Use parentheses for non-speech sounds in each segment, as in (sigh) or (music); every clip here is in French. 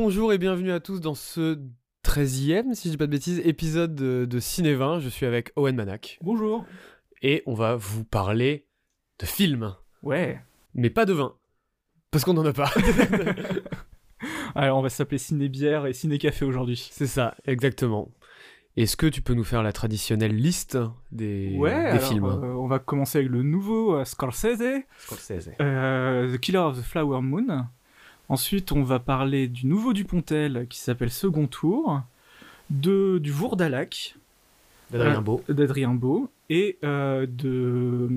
Bonjour et bienvenue à tous dans ce 13e, si je dis pas de bêtises, épisode de, de Ciné 20. Je suis avec Owen Manak Bonjour. et on va vous parler de films, Ouais. mais pas de vin. Parce qu'on n'en a pas. (laughs) Alors on va s'appeler Ciné Bière et Ciné Café aujourd'hui. C'est ça, exactement. Est-ce que tu peux nous faire la traditionnelle liste des, Ouais. des alors, films euh, on va commencer avec le nouveau euh, Scorsese, euh, The Killer of the Flower Moon. Ensuite, on va parler du nouveau Dupontel qui s'appelle Second Tour, de du Vourdalac D'Adrien euh, Beau. d'Adrien Beau et euh, de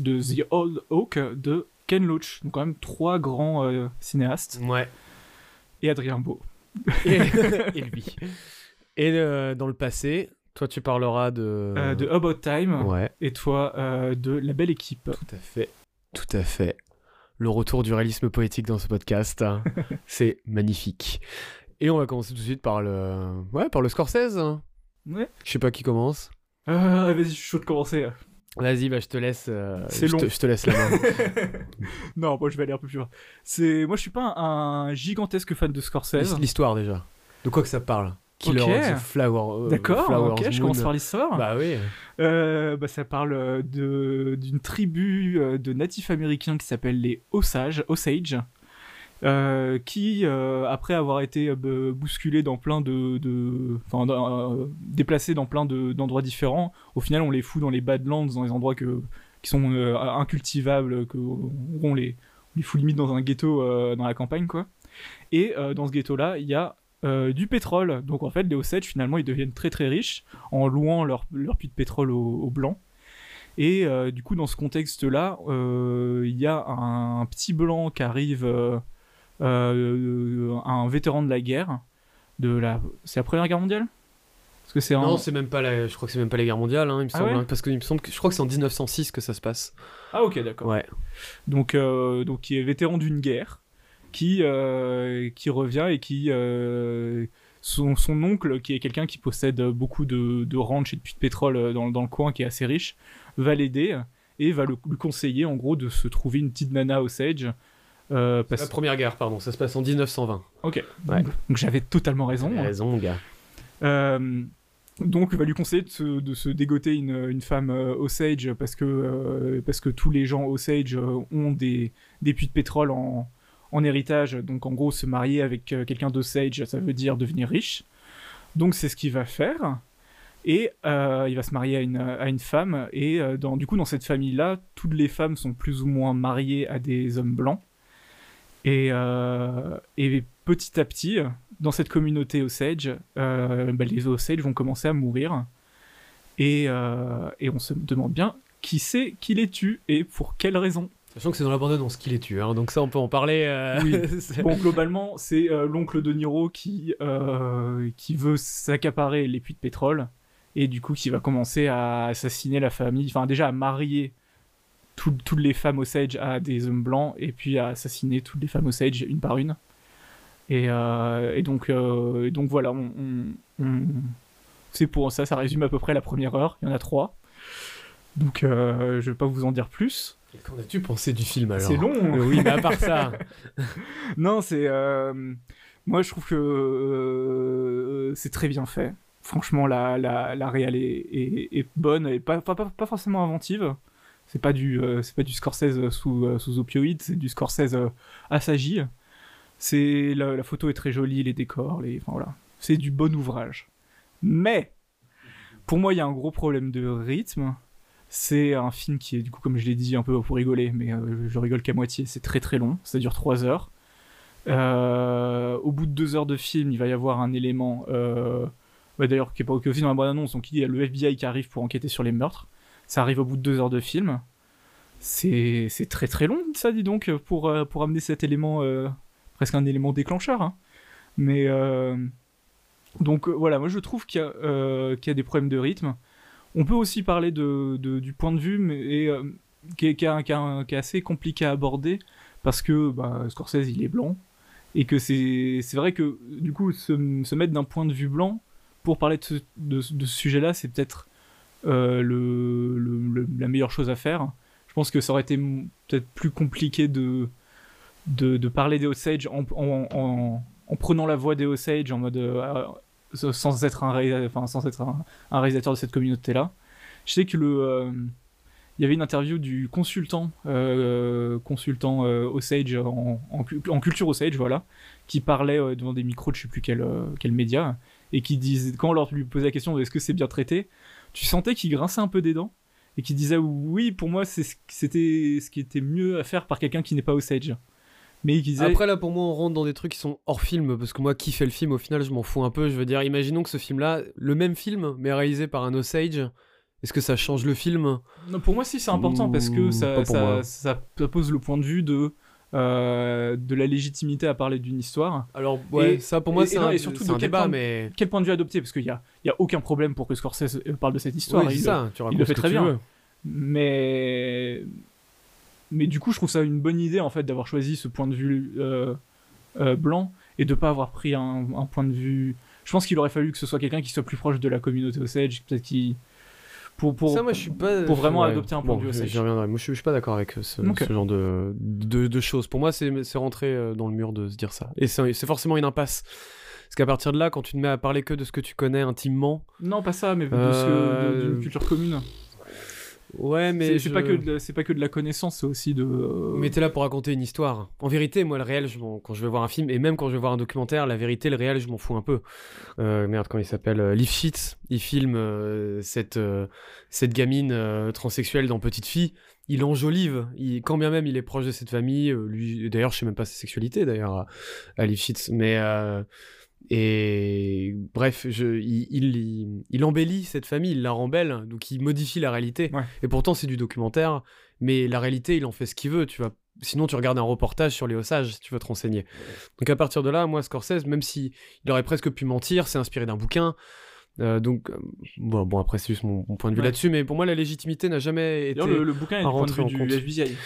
de The Old Oak de Ken Loach. Donc quand même trois grands euh, cinéastes Ouais. et Adrien Beau. Et, (laughs) et lui. Et euh, dans le passé, toi tu parleras de... De About Time Ouais. et toi de La Belle Équipe. Tout à fait. Tout à fait. Le retour du réalisme poétique dans ce podcast, (laughs) c'est magnifique. Et on va commencer tout de suite par le, ouais, par le Scorsese. Ouais. Je sais pas qui commence. Euh, vas-y, je suis chaud de commencer. Vas-y, bah je te laisse. euh, C'est long. je te laisse la main. (laughs) non, moi je vais aller un peu plus loin. C'est, moi je suis pas un, un gigantesque fan de Scorsese. L'histoire déjà. De quoi que ça parle? Killer Ok. of the Flower. euh, D'accord, ok, je commence par l'histoire. Bah oui. Euh, bah, ça parle euh, d'une tribu de natifs américains qui s'appelle les Osage, Osage, euh, qui, après avoir été bousculés dans plein de... de déplacés dans plein de, d'endroits différents, au final on les fout dans les Badlands, dans les endroits que, qui sont incultivables, que, on, les, on les fout limite dans un ghetto dans la campagne, quoi. Et dans ce ghetto-là, il y a euh, du pétrole. Donc en fait, les Osage, finalement, ils deviennent très très riches en louant leur, leur puits de pétrole aux, aux blancs. Et euh, du coup, dans ce contexte-là, euh, il y a un, petit blanc qui arrive, un vétéran de la guerre, de la, c'est la Première Guerre mondiale? Parce que c'est un... Non, c'est même pas la. Je crois que c'est même pas les guerres mondiales, hein, il me Ah ouais? hein, parce que il me semble que je crois que c'est en 1906 que ça se passe. Ah ok, d'accord. Ouais. donc, donc qui est vétéran d'une guerre, qui, euh, qui revient et qui euh, son, son oncle, qui est quelqu'un qui possède beaucoup de, de ranch et de puits de pétrole euh, dans, dans le coin, qui est assez riche, va l'aider et va le- lui conseiller en gros de se trouver une petite nana Osage. Euh, parce... La première guerre, pardon. Ça se passe en 1920. Ok. Ouais. Donc, donc j'avais totalement raison. T'as raison, mon gars. Euh, donc va lui conseiller de se, de se dégoter une, une femme euh, Osage parce que, parce que tous les gens Osage euh, ont des, des puits de pétrole en, en héritage. Donc en gros, se marier avec euh, quelqu'un d'Osage, ça veut dire devenir riche. Donc c'est ce qu'il va faire. Et euh, il va se marier à une, à une femme. Et euh, dans, du coup, dans cette famille-là, toutes les femmes sont plus ou moins mariées à des hommes blancs. Et, et petit à petit, dans cette communauté Osage, bah, les Osage vont commencer à mourir. Et, et on se demande bien qui c'est qui les tue et pour quelle raison. Sachant que c'est dans la bande-annonce qu'il est tué, hein, donc ça on peut en parler. euh, Oui. (laughs) Bon, globalement, c'est euh, l'oncle de Niro qui, euh, qui veut s'accaparer les puits de pétrole et du coup qui va commencer à assassiner la famille, enfin déjà à marier tout- toutes les femmes Osage à des hommes blancs et puis à assassiner toutes les femmes Osage une par une. Et, et donc, et donc voilà, on, on- on- c'est pour ça, ça résume à peu près la première heure, il y en a trois. Donc je vais pas vous en dire plus. Qu'en as-tu pensé du film alors C'est long. Euh, Oui, mais à part ça. (laughs) Non, c'est. euh, Moi, je trouve que euh, c'est très bien fait. Franchement, la, la, la réal est, est, est bonne et pas, pas, pas, pas forcément inventive. C'est pas du, euh, c'est pas du Scorsese sous, sous opioïdes, c'est du Scorsese assagi. C'est la, la photo est très jolie, les décors, les, enfin voilà, c'est du bon ouvrage. Mais pour moi, il y a un gros problème de rythme. C'est un film qui est, du coup, comme je l'ai dit, un peu pour rigoler, mais euh, je rigole qu'à moitié. C'est très très long, ça dure 3 heures. Euh, au bout de 2 heures de film, il va y avoir un élément, euh, bah, d'ailleurs, qui est pas aussi dans la bonne annonce, donc il y a le FBI qui arrive pour enquêter sur les meurtres. Ça arrive au bout de 2 heures de film. C'est très très long, ça, dis donc, pour, pour amener cet élément, presque un élément déclencheur. hein. Mais. donc voilà, moi je trouve qu'il y, qu'il y a des problèmes de rythme. On peut aussi parler de, du point de vue, mais euh, qui, est, qui est- assez compliqué à aborder parce que bah, Scorsese il est blanc et que c'est vrai que du coup se, se mettre d'un point de vue blanc pour parler de ce, de, sujet-là, c'est peut-être euh, le, la meilleure chose à faire. Je pense que ça aurait été peut-être plus compliqué de, de, parler des Osage en, en, en, en prenant la voix des Osage en mode sans être un, réalisateur de cette communauté là. Je sais que le il y avait une interview du consultant, consultant Osage en, en, culture Osage, voilà, qui parlait devant des micros de je sais plus quel, média, et qui disait, quand on leur lui posait la question est-ce que c'est bien traité, tu sentais qu'il grinçait un peu des dents et qui disait oui, pour moi, c'était ce qui était mieux à faire par quelqu'un qui n'est pas Osage. Mais il disait... Après là pour moi on rentre dans des trucs qui sont hors film parce que moi qui fait le film au final je m'en fous un peu je veux dire imaginons que ce film là le même film mais réalisé par un Osage est-ce que ça change le film? Non, Pour moi si c'est important parce que ça, ça, ça, pose le point de vue de euh, de la légitimité à parler d'une histoire. Alors, ouais, ça pour moi, c'est un, surtout de quel débat, mais. Quel point de vue adopter? Parce qu'il n'y a, y a aucun problème pour que Scorsese euh, parle de cette histoire. Oui, il, ça, tu il le fait très bien. Mais. Mais du coup, je trouve ça une bonne idée, en fait, d'avoir choisi ce point de vue euh, blanc et de pas avoir pris un, un, point de vue. Je pense qu'il aurait fallu que ce soit quelqu'un qui soit plus proche de la communauté Osage, peut-être qui pour, pour, ça, moi, je suis pas, pour vraiment adopter un point de vue J'y reviendrai. Moi, je, suis, suis pas d'accord avec ce, genre de, de, de, choses. Pour moi, c'est rentrer euh, dans le mur de se dire ça. Et c'est forcément une impasse. Parce qu'à partir de là, quand tu te mets à parler que de ce que tu connais intimement. Non, pas ça, mais de euh... d'une culture commune. Ouais, mais c'est pas que c'est pas que de la connaissance, c'est aussi de. Euh, mais t'es là pour raconter une histoire. En vérité, moi, le réel, je quand je vais voir un film et même quand je vais voir un documentaire, la vérité, le réel, je m'en fous un peu. Euh, merde, quand il s'appelle euh, Sheets, il filme euh, cette cette gamine transsexuelle dans Petite Fille. Il enjolive, il, quand bien même il est proche de cette famille. lui, d'ailleurs, je sais même pas sa sexualité d'ailleurs à, à Sheets, mais et bref, je, il, il, embellit cette famille, il la rend belle, donc il modifie la réalité. Et pourtant, c'est du documentaire, mais la réalité, il en fait ce qu'il veut. Tu vas, sinon, tu regardes un reportage sur les Osages si tu veux te renseigner. Donc à partir de là, moi, Scorsese, même si il aurait presque pu mentir, c'est inspiré d'un bouquin. Euh, donc, euh, bon, bon, après, c'est juste mon, point de vue là-dessus, mais pour moi, la légitimité n'a jamais été. Le, le, bouquin est rentré du FBI.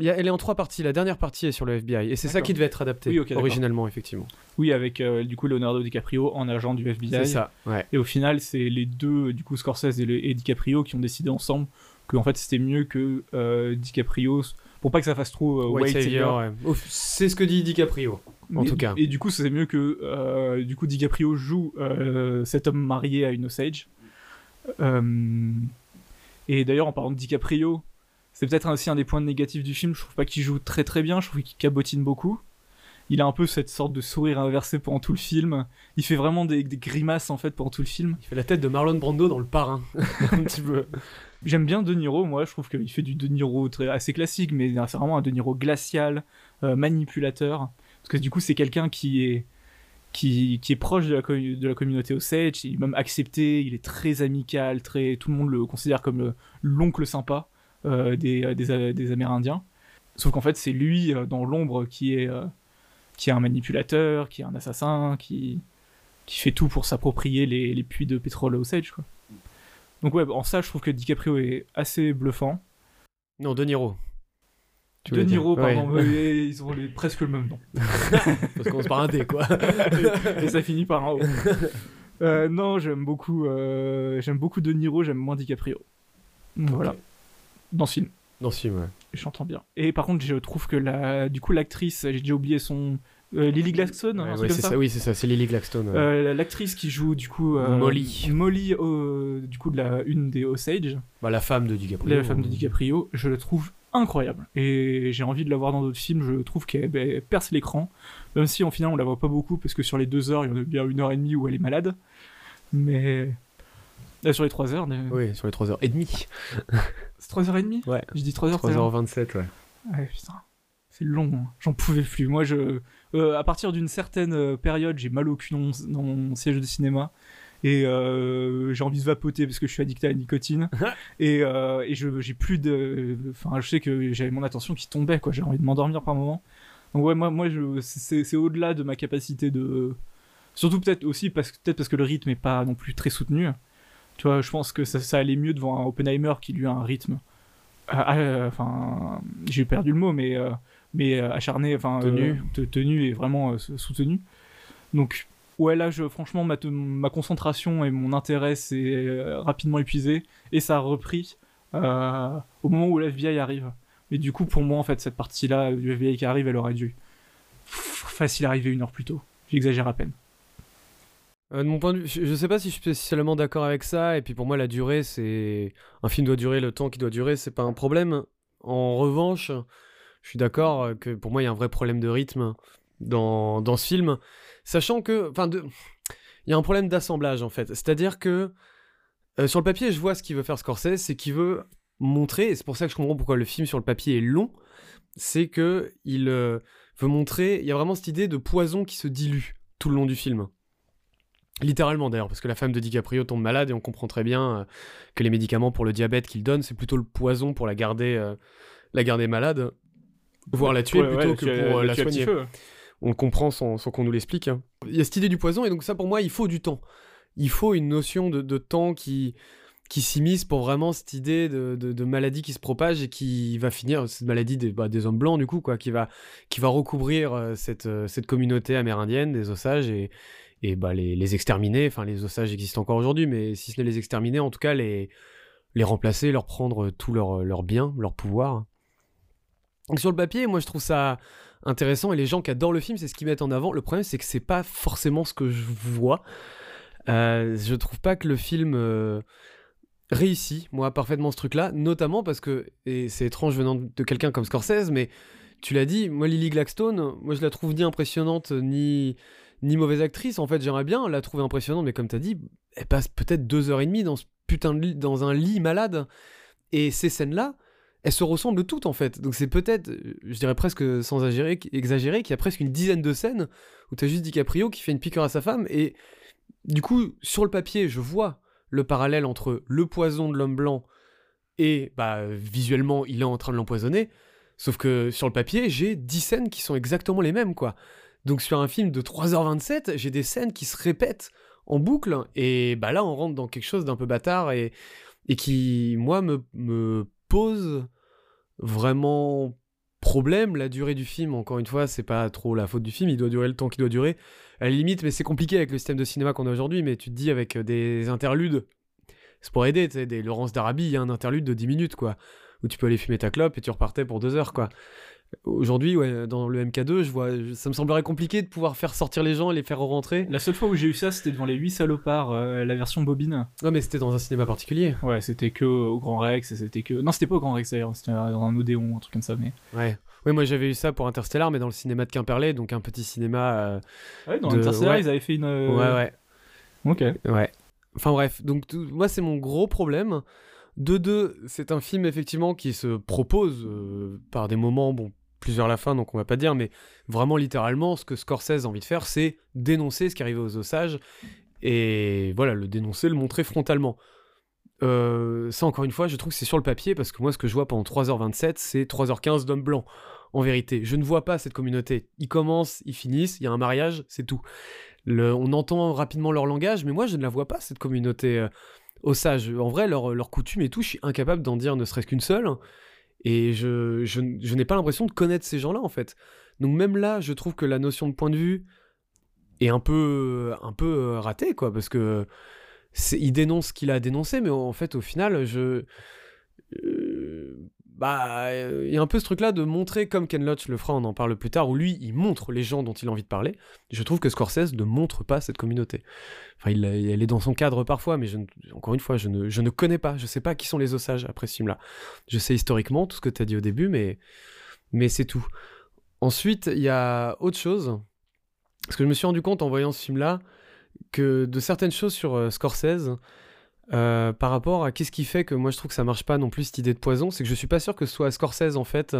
elle est en trois parties. La dernière partie est sur le FBI, et c'est ça qui devait être adapté originalement, effectivement. Oui, avec euh, du coup Leonardo DiCaprio en agent du FBI. C'est ça, ouais. Et au final, c'est les deux, du coup, Scorsese et, et, DiCaprio, qui ont décidé ensemble que en fait, c'était mieux que DiCaprio pour pas que ça fasse trop euh, White, Savior. C'est ce que dit DiCaprio, en tout cas. Et du coup, c'est mieux que euh, du coup DiCaprio joue euh, cet homme marié à une Osage. et d'ailleurs, en parlant de DiCaprio, c'est peut-être aussi un des points négatifs du film. Je trouve pas qu'il joue très très bien. Je trouve qu'il cabotine beaucoup. Il a un peu cette sorte de sourire inversé pendant tout le film. Il fait vraiment des, des grimaces en fait pendant tout le film. Il fait la tête de Marlon Brando dans Le Parrain, (laughs) un petit peu. J'aime bien De Niro, moi, je trouve qu'il fait du De Niro assez classique, mais c'est vraiment un De Niro glacial, euh, manipulateur. Parce que du coup, c'est quelqu'un qui est, proche de la, de la communauté Osage, il est même accepté, il est très amical, tout le monde le considère comme l'oncle sympa euh, des, Amérindiens. Sauf qu'en fait, c'est lui, euh, dans l'ombre, qui est, un manipulateur, qui est un assassin, qui, fait tout pour s'approprier les, les puits de pétrole Osage, quoi. Donc ouais, en ça, je trouve que DiCaprio est assez bluffant. Non, De Niro. de Niro, pardon, (laughs) ils ont presque le même nom. (laughs) Parce qu'on se par un D, quoi. (laughs) et, ça finit par un O. Euh, non, j'aime beaucoup, euh, j'aime beaucoup De Niro, j'aime moins DiCaprio. Voilà. Dans ce film. Dans ce film, ouais. J'entends bien. Et par contre, je trouve que la, du coup, l'actrice, j'ai déjà oublié son, euh, Lily Gladstone, hein, oui, c'est ça. Oui, c'est ça, c'est Lily Gladstone. Euh, l'actrice qui joue du coup euh, Molly, Molly, du coup de la une des Osage. Bah, la femme de DiCaprio. La femme de DiCaprio, je la trouve incroyable et j'ai envie de la voir dans d'autres films. Je trouve qu'elle ben, perce l'écran, même si en final on la voit pas beaucoup parce que sur les deux heures, il y en a bien une heure et demie où elle est malade. Mais sur les trois heures. Oui, sur les trois heures et demie. (laughs) c'est trois heures et demie. Ouais. Je dis trois heures. 3h27, ouais. Ouais, putain. C'est long, hein. j'en pouvais plus. Moi, je, euh, à partir d'une certaine euh, période, j'ai mal au cul dans mon, siège de cinéma. Et euh, j'ai envie de vapoter parce que je suis addict à la nicotine. (laughs) Et, et je j'ai plus de enfin je sais que j'avais mon attention qui tombait quoi. J'ai envie de m'endormir par moment. Donc ouais moi moi c'est au-delà de ma capacité de surtout peut-être aussi parce peut-être parce que le rythme est pas non plus très soutenu. Tu vois je pense que ça, ça allait mieux devant un Oppenheimer qui lui a un rythme. Enfin j'ai perdu le mot mais mais euh, acharné, enfin tenu, euh, tenu et vraiment euh, soutenu. Donc ouais là je, franchement ma, ma concentration et mon intérêt s'est rapidement épuisé et ça a repris au moment où l'FBI arrive. Mais du coup pour moi en fait cette partie là du FBI qui arrive elle aurait dû facile arriver une heure plus tôt. J'exagère à peine. Euh, de mon point de vue, je, sais pas si je suis spécialement d'accord avec ça. Et puis pour moi, la durée, c'est un film doit durer le temps qu'il doit durer, c'est pas un problème. En revanche, je suis d'accord que pour moi, il y a un vrai problème de rythme dans, dans ce film, sachant que, enfin, il y a un problème d'assemblage en fait. C'est-à-dire que euh, sur le papier, je vois ce qu'il veut faire Scorsese, c'est qu'il veut montrer, et c'est pour ça que je comprends pourquoi le film sur le papier est long, c'est que il euh, veut montrer, il y a vraiment cette idée de poison qui se dilue tout le long du film. Littéralement d'ailleurs, parce que la femme de DiCaprio tombe malade et on comprend très bien euh, que les médicaments pour le diabète qu'il donne, c'est plutôt le poison pour la garder, euh, la garder malade, voire la tuer plutôt que pour la soigner. On le comprend sans, qu'on nous l'explique. Hein. Il y a cette idée du poison et donc ça pour moi il faut du temps. Il faut une notion de temps qui, qui s'immisce pour vraiment cette idée de, de, maladie qui se propage et qui va finir, cette maladie des, bah, des hommes blancs du coup, quoi, qui va, qui va recouvrir euh, cette, euh, cette communauté amérindienne des Osages et, et bah, les, les exterminer. Enfin, les Osages existent encore aujourd'hui, mais si ce n'est les exterminer, en tout cas les, les remplacer, leur prendre tout leur, leur bien, leur pouvoir. Donc sur le papier, moi je trouve ça intéressant et les gens qui adorent le film, c'est ce qu'ils mettent en avant. Le problème, c'est que c'est pas forcément ce que je vois. Euh, je trouve pas que le film réussi, moi, parfaitement ce truc-là, notamment parce que, et c'est étrange venant de quelqu'un comme Scorsese, mais tu l'as dit, moi, Lily Gladstone, moi, je la trouve ni impressionnante, ni, ni mauvaise actrice. En fait, j'aimerais bien la trouver impressionnante, mais comme tu as dit, elle passe peut-être deux heures et demie dans ce putain de lit, dans un lit malade. Et ces scènes-là, elles se ressemblent toutes, en fait. Donc c'est peut-être, je dirais presque sans exagérer, qu'il y a presque une dizaine de scènes où tu as juste DiCaprio qui fait une piqûre à sa femme, et du coup, sur le papier, je vois le parallèle entre le poison de l'homme blanc et bah, visuellement il est en train de l'empoisonner. Sauf que sur le papier, j'ai 10 scènes qui sont exactement les mêmes, quoi. Donc sur un film de 3h27, j'ai des scènes qui se répètent en boucle, et bah là on rentre dans quelque chose d'un peu bâtard et, qui, moi, me pose vraiment problème. La durée du film, encore une fois, c'est pas trop la faute du film, il doit durer le temps qu'il doit durer à la limite, mais c'est compliqué avec le système de cinéma qu'on a aujourd'hui, mais tu te dis avec euh, des interludes, c'est pour aider, tu sais, des Laurence d'Arabie, il y a un interlude de 10 minutes, quoi, où tu peux aller fumer ta clope et tu repartais pour 2 heures, quoi. Aujourd'hui, ouais, dans le MK2, je vois, ça me semblerait compliqué de pouvoir faire sortir les gens et les faire rentrer. La seule fois où j'ai eu ça, c'était devant les 8 salopards, euh, la version bobine. Non, mais c'était dans un cinéma particulier. Ouais, c'était que au Grand Rex, c'était que. Non, c'était pas au Grand Rex d'ailleurs, c'était dans un Odéon, un truc comme ça, mais. Ouais. Oui, moi j'avais eu ça pour Interstellar, mais dans le cinéma de Quimperlé, donc un petit cinéma. Euh, ouais, dans Interstellar, ils avaient fait une. Euh, ouais, ouais. Ok. Ouais. Enfin bref, donc moi c'est mon gros problème. De deux, c'est un film effectivement qui se propose euh, par des moments, bon, plusieurs à la fin, donc on va pas dire, mais vraiment littéralement, ce que Scorsese a envie de faire, c'est dénoncer ce qui arrivait aux Osages, et voilà, le dénoncer, le montrer frontalement. ça encore une fois, je trouve que c'est sur le papier, parce que moi ce que je vois pendant 3h27, c'est 3h15 d'hommes blancs en vérité. Je ne vois pas cette communauté. Ils commencent, ils finissent, il y a un mariage, c'est tout. on entend rapidement leur langage, mais moi je ne la vois pas, cette communauté euh, Osage. En vrai, leur, leur coutume et tout, je suis incapable d'en dire ne serait-ce qu'une seule. Et je, je, n'ai pas l'impression de connaître ces gens-là, en fait. Donc même là, je trouve que la notion de point de vue est un peu, un peu euh, ratée, quoi, parce que il dénonce ce qu'il a dénoncé, mais en fait, au final, je... Euh, bah, il y a un peu ce truc-là de montrer, comme Ken Loach le fera, on en parle plus tard, où lui, il montre les gens dont il a envie de parler. Je trouve que Scorsese ne montre pas cette communauté. Enfin, il, elle est dans son cadre parfois, mais encore une fois, je ne, je ne connais pas, je sais pas qui sont les Osages après ce film-là. Je sais historiquement tout ce que tu as dit au début, mais, mais c'est tout. Ensuite, il y a autre chose, parce que je me suis rendu compte en voyant ce film-là, que de certaines choses sur euh, Scorsese, euh, par rapport à qu'est-ce qui fait que moi je trouve que ça marche pas non plus cette idée de poison, c'est que je suis pas sûr que soit Scorsese en fait,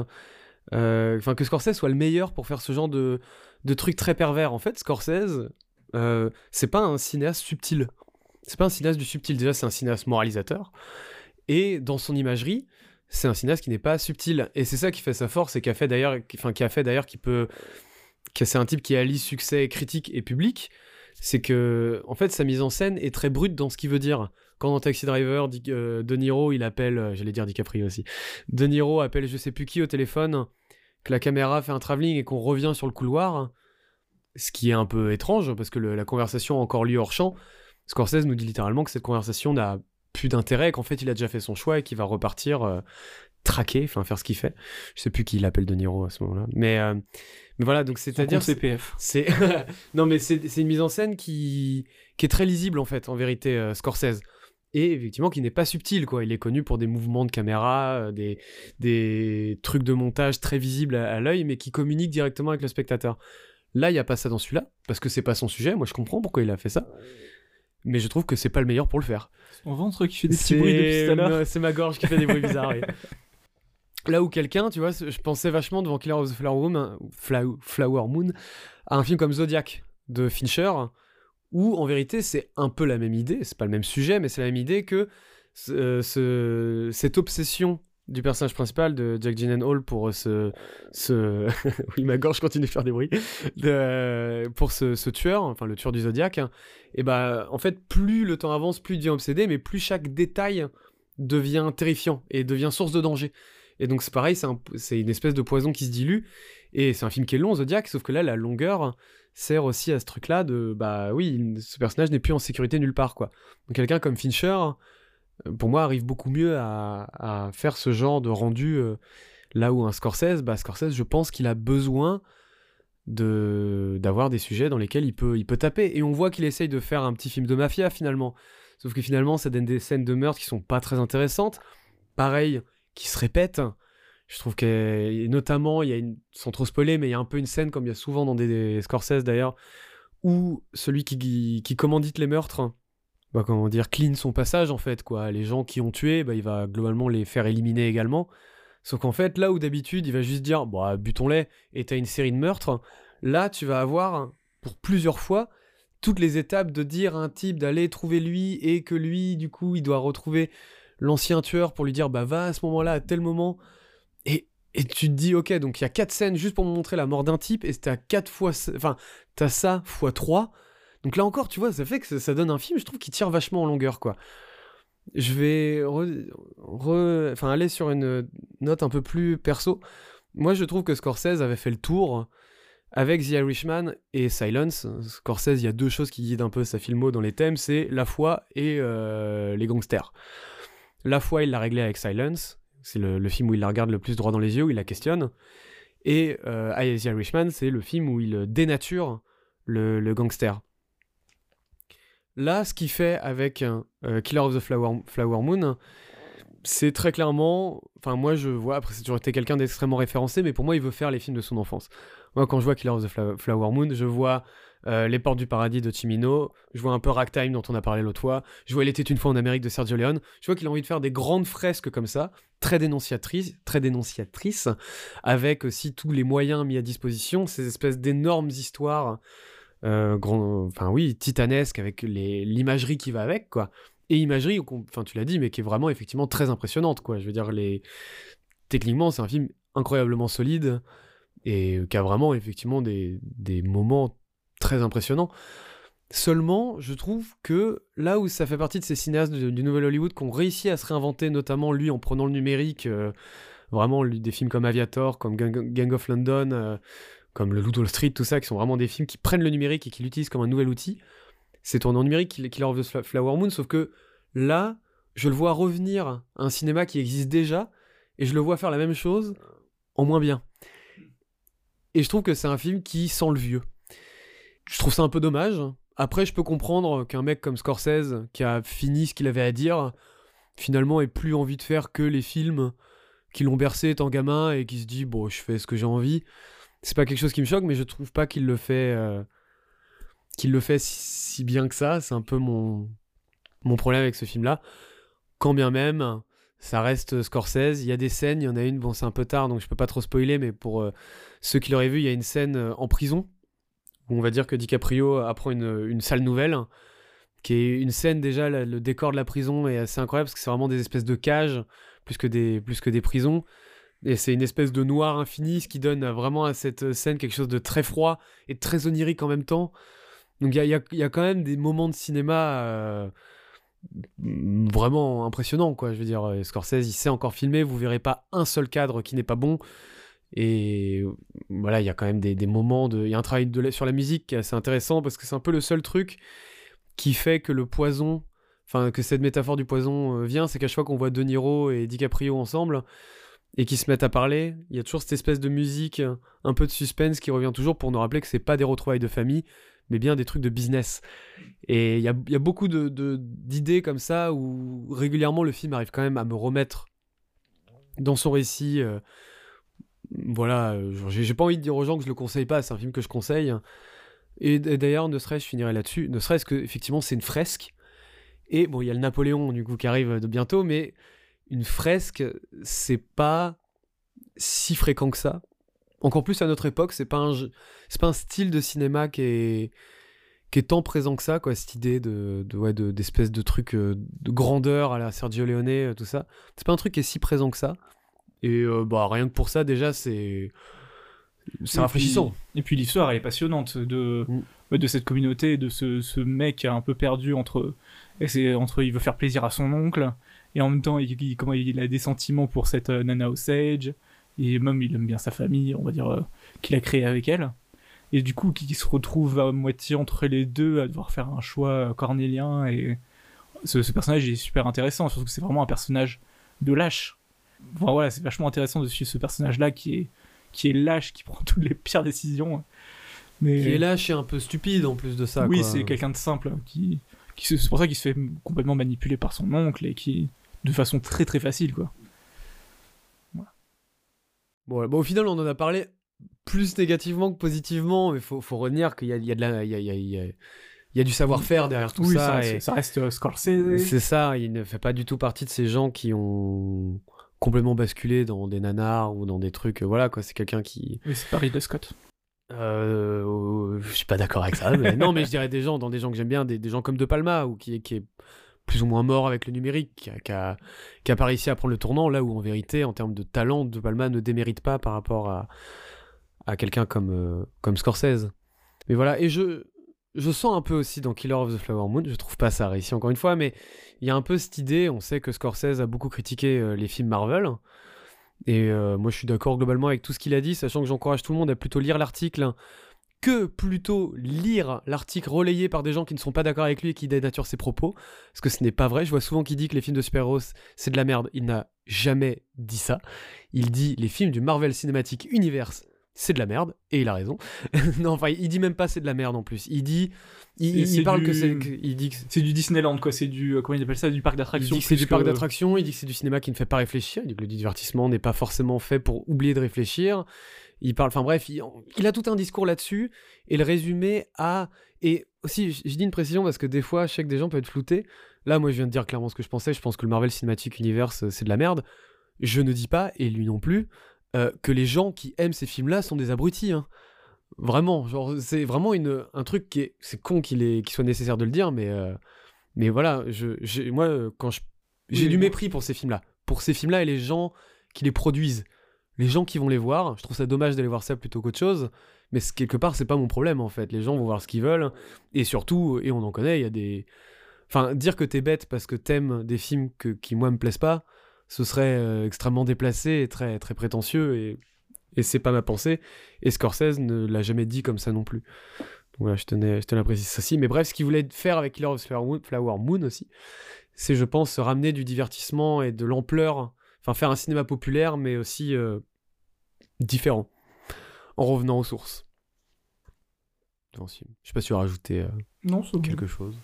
euh, enfin que Scorsese soit le meilleur pour faire ce genre de, de trucs très pervers. En fait, Scorsese, euh, c'est pas un cinéaste subtil. C'est pas un cinéaste du subtil. Déjà, c'est un cinéaste moralisateur. Et dans son imagerie, c'est un cinéaste qui n'est pas subtil. Et c'est ça qui fait sa force et qui a fait d'ailleurs, enfin qui a fait d'ailleurs qui peut, que c'est un type qui allie succès critique et public. C'est que en fait sa mise en scène est très brute dans ce qu'il veut dire quand dans Taxi Driver, euh, De Niro, il appelle, euh, j'allais dire DiCaprio aussi, De Niro appelle je sais plus qui au téléphone, que la caméra fait un travelling et qu'on revient sur le couloir, ce qui est un peu étrange parce que la conversation a encore lieu hors champ. Scorsese nous dit littéralement que cette conversation n'a plus d'intérêt, qu'en fait il a déjà fait son choix et qu'il va repartir euh, traquer, enfin faire ce qu'il fait. Je sais plus qui l'appelle De Niro à ce moment-là, mais mais voilà, donc c'est-à-dire CPF. C'est (laughs) non mais c'est une mise en scène qui qui est très lisible en fait, en vérité, Scorsese et effectivement qui n'est pas subtil quoi. Il est connu pour des mouvements de caméra, des, des trucs de montage très visibles à, l'œil, mais qui communiquent directement avec le spectateur. Là, il n'y a pas ça dans celui-là, parce que c'est pas son sujet. Moi, je comprends pourquoi il a fait ça. Mais je trouve que c'est pas le meilleur pour le faire. Son ventre qui fait des petits bruits depuis tout à l'heure. C'est ma gorge qui fait des bruits bizarres. (laughs) Là où quelqu'un, tu vois, je pensais vachement devant Killer of the Flower Moon, Flower Moon à un film comme Zodiac de Fincher, où en vérité c'est un peu la même idée, c'est pas le même sujet, mais c'est la même idée que ce, cette obsession du personnage principal de Jack Gyllenhaal pour ce, ce... (laughs) oui ma gorge continue de faire des bruits. Pour ce, tueur enfin le tueur du Zodiac hein, et bah en fait plus le temps avance plus il devient obsédé mais plus chaque détail devient terrifiant et devient source de danger. Et donc c'est pareil c'est un... une espèce de poison qui se dilue. Et c'est un film qui est long Zodiac sauf que là la longueur sert aussi à ce truc-là de bah oui, ce personnage n'est plus en sécurité nulle part quoi. Quelqu'un comme Fincher, euh, pour moi, arrive beaucoup mieux à, faire ce genre de rendu euh, là où un Scorsese, bah Scorsese, je pense qu'il a besoin de d'avoir des sujets dans lesquels il peut il peut taper et on voit qu'il essaye de faire un petit film de mafia finalement. Sauf que finalement, ça donne des scènes de meurtre qui sont pas très intéressantes. Pareil, qui se répètent. Je trouve que, notamment, il y a une, sans trop spoiler, mais il y a un peu une scène, comme il y a souvent dans des, Scorsese d'ailleurs, où celui qui, qui, commandite les meurtres, bah, comment dire, clean son passage en fait, quoi. Les gens qui ont tué, bah, il va globalement les faire éliminer également. Sauf qu'en fait, là où d'habitude, il va juste dire, bah, butons-les, et t'as une série de meurtres, là, tu vas avoir, pour plusieurs fois, toutes les étapes de dire à un type d'aller trouver lui, et que lui, du coup, il doit retrouver l'ancien tueur pour lui dire, bah, va à ce moment-là, à tel moment, et, tu te dis, ok, donc il y a quatre scènes juste pour me montrer la mort d'un type, et t'as quatre fois. Enfin, t'as ça fois trois. Donc là encore, tu vois, ça fait que ça, donne un film, je trouve, qui tire vachement en longueur, quoi. Je vais enfin, aller sur une note un peu plus perso. Moi, je trouve que Scorsese avait fait le tour avec The Irishman et Silence. Scorsese, il y a deux choses qui guident un peu sa filmo dans les thèmes, c'est la foi et euh, les gangsters. La foi, il l'a réglé avec Silence, c'est le, film où il la regarde le plus droit dans les yeux, où il la questionne. Et euh, The Irishman, c'est le film où il dénature le, gangster. Là, ce qu'il fait avec euh, Killer of the Flower, Flower Moon, c'est très clairement. Enfin, moi, je vois. Après, c'est toujours été quelqu'un d'extrêmement référencé, mais pour moi, il veut faire les films de son enfance. Moi, quand je vois Killer of the Flower Moon, je vois euh, Les Portes du Paradis de Chimino, je vois un peu Ragtime dont on a parlé l'autre fois, je vois Il était une fois en Amérique de Sergio Leone, je vois qu'il a envie de faire des grandes fresques comme ça, très dénonciatrices, très dénonciatrices, avec aussi tous les moyens mis à disposition, ces espèces d'énormes histoires, euh, grand, enfin oui, titanesques, avec l'imagerie qui va avec, quoi. Et imagerie, enfin tu l'as dit, mais qui est vraiment effectivement très impressionnante, quoi. Je veux dire, les... techniquement, c'est un film incroyablement solide et qui a vraiment effectivement des, des moments très impressionnant. Seulement, je trouve que là où ça fait partie de ces cinéastes du, Nouvel Hollywood qui ont réussi à se réinventer, notamment lui en prenant le numérique, euh, vraiment des films comme Aviator, comme Gang, of London, euh, comme Le Loup Street, tout ça, qui sont vraiment des films qui prennent le numérique et qui l'utilisent comme un nouvel outil. C'est tourné en numérique Killer of the Flower Moon, sauf que là, je le vois revenir à un cinéma qui existe déjà, et je le vois faire la même chose en moins bien. Et je trouve que c'est un film qui sent le vieux je trouve ça un peu dommage. Après, je peux comprendre qu'un mec comme Scorsese, qui a fini ce qu'il avait à dire, finalement ait plus envie de faire que les films qui l'ont bercé étant gamin et qui se dit bon, je fais ce que j'ai envie. C'est pas quelque chose qui me choque, mais je trouve pas qu'il le fait, euh, si, bien que ça. C'est un peu mon mon problème avec ce film-là. Quand bien même, ça reste Scorsese. Il y a des scènes, il y en a une, bon, c'est un peu tard, donc je peux pas trop spoiler, mais pour euh, ceux qui l'auraient vu, il y a une scène euh, en prison on va dire que DiCaprio apprend une, sale nouvelle, qui est une scène déjà, le décor de la prison est assez incroyable, parce que c'est vraiment des espèces de cages, plus que des, plus que des prisons. Et c'est une espèce de noir infini, ce qui donne vraiment à cette scène quelque chose de très froid et très onirique en même temps. Donc il y a, quand même des moments de cinéma euh, vraiment impressionnants, quoi. Je veux dire, Scorsese, il sait encore filmer, vous verrez pas un seul cadre qui n'est pas bon. Et voilà, il y a quand même des, moments de. Il y a un travail de, sur la musique qui est assez intéressant parce que c'est un peu le seul truc qui fait que le poison. Enfin, que cette métaphore du poison euh, vient, c'est qu'à chaque fois qu'on voit De Niro et DiCaprio ensemble, et qui se mettent à parler. Il y a toujours cette espèce de musique, un peu de suspense qui revient toujours pour nous rappeler que c'est pas des retrouvailles de famille, mais bien des trucs de business. Et il y a, y a, beaucoup d'idées de, comme ça où régulièrement le film arrive quand même à me remettre dans son récit. Euh, voilà, j'ai pas envie de dire aux gens que je le conseille pas, c'est un film que je conseille. Et, d'ailleurs, ne serait-ce, je finirai là-dessus, ne serait-ce que effectivement c'est une fresque. Et bon, il y a le Napoléon du coup qui arrive de bientôt, mais une fresque, c'est pas si fréquent que ça. Encore plus à notre époque, c'est pas un, pas un style de cinéma qui est, qui est tant présent que ça, quoi, cette idée de, de ouais, d'espèce de, truc euh, de grandeur à la Sergio Leone, euh, tout ça. C'est pas un truc qui est si présent que ça. Et euh, bah, rien que pour ça, déjà, c'est. C'est rafraîchissant. et puis l'histoire, elle est passionnante de, mm. de cette communauté, de ce, ce mec un peu perdu entre, et entre. Il veut faire plaisir à son oncle, et en même temps il, comment, il a des sentiments pour cette euh, Nana Osage et même il aime bien sa famille on va dire euh, qu'il a créé avec elle et du coup qui se retrouve à moitié entre les deux à devoir faire un choix cornélien et ce, personnage est super intéressant surtout que c'est vraiment un personnage de lâche voilà c'est vachement intéressant de suivre ce personnage là qui est qui est lâche qui prend toutes les pires décisions mais qui est lâche et un peu stupide en plus de ça oui c'est quelqu'un de simple qui, qui c'est pour ça qu'il se fait complètement manipuler par son oncle et qui de façon très très facile, quoi. Bon, au final, on en a parlé plus négativement que positivement, mais faut, faut retenir qu'il y a, il y a de la, il y a, il y a, il y a du savoir-faire derrière tout ça. Ça, ça reste Scorsese. C'est ça, il ne fait pas du tout partie de ces gens qui ont complètement basculé dans des nanars ou dans des trucs. Euh, voilà, quoi. C'est quelqu'un qui. Oui, c'est Paris de Scott. Euh, je suis pas d'accord avec ça. Mais non, mais je dirais des gens, dans des gens que j'aime bien, des, des, gens comme De Palma, ou qui, qui est plus ou moins mort avec le numérique, qui a, qui, pas réussi à prendre le tournant, là où en vérité, en termes de talent, De Palma ne démérite pas par rapport à, à quelqu'un comme, euh, comme Scorsese. Mais voilà, et je, je sens un peu aussi dans Killer of the Flower Moon, je trouve pas ça réussi encore une fois, mais il y a un peu cette idée, on sait que Scorsese a beaucoup critiqué euh, les films Marvel, et euh, moi je suis d'accord globalement avec tout ce qu'il a dit, sachant que j'encourage tout le monde à plutôt lire l'article que plutôt lire l'article relayé par des gens qui ne sont pas d'accord avec lui et qui dénaturent ses propos, parce que ce n'est pas vrai. Je vois souvent qu'il dit que les films de super-héros, c'est de la merde. Il n'a jamais dit ça. Il dit les films du Marvel Cinematic Universe, c'est de la merde, et il a raison. (laughs) non, enfin, il dit même pas c'est de la merde en plus. Il dit, il, parle que c'est, il dit que c'est du Disneyland quoi. C'est du, euh, comment il appelle ça, du parc d'attractions. Il dit que c'est du parc d'attractions. Il dit que c'est du cinéma qui ne fait pas réfléchir. Il dit que le divertissement n'est pas forcément fait pour oublier de réfléchir. Il parle, enfin bref, il, a tout un discours là-dessus. Et le résumé a. Et aussi, je, dis une précision parce que des fois, je sais que des gens peuvent être floutés. Là, moi, je viens de dire clairement ce que je pensais. Je pense que le Marvel Cinematic Universe, euh, c'est de la merde. Je ne dis pas, et lui non plus, euh, que les gens qui aiment ces films-là sont des abrutis. Hein. Vraiment, genre, c'est vraiment une, un truc qui est. C'est con qu'il soit nécessaire de le dire, mais. Euh, mais voilà, je, moi, quand je. J'ai du mépris pour ces films-là. Pour ces films-là et les gens qui les produisent les gens qui vont les voir, je trouve ça dommage d'aller voir ça plutôt qu'autre chose, mais quelque part, c'est pas mon problème en fait. Les gens vont voir ce qu'ils veulent, et surtout, et on en connaît, il y a des. Enfin, dire que t'es bête parce que t'aimes des films que, qui, moi, me plaisent pas, ce serait euh, extrêmement déplacé et très, très prétentieux, et, et c'est pas ma pensée. Et Scorsese ne l'a jamais dit comme ça non plus. Donc voilà, je tenais, je tenais à préciser ça aussi. Mais bref, ce qu'il voulait faire avec Killer of Flower Moon aussi, c'est, je pense, ramener du divertissement et de l'ampleur Enfin, faire un cinéma populaire, mais aussi euh, différent, en revenant aux sources. Je sais pas si tu as rajouté euh, non, quelque chose.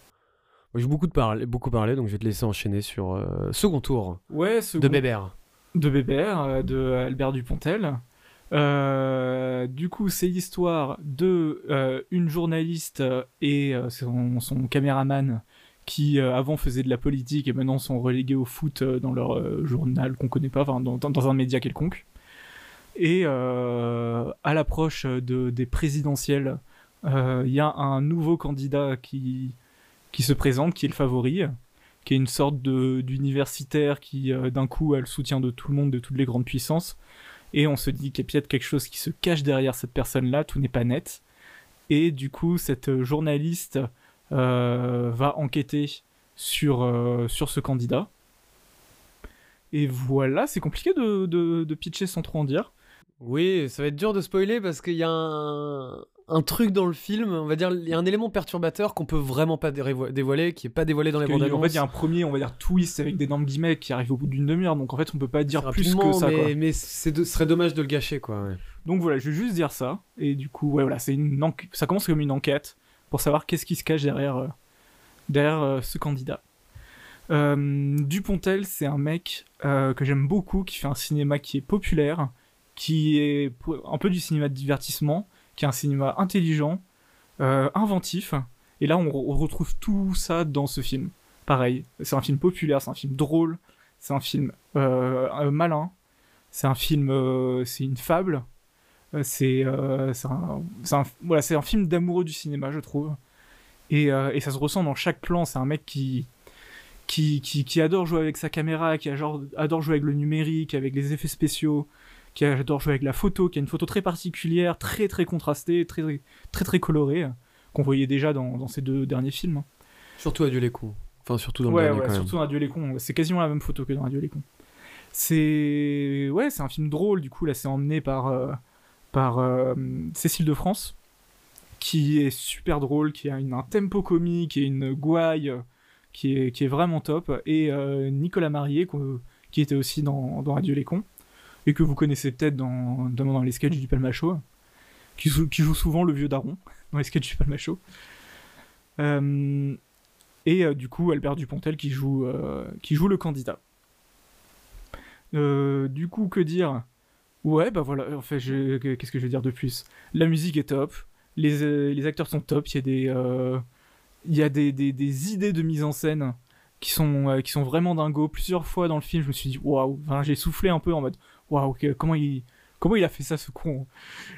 J'ai beaucoup, de parler, beaucoup parlé, donc je vais te laisser enchaîner sur euh, second tour ouais, de Bébert. De Bébert, de Albert Dupontel. du coup, c'est l'histoire de une journaliste et son, son, caméraman qui euh, avant faisaient de la politique et maintenant sont relégués au foot euh, dans leur euh, journal qu'on connaît pas, enfin dans, dans, un média quelconque. Et à l'approche de, des présidentielles, il y a un nouveau candidat qui, qui se présente, qui est le favori, qui est une sorte d'universitaire qui d'un coup a le soutien de tout le monde, de toutes les grandes puissances. Et on se dit qu'il y a peut-être quelque chose qui se cache derrière cette personne-là, tout n'est pas net. Et du coup, cette journaliste euh, va enquêter sur, euh, sur ce candidat. Et voilà, c'est compliqué de, de, pitcher sans trop en dire. Oui, ça va être dur de spoiler parce qu'il y a un, un truc dans le film, on va dire, il y a un élément perturbateur qu'on peut vraiment pas dévoiler, qui est pas dévoilé dans les bandes annonces. En fait, il y a un premier, on va dire, twist avec d'énormes guillemets qui arrive au bout d'une demi-heure, donc en fait, on peut pas dire plus que ça. Mais, mais ce serait dommage de le gâcher, quoi. Donc voilà, je vais juste dire ça, et du coup, ouais, voilà, c'est une ça commence comme une enquête pour savoir qu'est-ce qui se cache derrière, euh, derrière euh, ce candidat. Euh, Dupontel, c'est un mec que j'aime beaucoup, qui fait un cinéma qui est populaire, qui est un peu du cinéma de divertissement, qui est un cinéma intelligent, euh, inventif. Et là, on, retrouve tout ça dans ce film. Pareil, c'est un film populaire, c'est un film drôle, c'est un film euh, euh, malin, c'est un film, c'est une fable, c'est un, film d'amoureux du cinéma, je trouve. Et, et, ça se ressent dans chaque plan. C'est un mec qui, qui, qui, adore jouer avec sa caméra, qui adore jouer avec le numérique, avec les effets spéciaux, qui adore jouer avec la photo, qui a une photo très particulière, très très contrastée, très très très colorée, qu'on voyait déjà dans, dans, ces deux derniers films. Hein. Surtout Adieu les cons. Enfin, surtout dans ouais, le dernier, ouais, surtout dans Adieu les cons. C'est quasiment la même photo que dans Adieu les cons. C'est ouais, c'est un film drôle. Du coup, là, c'est emmené par euh, par euh, Cécile de France, qui est super drôle, qui a une, un tempo comique et une gouaille qui est, qui est vraiment top, et euh, Nicolas Marié, qui était aussi dans, dans Adieu les cons et que vous connaissez peut-être dans, dans les sketchs du Palmacho, qui, joue, souvent le vieux daron (laughs) dans les sketchs du Palmacho. Euh, et euh, du coup, Albert Dupontel qui joue, euh, qui joue le candidat. du coup, que dire? Ouais, bah voilà, en fait, qu'est-ce que je vais dire de plus? La musique est top, les, les acteurs sont top, il y a des. Y a des, des, idées de mise en scène qui sont, qui sont vraiment dingos. Plusieurs fois dans le film, je me suis dit, waouh, j'ai soufflé un peu en mode, waouh, comment il comment il a fait ça ce con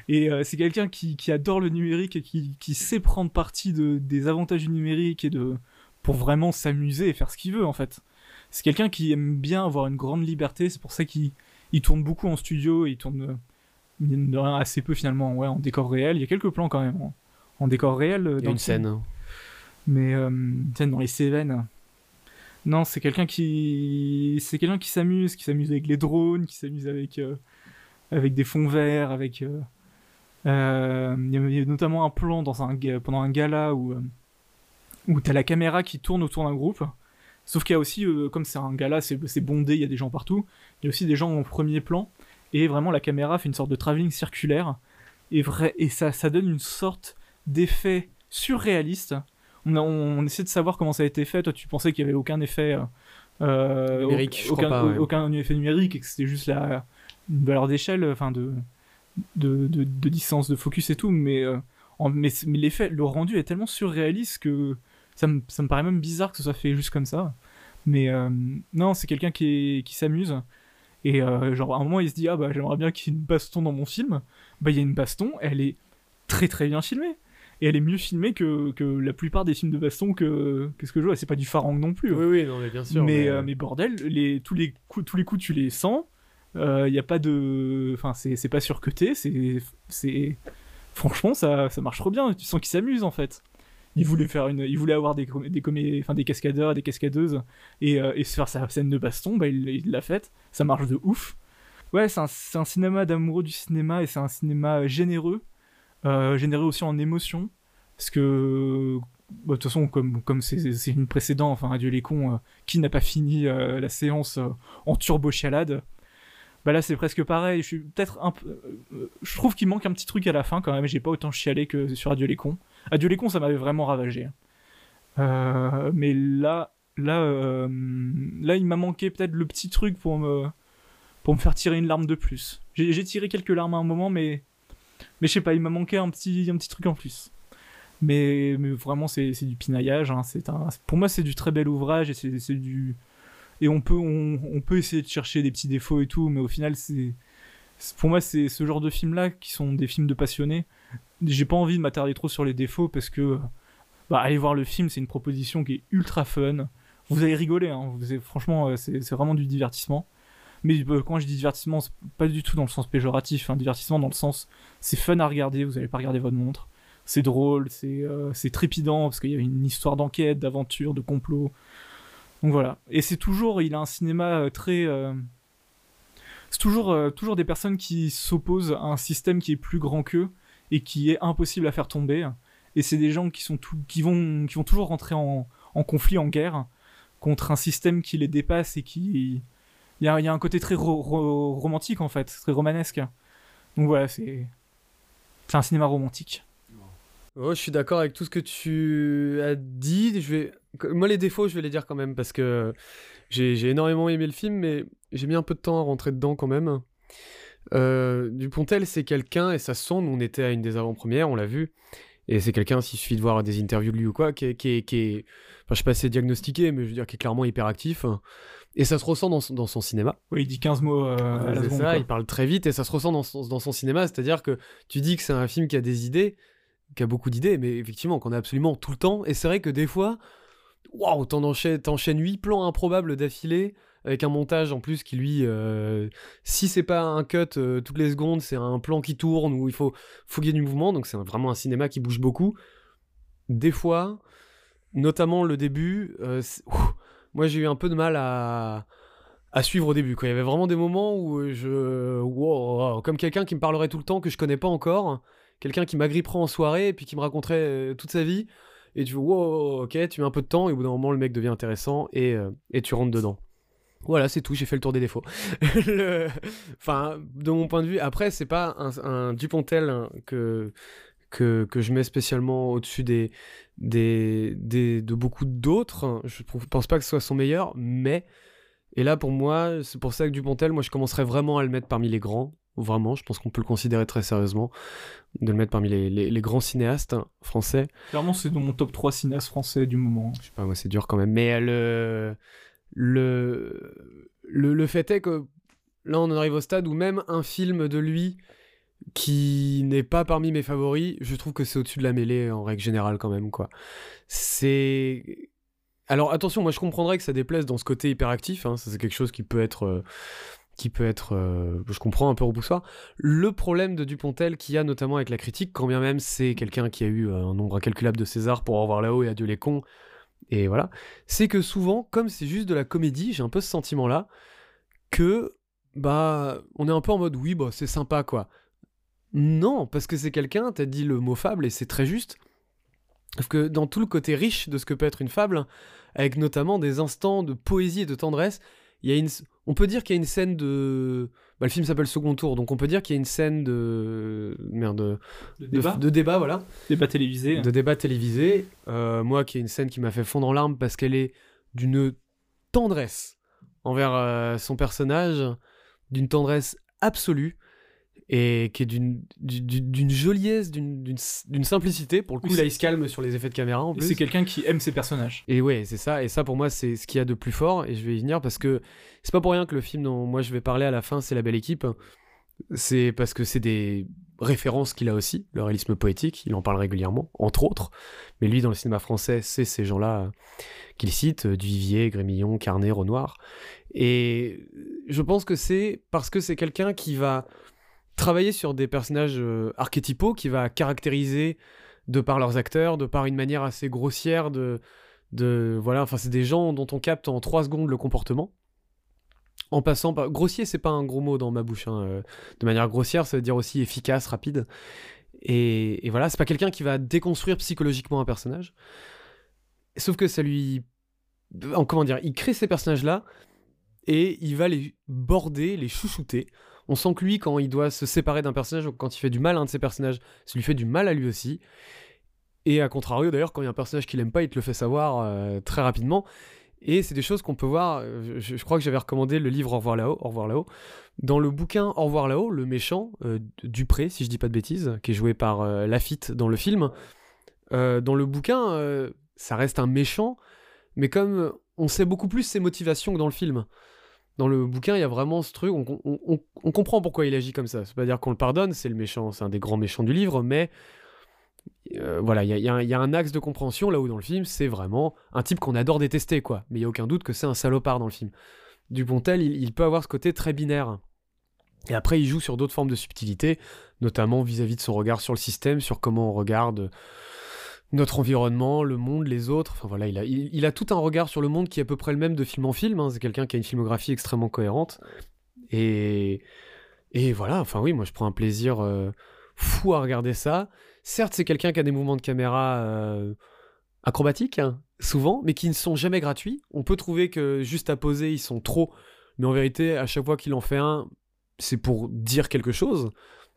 Et euh, c'est quelqu'un qui, adore le numérique et qui, sait prendre parti de, des avantages du numérique et de pour vraiment s'amuser et faire ce qu'il veut en fait. C'est quelqu'un qui aime bien avoir une grande liberté, c'est pour ça qu'il tourne beaucoup en studio, il tourne de rien assez peu finalement ouais, en décor réel. Il y a quelques plans quand même en, décor réel. Euh, il y a une scène. Mais euh, une scène dans les Cévennes. Non, c'est quelqu'un qui, c'est quelqu'un qui s'amuse, qui s'amuse avec les drones, qui s'amuse avec euh, des fonds verts, avec. Euh, euh, il y, a notamment un plan pendant un gala où où t'as la caméra qui tourne autour d'un groupe. Sauf qu'il y a aussi, comme c'est un gala, c'est bondé, il y a des gens partout. Il y a aussi des gens en premier plan et vraiment la caméra fait une sorte de travelling circulaire et vrai et ça donne une sorte d'effet surréaliste on, essaie de savoir comment ça a été fait. Toi, tu pensais qu'il n'y avait aucun effet euh, euh, numérique, aucun, aucun effet numérique et que c'était juste la une valeur d'échelle, enfin de de, de distance de focus et tout. Mais euh, mais, l'effet, le rendu est tellement surréaliste que ça me, ça me paraît même bizarre que ce soit fait juste comme ça. Mais non, c'est quelqu'un qui, qui s'amuse. Et genre, à un moment, il se dit Ah bah, j'aimerais bien qu'il y ait une baston dans mon film. Bah, il y a une baston, elle est très très bien filmée et elle est mieux filmée que, que la plupart des films de baston que, que ce que je vois. C'est pas du farang non plus. Hein. Oui, oui, non, mais bien sûr. Mais, euh, mais... bordel, les, tous, les coups, tous les coups, tu les sens. Il euh, n'y a pas de. Enfin, c'est pas surcuté. C'est. Franchement, ça, ça marche trop bien. Tu sens qu'ils s'amusent en fait. Il voulait faire une, il voulait avoir des des enfin des cascadeurs et des cascadeuses et, euh, et se faire sa scène de baston, bah il l'a faite, ça marche de ouf. Ouais, c'est un, un, cinéma d'amoureux du cinéma et c'est un cinéma généreux euh, généré aussi en émotion, parce que bah, de toute façon, comme comme c'est une précédente, enfin Adieu les cons, euh, qui n'a pas fini euh, la séance en turbo chialade, bah là c'est presque pareil. Je suis peut-être un je trouve qu'il manque un petit truc à la fin quand même. J'ai pas autant chialé que sur Adieu les cons. Adieu les cons, ça m'avait vraiment ravagé. mais là, là, là, il m'a manqué peut-être le petit truc pour me pour me faire tirer une larme de plus. J'ai tiré quelques larmes à un moment, mais mais je sais pas, il m'a manqué un petit, un petit truc en plus. Mais, mais vraiment, c'est du pinaillage. Hein. Un, pour moi, c'est du très bel ouvrage et c'est du. Et on peut, on, peut essayer de chercher des petits défauts et tout, mais au final, c'est. Pour moi, c'est ce genre de films-là qui sont des films de passionnés. J'ai pas envie de m'attarder trop sur les défauts parce que. Bah, allez voir le film, c'est une proposition qui est ultra fun. Vous allez rigoler, hein. Vous franchement, euh, c'est vraiment du divertissement. Mais euh, quand je dis divertissement, c'est pas du tout dans le sens péjoratif. Hein. Divertissement dans le sens, c'est fun à regarder, vous n'allez pas regarder votre montre. C'est drôle, c'est euh, trépidant, parce qu'il y a une histoire d'enquête, d'aventure, de complot. Donc voilà. Et c'est toujours, il a un cinéma euh, très... c'est toujours, toujours des personnes qui s'opposent à un système qui est plus grand qu'eux et qui est impossible à faire tomber. Et c'est des gens qui, sont qui, vont, qui vont toujours rentrer en, conflit, en guerre, contre un système qui les dépasse et qui. Il y a, un côté très romantique en fait, très romanesque. Donc voilà, c'est. C'est un cinéma romantique. Oh, je suis d'accord avec tout ce que tu as dit. Je vais... Moi, les défauts, je vais les dire quand même parce que j'ai énormément aimé le film, mais j'ai mis un peu de temps à rentrer dedans quand même. Euh, Dupontel, c'est quelqu'un, et ça se sent, on était à une des avant-premières, on l'a vu, et c'est quelqu'un, s'il suffit de voir des interviews de lui ou quoi, qui est, qui qui enfin je sais pas si c'est diagnostiqué, mais je veux dire qui est clairement hyperactif, et ça se ressent dans son, dans son cinéma. Oui, il dit 15 mots euh, à la seconde. ça, il parle très vite, et ça se ressent dans son, dans son cinéma, c'est-à-dire que tu dis que c'est un film qui a des idées, qui a beaucoup d'idées, mais effectivement qu'on a absolument tout le temps, et c'est vrai que des fois, waouh, t'enchaînes 8 plans improbables d'affilée, avec un montage en plus qui lui, euh, si c'est pas un cut euh, toutes les secondes, c'est un plan qui tourne où il faut, faut du mouvement, donc c'est vraiment un cinéma qui bouge beaucoup. Des fois, notamment le début, euh, moi j'ai eu un peu de mal à, suivre au début. Quoi. Il y avait vraiment des moments où je, wow, comme quelqu'un qui me parlerait tout le temps que je connais pas encore, quelqu'un qui m'agripperait en soirée et puis qui me raconterait toute sa vie. Et tu wow, ok, tu mets un peu de temps et au bout d'un moment le mec devient intéressant et, et tu rentres dedans. Voilà, c'est tout, j'ai fait le tour des défauts. (laughs) De mon point de vue, après, c'est pas un, Dupontel hein, que, que, que, je mets spécialement au-dessus des, des, des, de beaucoup d'autres. Je pense pas que ce soit son meilleur, mais. Et là, pour moi, c'est pour ça que Dupontel, moi, je commencerais vraiment à le mettre parmi les grands. Vraiment, je pense qu'on peut le considérer très sérieusement, de le mettre parmi les, les, grands cinéastes français. Clairement, c'est dans mon top 3 cinéastes français du moment. Je sais pas, moi, c'est dur quand même. Mais le le, le, fait est que là, on en arrive au stade où même un film de lui qui n'est pas parmi mes favoris, je trouve que c'est au-dessus de la mêlée en règle générale quand même, quoi. C'est... Alors attention, moi je comprendrais que ça déplaise dans ce côté hyperactif, hein, c'est quelque chose qui peut être... Euh, qui peut être, euh, je comprends, un peu repoussoir. Le problème de Dupontel qu'il y a notamment avec la critique, quand bien même c'est quelqu'un qui a eu un nombre incalculable de César pour avoir là-haut et adieu les cons, et voilà, c'est que souvent, comme c'est juste de la comédie, j'ai un peu ce sentiment-là, que, bah, on est un peu en mode, oui, bah, c'est sympa, quoi. Non, parce que c'est quelqu'un, t'as dit le mot fable, et c'est très juste, parce que dans tout le côté riche de ce que peut être une fable, avec notamment des instants de poésie et de tendresse, il y a une, on peut dire qu'il y a une scène de, bah, le film s'appelle Second Tour, donc on peut dire qu'il y a une scène de merde de, débat, de, débat voilà, débat télévisé, de débat télévisé. Euh, moi, qui est une scène qui m'a fait fondre en larmes parce qu'elle est d'une tendresse envers euh, son personnage, d'une tendresse absolue et qui est d'une joliesse, d'une simplicité. Pour le coup, là, il se calme sur les effets de caméra en plus. C'est quelqu'un qui aime ses personnages. Et ouais, c'est ça. Et ça, pour moi, c'est ce qu'il y a de plus fort. Et je vais y venir parce que c'est pas pour rien que le film dont moi je vais parler à la fin, c'est La Belle Équipe. C'est parce que c'est des références qu'il a aussi, le réalisme poétique, il en parle régulièrement, entre autres. Mais lui, dans le cinéma français, c'est ces gens-là qu'il cite, Duvivier, Grémillon, Carnet, Renoir. Et je pense que c'est parce que c'est quelqu'un qui va travailler sur des personnages euh, archétypaux qui va caractériser de par leurs acteurs, de par une manière assez grossière de, de voilà, enfin c'est des gens dont on capte en 3 secondes le comportement. En passant par grossier, c'est pas un gros mot dans ma bouche. Hein, euh, de manière grossière, ça veut dire aussi efficace, rapide. Et, et voilà, c'est pas quelqu'un qui va déconstruire psychologiquement un personnage. Sauf que ça lui, comment dire, il crée ces personnages-là et il va les border, les chouchouter on sent que lui, quand il doit se séparer d'un personnage, ou quand il fait du mal à un de ses personnages, ça lui fait du mal à lui aussi. Et à contrario, d'ailleurs, quand il y a un personnage qu'il aime pas, il te le fait savoir euh, très rapidement. Et c'est des choses qu'on peut voir. Euh, je, crois que j'avais recommandé le livre Au revoir là-haut. Au revoir là-haut. Dans le bouquin Au revoir là-haut, le méchant, euh, Dupré, si je dis pas de bêtises, qui est joué par Lafitte dans le film, dans le bouquin, ça reste un méchant, mais comme on sait beaucoup plus ses motivations que dans le film dans le bouquin, il y a vraiment ce truc, on, comprend pourquoi il agit comme ça. C'est pas dire qu'on le pardonne, c'est le méchant, c'est un des grands méchants du livre, mais euh, voilà, il y a, un axe de compréhension là où dans le film, c'est vraiment un type qu'on adore détester, quoi. Mais il y a aucun doute que c'est un salopard dans le film. Dupontel, il, peut avoir ce côté très binaire. Et après, il joue sur d'autres formes de subtilité, notamment vis-à-vis -vis de son regard sur le système, sur comment on regarde notre environnement, le monde, les autres. Enfin voilà, il a, tout un regard sur le monde qui est à peu près le même de film en film. Hein. C'est quelqu'un qui a une filmographie extrêmement cohérente. Et, et voilà, enfin oui, moi je prends un plaisir euh, fou à regarder ça. Certes, c'est quelqu'un qui a des mouvements de caméra euh, acrobatiques, hein, souvent, mais qui ne sont jamais gratuits. On peut trouver que juste à poser, ils sont trop. Mais en vérité, à chaque fois qu'il en fait un, c'est pour dire quelque chose.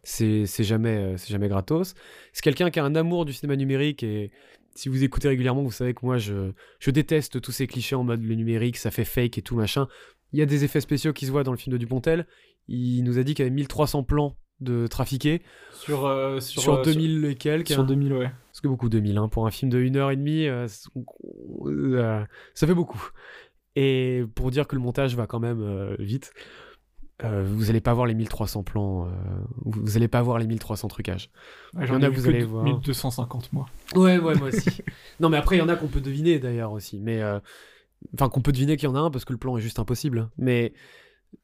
C'est jamais, euh, c'est jamais gratos. C'est quelqu'un qui a un amour du cinéma numérique et si vous écoutez régulièrement, vous savez que moi, je, je déteste tous ces clichés en mode le numérique, ça fait fake et tout machin. Il y a des effets spéciaux qui se voient dans le film de Dupontel. Il nous a dit qu'il y avait 1300 plans de trafiqués. Sur, euh, sur, sur 2000 euh, et quelques. Sur 2000, ouais. Parce que beaucoup 2000, hein, pour un film de 1h30, euh, ça fait beaucoup. Et pour dire que le montage va quand même vite, vous allez pas voir les 1300 plans, vous allez pas voir les 1300 trucages. il y en a, vous allez voir. 1250 moi. Ouais, ouais, moi (laughs) aussi. non, mais après, il y en a qu'on peut deviner d'ailleurs aussi. Mais Enfin, qu'on peut deviner qu'il y en a un parce que le plan est juste impossible. Mais,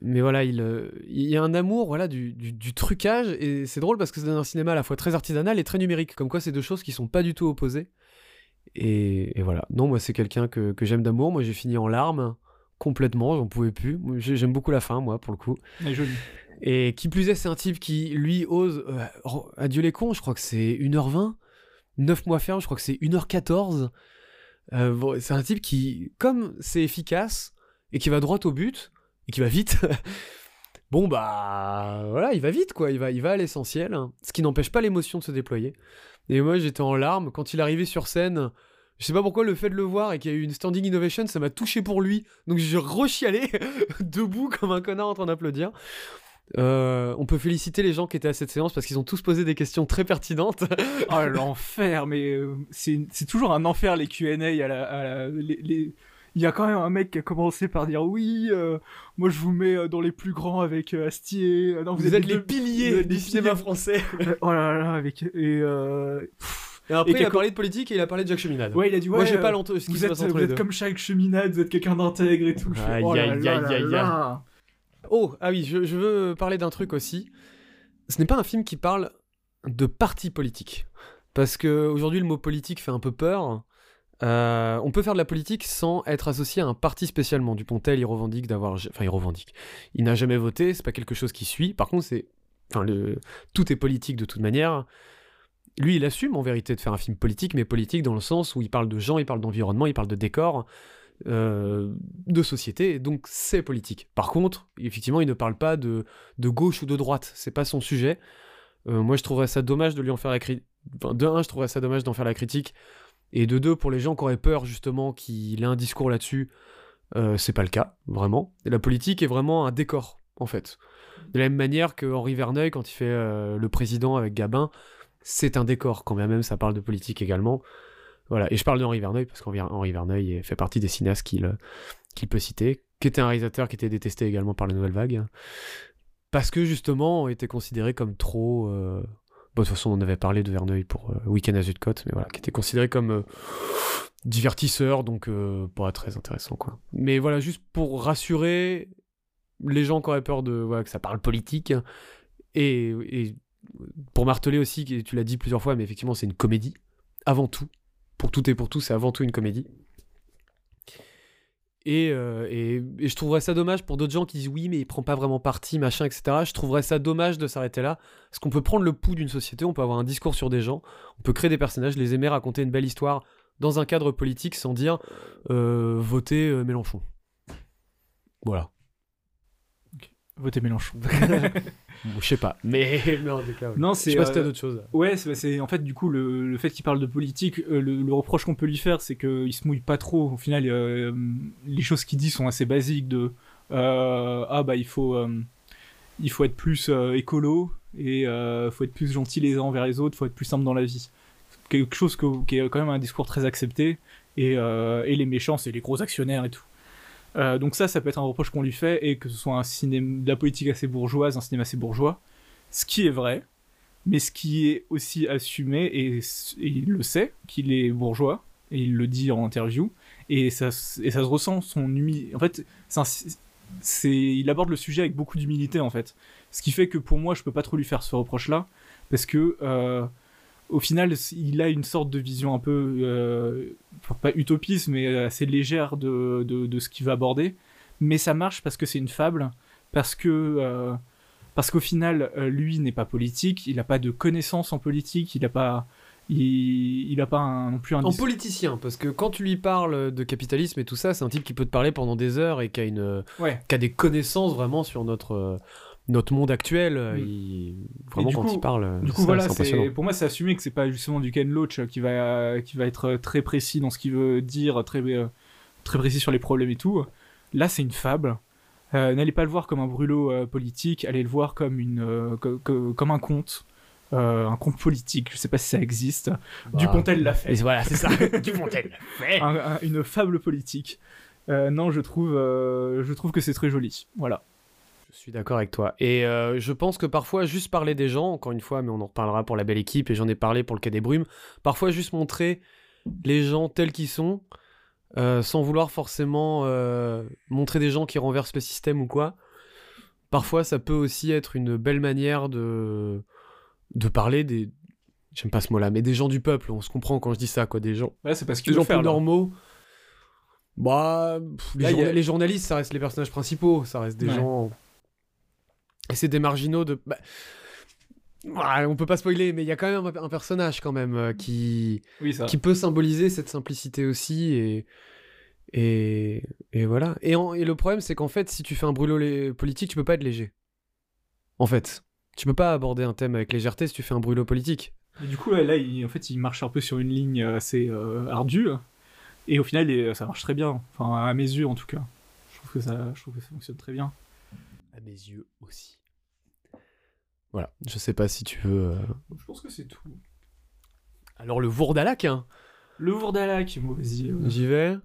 mais voilà, il, euh, il y a un amour voilà, du, du, trucage. Et c'est drôle parce que c'est un cinéma à la fois très artisanal et très numérique. Comme quoi, c'est deux choses qui sont pas du tout opposées. Et, et voilà. Non, moi, c'est quelqu'un que, que j'aime d'amour. Moi, j'ai fini en larmes complètement. J'en pouvais plus. J'aime beaucoup la fin, moi, pour le coup. joli. Et qui plus est, c'est un type qui, lui, ose. Euh, adieu les cons, je crois que c'est 1h20. 9 mois ferme, je crois que c'est 1h14. Euh, c'est un type qui, comme c'est efficace et qui va droit au but et qui va vite, (laughs) bon bah voilà, il va vite quoi, il va, il va à l'essentiel, hein. ce qui n'empêche pas l'émotion de se déployer. Et moi j'étais en larmes quand il arrivait sur scène. Je sais pas pourquoi le fait de le voir et qu'il y a eu une standing innovation, ça m'a touché pour lui. Donc j'ai rechialé (laughs) debout comme un connard en train d'applaudir. Euh, on peut féliciter les gens qui étaient à cette séance parce qu'ils ont tous posé des questions très pertinentes. (laughs) oh l'enfer, mais euh, c'est toujours un enfer les Q&A. Il y a quand même un mec qui a commencé par dire oui, euh, moi je vous mets dans les plus grands avec Astier. vous, êtes, les piliers du cinéma français. oh là là, avec et, et après, il a parlé de politique et il a parlé de Jacques Cheminade. Ouais, il a dit ouais. Moi, j'ai pas. Vous êtes, vous êtes comme Jacques Cheminade, vous êtes quelqu'un d'intègre et tout. Aïe, oh aïe, aïe, aïe, aïe. Oh, ah oui, je, veux parler d'un truc aussi. Ce n'est pas un film qui parle de parti politique. Parce que aujourd'hui, le mot politique fait un peu peur. Euh, on peut faire de la politique sans être associé à un parti spécialement. Dupontel, il revendique d'avoir. Enfin, il revendique. Il n'a jamais voté, c'est pas quelque chose qui suit. Par contre, c'est. Enfin, le... tout est politique de toute manière. Lui, il assume en vérité de faire un film politique, mais politique dans le sens où il parle de gens, il parle d'environnement, il parle de décor. Euh, de société, donc c'est politique. Par contre, effectivement, il ne parle pas de, gauche ou de droite, c'est pas son sujet. Euh, moi, je trouverais ça dommage de lui en faire la critique. de un, je trouverais ça dommage d'en faire la critique, et de deux, pour les gens qui auraient peur justement qu'il ait un discours là-dessus, euh, c'est pas le cas, vraiment. La politique est vraiment un décor, en fait. De la même manière que Henri Verneuil, quand il fait le président avec Gabin, c'est un décor, quand même ça parle de politique également. Voilà, et je parle d'Henri Verneuil parce qu'Henri Verneuil fait partie des cinéastes qu'il peut citer, qui était un réalisateur qui était détesté également par la nouvelle vague, parce que justement était considéré comme trop... Euh, bon, de toute façon, on avait parlé de Verneuil pour euh, Weekend à Zuidcote, mais voilà, qui était considéré comme euh, divertisseur, donc pas très intéressant, quoi. Mais voilà, juste pour rassurer les gens qui auraient peur de voilà, que ça parle politique, et pour marteler aussi, tu l'as dit plusieurs fois, mais effectivement, c'est une comédie, avant tout pour tout et pour tout, c'est avant tout une comédie. Euh, et, et, je trouverais ça dommage pour d'autres gens qui disent oui, mais il prend pas vraiment parti, machin, etc. Je trouverais ça dommage de s'arrêter là. Parce qu'on peut prendre le pouls d'une société, on peut avoir un discours sur des gens, on peut créer des personnages, les aimer, raconter une belle histoire dans un cadre politique sans dire euh, voter euh, Mélenchon. Voilà. Voter Mélenchon. (laughs) je sais pas, mais, en tout cas, non, c'est. Je sais pas euh, d'autres choses. Ouais, c'est en fait du coup le, le fait qu'il parle de politique, euh, le, reproche qu'on peut lui faire, c'est qu'il se mouille pas trop. Au final, euh, les choses qu'il dit sont assez basiques. De ah bah il faut il faut être plus écolo et faut être plus gentil les uns envers les autres, faut être plus simple dans la vie. Quelque chose qui est quand même un discours très accepté et, et les méchants c'est les gros actionnaires et tout. Euh, donc ça, ça peut être un reproche qu'on lui fait, et que ce soit un cinéma, de la politique assez bourgeoise, un cinéma assez bourgeois, ce qui est vrai, mais ce qui est aussi assumé, et, il le sait, qu'il est bourgeois, et il le dit en interview, et ça, et ça se ressent son humilité. En fait, c'est, il aborde le sujet avec beaucoup d'humilité, en fait. Ce qui fait que pour moi, je peux pas trop lui faire ce reproche-là, parce que... Euh, au final, il a une sorte de vision un peu, euh, pas utopiste, mais assez légère de, de, ce qu'il va aborder. Mais ça marche parce que c'est une fable, parce que, euh, parce qu'au final, lui n'est pas politique, il n'a pas de connaissances en politique, il n'a pas, il, a pas non plus un. En politicien, parce que quand tu lui parles de capitalisme et tout ça, c'est un type qui peut te parler pendant des heures et qui a, une, qui a des connaissances vraiment sur notre, notre monde actuel. Mm. Il... Vraiment, quand il parle. Du coup, voilà, pour moi, c'est assumé que c'est pas justement du Ken Loach qui va, qui va être très précis dans ce qu'il veut dire, très, très précis sur les problèmes et tout. Là, c'est une fable. Euh, n'allez pas le voir comme un brûlot euh, politique, allez le voir comme, une, euh, comme un conte. Euh, un conte politique, je sais pas si ça existe. Bah, Dupontel l'a fait. Voilà, c'est ça. (laughs) Dupontel l'a fait. une fable politique. Euh, non, je trouve, euh, je trouve que c'est très joli. Voilà. Je suis d'accord avec toi. Et je pense que parfois, juste parler des gens, encore une fois, mais on en reparlera pour la belle équipe, et j'en ai parlé pour le cas des brumes, parfois juste montrer les gens tels qu'ils sont, sans vouloir forcément montrer des gens qui renversent le système ou quoi. Parfois, ça peut aussi être une belle manière de de parler des. J'aime pas ce mot-là, mais des gens du peuple. On se comprend quand je dis ça, quoi. Des gens. Ouais, c'est parce gens plus normaux. Bah, les, journalistes, ça reste les personnages principaux. Ça reste des gens. Et c'est des marginaux de. Bah... on peut pas spoiler, mais il y a quand même un, personnage quand même euh, qui qui peut symboliser cette simplicité aussi et et, et voilà. Et, et le problème, c'est qu'en fait, si tu fais un brûlot politique, tu peux pas être léger. En fait. Tu peux pas aborder un thème avec légèreté si tu fais un brûlot politique. du coup, là, il, en fait, il marche un peu sur une ligne assez euh, ardue. Et au final, ça marche très bien. Enfin, à mes yeux, en tout cas. Je trouve que ça, je trouve que ça fonctionne très bien. À mes yeux aussi. Voilà. Je sais pas si tu veux. Euh, je pense que c'est tout. Alors, le Vourdalac, hein Le Vourdalac, moi, vas-y. J'y vais.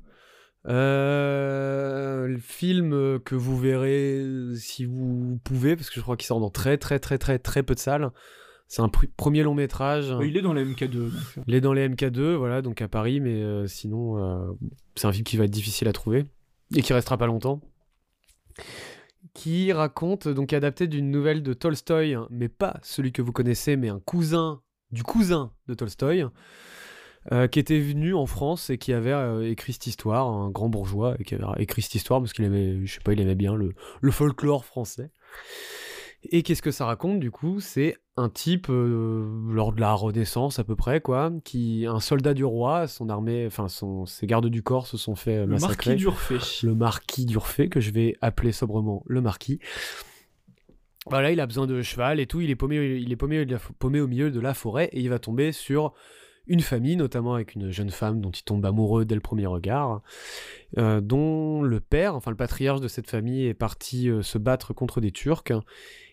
Euh, le film que vous verrez si vous pouvez, parce que je crois qu'il sort dans très très très très très peu de salles. C'est un premier long métrage. Il est dans les MK2. Euh. Il est dans les MK2, voilà, donc à Paris, mais euh, sinon, c'est un film qui va être difficile à trouver et qui restera pas longtemps. Qui raconte, donc adapté d'une nouvelle de Tolstoy, hein, mais pas celui que vous connaissez, mais un cousin du cousin de Tolstoy. Euh, qui était venu en France et qui avait euh, écrit cette histoire, un grand bourgeois, et qui avait écrit cette histoire parce qu'il aimait, je sais pas, il aimait bien le folklore français. Et qu'est-ce que ça raconte du coup? C'est un type euh, lors de la Renaissance à peu près quoi, qui un soldat du roi, son armée, enfin son ses gardes du corps se sont fait massacrer. Le marquis d'Urfé. Le marquis d'Urfé que je vais appeler sobrement le marquis. Voilà, il a besoin de cheval et tout, il est paumé, il est paumé, paumé au milieu de la forêt et il va tomber sur une famille, notamment avec une jeune femme dont il tombe amoureux dès le premier regard, euh, dont le père, enfin le patriarche de cette famille, est parti euh, se battre contre des Turcs.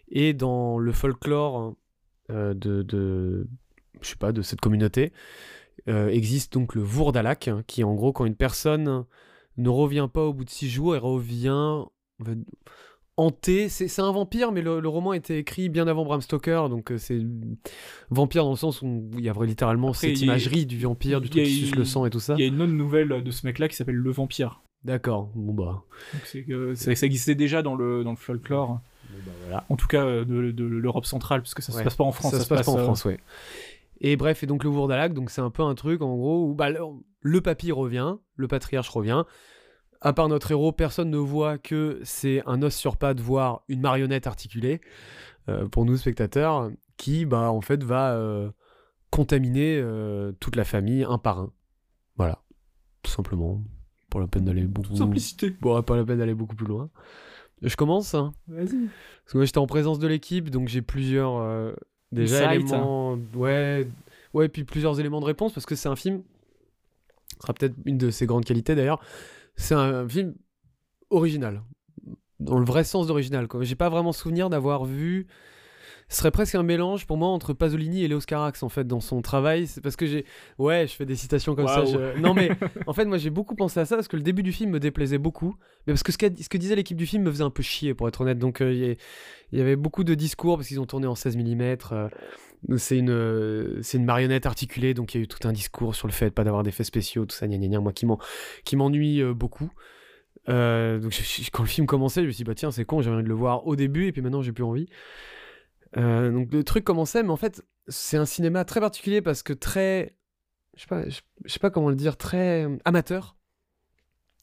Et dans le folklore euh, de, de, je sais pas, de cette communauté, existe donc le Vourdalak, qui en gros, quand une personne ne revient pas au bout de six jours, elle revient hanté. C'est un vampire, mais le, roman a été écrit bien avant Bram Stoker, donc euh, c'est vampire dans le sens où il y a littéralement cette imagerie du vampire, du truc qui suce le sang et tout ça. Il y a une autre nouvelle de ce mec-là qui s'appelle Le Vampire. D'accord, bon bah. Donc ça existait déjà dans le, dans le folklore. Bah voilà. En tout cas euh, de, l'Europe centrale, parce que ça se passe pas en France. Ça, se passe, pas en euh, France, ouais. Et bref, et donc le Vourdalak, donc c'est un peu un truc en gros où bah, le, le papy revient, le patriarche revient, à part notre héros, personne ne voit que c'est un os sur patte, voire une marionnette articulée, euh, pour nous spectateurs, qui, bah, en fait, va euh, contaminer euh, toute la famille un par un. Voilà, tout simplement. Pour la peine d'aller beaucoup. Simplicité. Bon, pas la peine d'aller beaucoup plus loin. Je commence. Hein. Vas-y. Parce que moi, j'étais en présence de l'équipe, donc j'ai plusieurs déjà hein. éléments. Ouais, ouais, puis plusieurs éléments de réponse parce que c'est un film. Ce sera peut-être une de ses grandes qualités d'ailleurs c'est un film original. Dans le vrai sens d'original. J'ai pas vraiment souvenir d'avoir vu. Ce serait presque un mélange pour moi entre Pasolini et Léos Carax en fait dans son travail. C'est parce que j'ai. Ouais, je fais des citations comme ça. Non mais en fait, moi j'ai beaucoup pensé à ça parce que le début du film me déplaisait beaucoup. Mais parce que ce, ce que disait l'équipe du film me faisait un peu chier pour être honnête. Donc euh, il y, avait beaucoup de discours parce qu'ils ont tourné en 16 mm. c'est une, c'est une marionnette articulée, donc il y a eu tout un discours sur le fait de pas d'avoir d'effets spéciaux, tout ça, gna, gna, moi qui m'ennuie euh, beaucoup. Euh, donc quand le film commençait, je me suis dit bah tiens c'est con, j'avais envie de le voir au début et puis maintenant j'ai plus envie. Euh, donc le truc commençait, mais en fait, c'est un cinéma très particulier parce que très, je sais pas, sais pas comment le dire, très euh, amateur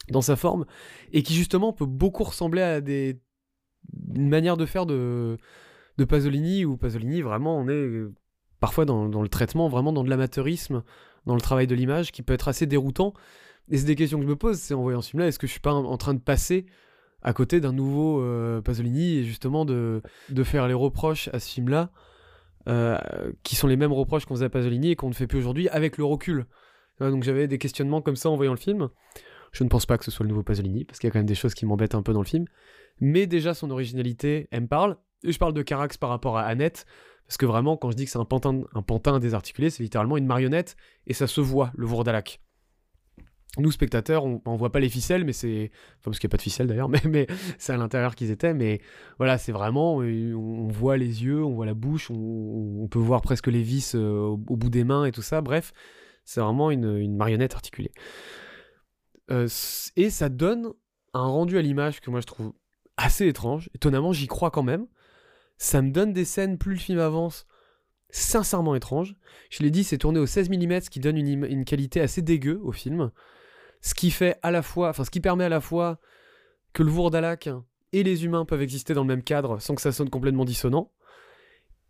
dans sa forme et qui justement peut beaucoup ressembler à des une manière de faire de de Pasolini, où Pasolini, vraiment, on est parfois dans, le traitement, vraiment dans de l'amateurisme, dans le travail de l'image, qui peut être assez déroutant. Et c'est des questions que je me pose, c'est en voyant ce film-là, est-ce que je suis pas en train de passer à côté d'un nouveau euh, Pasolini et justement de, de faire les reproches à ce film-là, euh, qui sont les mêmes reproches qu'on faisait à Pasolini et qu'on ne fait plus aujourd'hui avec le recul. donc j'avais des questionnements comme ça en voyant le film. Je ne pense pas que ce soit le nouveau Pasolini, parce qu'il y a quand même des choses qui m'embêtent un peu dans le film. Mais déjà, son originalité, elle me parle. Et je parle de Carax par rapport à Annette, parce que vraiment, quand je dis que c'est un pantin, un pantin désarticulé, c'est littéralement une marionnette, et ça se voit, le Vourdalac nous spectateurs on, on, voit pas les ficelles mais c'est enfin parce qu'il n'y a pas de ficelles d'ailleurs (laughs) mais, c'est à l'intérieur qu'ils étaient mais voilà c'est vraiment euh, on, voit les yeux on voit la bouche on, peut voir presque les vis euh, au, bout des mains et tout ça. Bref c'est vraiment une, marionnette articulée. Euh, et ça donne un rendu à l'image que moi je trouve assez étrange. Étonnamment j'y crois quand même. Ça me donne des scènes plus le film avance sincèrement étranges. Je l'ai dit c'est tourné au 16 mm ce qui donne une, une qualité assez dégueu au film ce qui fait à la fois, enfin ce qui permet à la fois que le Vourdalak et les humains peuvent exister dans le même cadre sans que ça sonne complètement dissonant.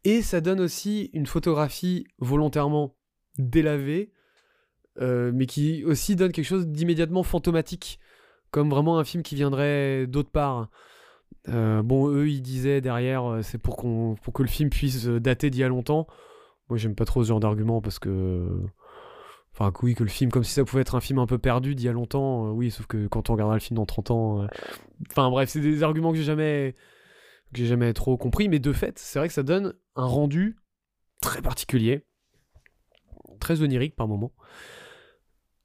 Et ça donne aussi une photographie volontairement délavée, euh, mais qui aussi donne quelque chose d'immédiatement fantomatique, comme vraiment un film qui viendrait d'autre part. Euh, bon, eux, ils disaient derrière, euh, c'est pour, pour que le film puisse dater d'il y a longtemps. Moi, j'aime pas trop ce genre d'argument parce que Enfin, oui, que le film, comme si ça pouvait être un film un peu perdu d'il y a longtemps. Euh, oui, sauf que quand on regardera le film dans 30 ans. Euh, enfin, bref, c'est des arguments que j'ai jamais, que j'ai jamais trop compris. Mais de fait, c'est vrai que ça donne un rendu très particulier, très onirique par moments.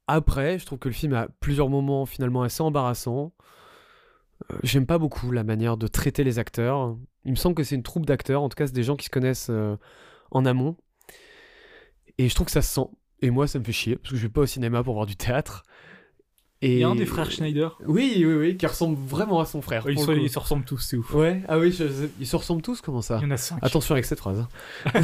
Après, je trouve que le film a plusieurs moments finalement assez embarrassants. Euh, j'aime pas beaucoup la manière de traiter les acteurs. Il me semble que c'est une troupe d'acteurs, en tout cas, c'est des gens qui se connaissent en amont. Et je trouve que ça se sent. Et moi, ça me fait chier, parce que je vais pas au cinéma pour voir du théâtre. Et... Il y a un des frères Schneider. Oui, oui, oui, qui ressemble vraiment à son frère. ils, se, ressemblent tous, c'est ouf. Ouais, ah oui, ils se ressemblent tous, comment ça? Il y en a cinq. Attention avec cette phrase. Hein. (laughs)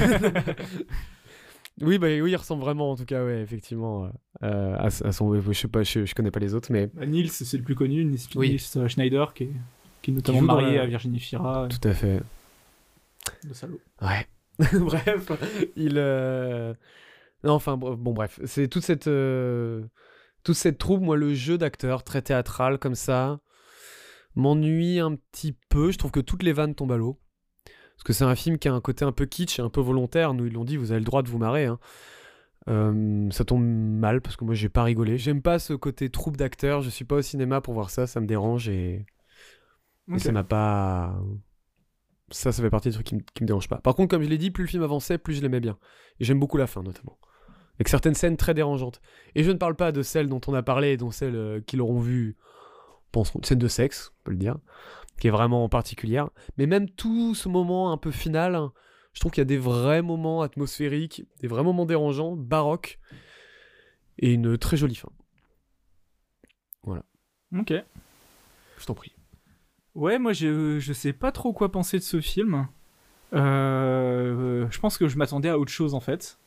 oui, bah oui, il ressemble vraiment, en tout cas, ouais, effectivement, euh, à, son. Je sais pas, je, connais pas les autres, mais. Bah, Nils, c'est le plus connu, Nils, oui. Schneider, qui est, qui est notamment marié à Virginie Fira. Tout à fait. Le salaud. Ouais. (laughs) Bref, il. Euh, non, enfin, bon, bref, c'est toute cette, euh, toute cette troupe. Moi, le jeu d'acteur très théâtral comme ça m'ennuie un petit peu. Je trouve que toutes les vannes tombent à l'eau. Parce que c'est un film qui a un côté un peu kitsch et un peu volontaire. Nous, ils l'ont dit, vous avez le droit de vous marrer. Hein. Euh, ça tombe mal parce que moi, j'ai pas rigolé. J'aime pas ce côté troupe d'acteurs. Je suis pas au cinéma pour voir ça. Ça me dérange et, et ça m'a pas ça, ça fait partie des trucs qui, qui me dérangent pas. Par contre, comme je l'ai dit, plus le film avançait, plus je l'aimais bien. Et j'aime beaucoup la fin, notamment avec certaines scènes très dérangeantes. Et je ne parle pas de celles dont on a parlé, dont celles euh, qui l'auront vu, penseront, une scène de sexe, on peut le dire, qui est vraiment particulière. Mais même tout ce moment un peu final, je trouve qu'il y a des vrais moments atmosphériques, des vrais moments dérangeants, baroques, et une très jolie fin. Voilà. Ok. Je t'en prie. Ouais, moi je, je sais pas trop quoi penser de ce film. Euh, je pense que je m'attendais à autre chose en fait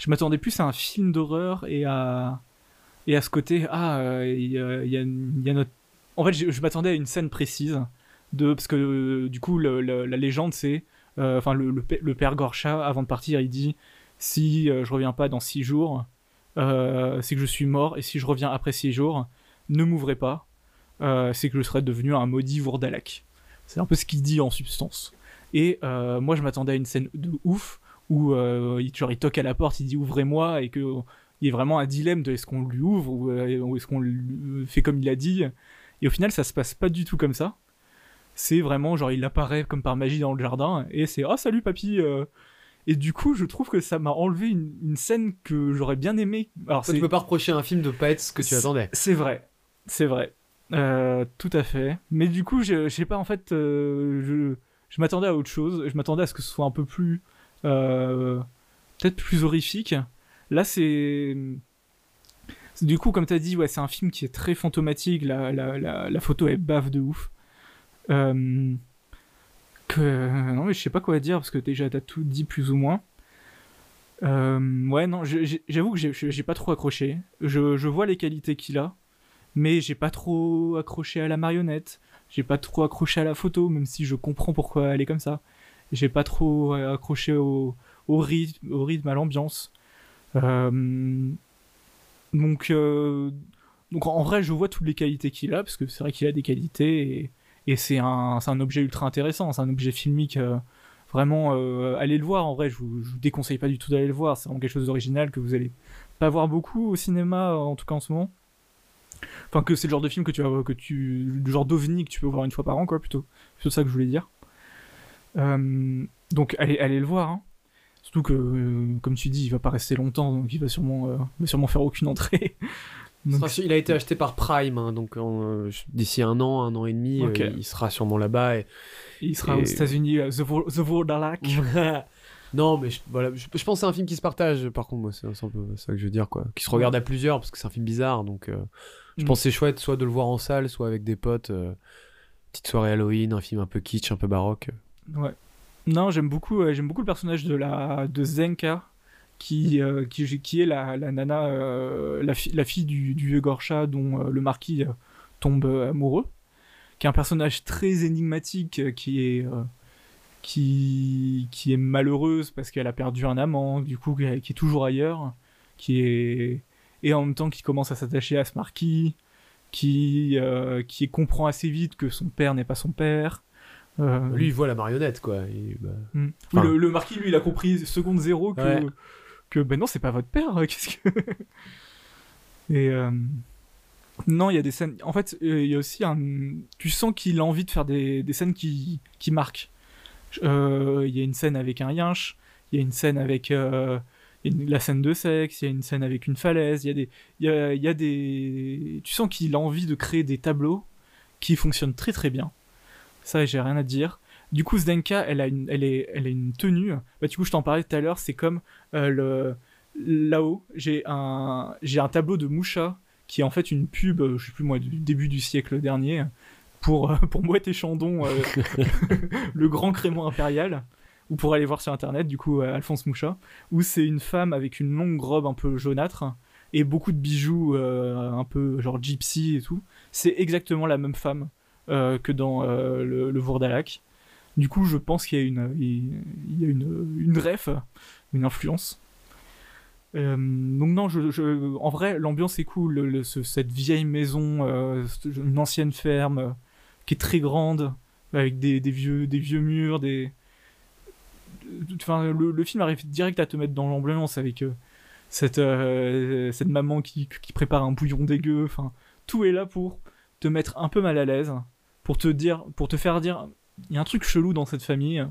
je m'attendais plus à un film d'horreur et à et à ce côté ah il y, a, notre en fait je, m'attendais à une scène précise de parce que du coup la légende c'est euh, enfin le, le, père Gorcha avant de partir il dit si euh, je reviens pas dans six jours euh, c'est que je suis mort et si je reviens après six jours ne m'ouvrez pas c'est que je serais devenu un maudit Vourdalak c'est un peu ce qu'il dit en substance. Et moi je m'attendais à une scène de ouf où euh, il, genre, il toque à la porte, il dit ouvrez-moi, et qu'il y ait vraiment un dilemme de est-ce qu'on lui ouvre ou, euh, est-ce qu'on fait comme il a dit. Et au final, ça se passe pas du tout comme ça. C'est vraiment genre il apparaît comme par magie dans le jardin et c'est oh salut papy. Euh. Et du coup, je trouve que ça m'a enlevé une, scène que j'aurais bien aimé. Alors, ça, tu peux pas reprocher à un film de pas être ce que tu attendais. C'est vrai, c'est vrai, tout à fait. Mais du coup, je, sais pas en fait, je, je m'attendais à autre chose. Je m'attendais à ce que ce soit un peu plus euh, peut-être plus horrifique. Là, c'est. Du coup, comme tu as dit, ouais, c'est un film qui est très fantomatique. La, la, la, photo est bave de ouf. Euh, que... Non, mais je sais pas quoi dire parce que déjà, t'as tout dit plus ou moins. Euh, ouais, non, j'avoue que j'ai pas trop accroché. Je, je vois les qualités qu'il a, mais j'ai pas trop accroché à la marionnette. J'ai pas trop accroché à la photo, même si je comprends pourquoi elle est comme ça. J'ai pas trop accroché au, rythme, à l'ambiance. donc, donc en vrai, je vois toutes les qualités qu'il a, parce que c'est vrai qu'il a des qualités, et, c'est un, un, objet ultra intéressant, c'est un objet filmique. vraiment, allez le voir, en vrai, je vous, vous déconseille pas du tout d'aller le voir, c'est vraiment quelque chose d'original que vous allez pas voir beaucoup au cinéma, en tout cas en ce moment. Enfin, que c'est le genre de film que tu vas, que tu, le genre d'ovni que tu peux voir une fois par an, quoi, plutôt. C'est ça que je voulais dire. Euh, donc, allez, allez le voir. Hein. Surtout que, euh, comme tu dis, il va pas rester longtemps, donc il va sûrement, euh, va sûrement faire aucune entrée. (laughs) Il a été acheté par Prime, hein, donc d'ici un an, un an et demi, il sera sûrement là-bas. Et, il sera aux États-Unis, The, The (laughs) Non, mais je, voilà, je, pense que c'est un film qui se partage, par contre, moi, c'est un peu ça que je veux dire, quoi. Qui se regarde à plusieurs, parce que c'est un film bizarre, donc je mm. pense que c'est chouette, soit de le voir en salle, soit avec des potes. Petite soirée Halloween, un film un peu kitsch, un peu baroque. Non, j'aime beaucoup, j'aime beaucoup le personnage de, la, de Zenka, qui, euh, qui, qui, est la, la nana, la, la, fille du, du vieux Gorcha dont le marquis tombe amoureux, qui est un personnage très énigmatique, qui est qui, qui est malheureuse parce qu'elle a perdu un amant, du coup, qui est toujours ailleurs, qui est. Et en même temps, qui commence à s'attacher à ce marquis, qui, euh, qui comprend assez vite que son père n'est pas son père. Euh, lui, il voit la marionnette, quoi. Bah, hmm. le, marquis, lui, il a compris seconde zéro que, que ben non, c'est pas votre père. (laughs) Qu'est-ce que. (laughs) Et. Euh, non, il y a des scènes. En fait, il y a aussi un. Tu sens qu'il a envie de faire des, des scènes qui, qui marquent. Euh, il y a une scène avec un yinche, il y a une scène avec euh, la scène de sexe, il y a une scène avec une falaise, il y a des, il y a, des, tu sens qu'il a envie de créer des tableaux qui fonctionnent très très bien. Ça, j'ai rien à dire. Du coup, Zdenka, elle a une, elle est, elle a une tenue. Bah, du coup, je t'en parlais tout à l'heure. C'est comme euh, le là-haut, j'ai un, j'ai un tableau de Moucha qui est en fait une pub, je sais plus moi, du début du siècle dernier, pour, euh, pour Mouette et Chandon, euh, (laughs) le grand crément impérial, ou pour aller voir sur internet, du coup, euh, Alphonse Moucha, où c'est une femme avec une longue robe un peu jaunâtre et beaucoup de bijoux un peu genre gypsy et tout. C'est exactement la même femme que dans le, le Vourdalak. Du coup, je pense qu'il y a une, il y a une, une ref, une influence. donc non, je, en vrai, l'ambiance est cool. cette vieille maison, une ancienne ferme, qui est très grande, avec des, vieux, des vieux murs, des. Enfin, le, film arrive direct à te mettre dans l'ambiance avec euh, cette, euh, cette maman qui, qui, prépare un bouillon dégueu. Enfin, tout est là pour te mettre un peu mal à l'aise, pour te dire, pour te faire dire, il y a un truc chelou dans cette famille.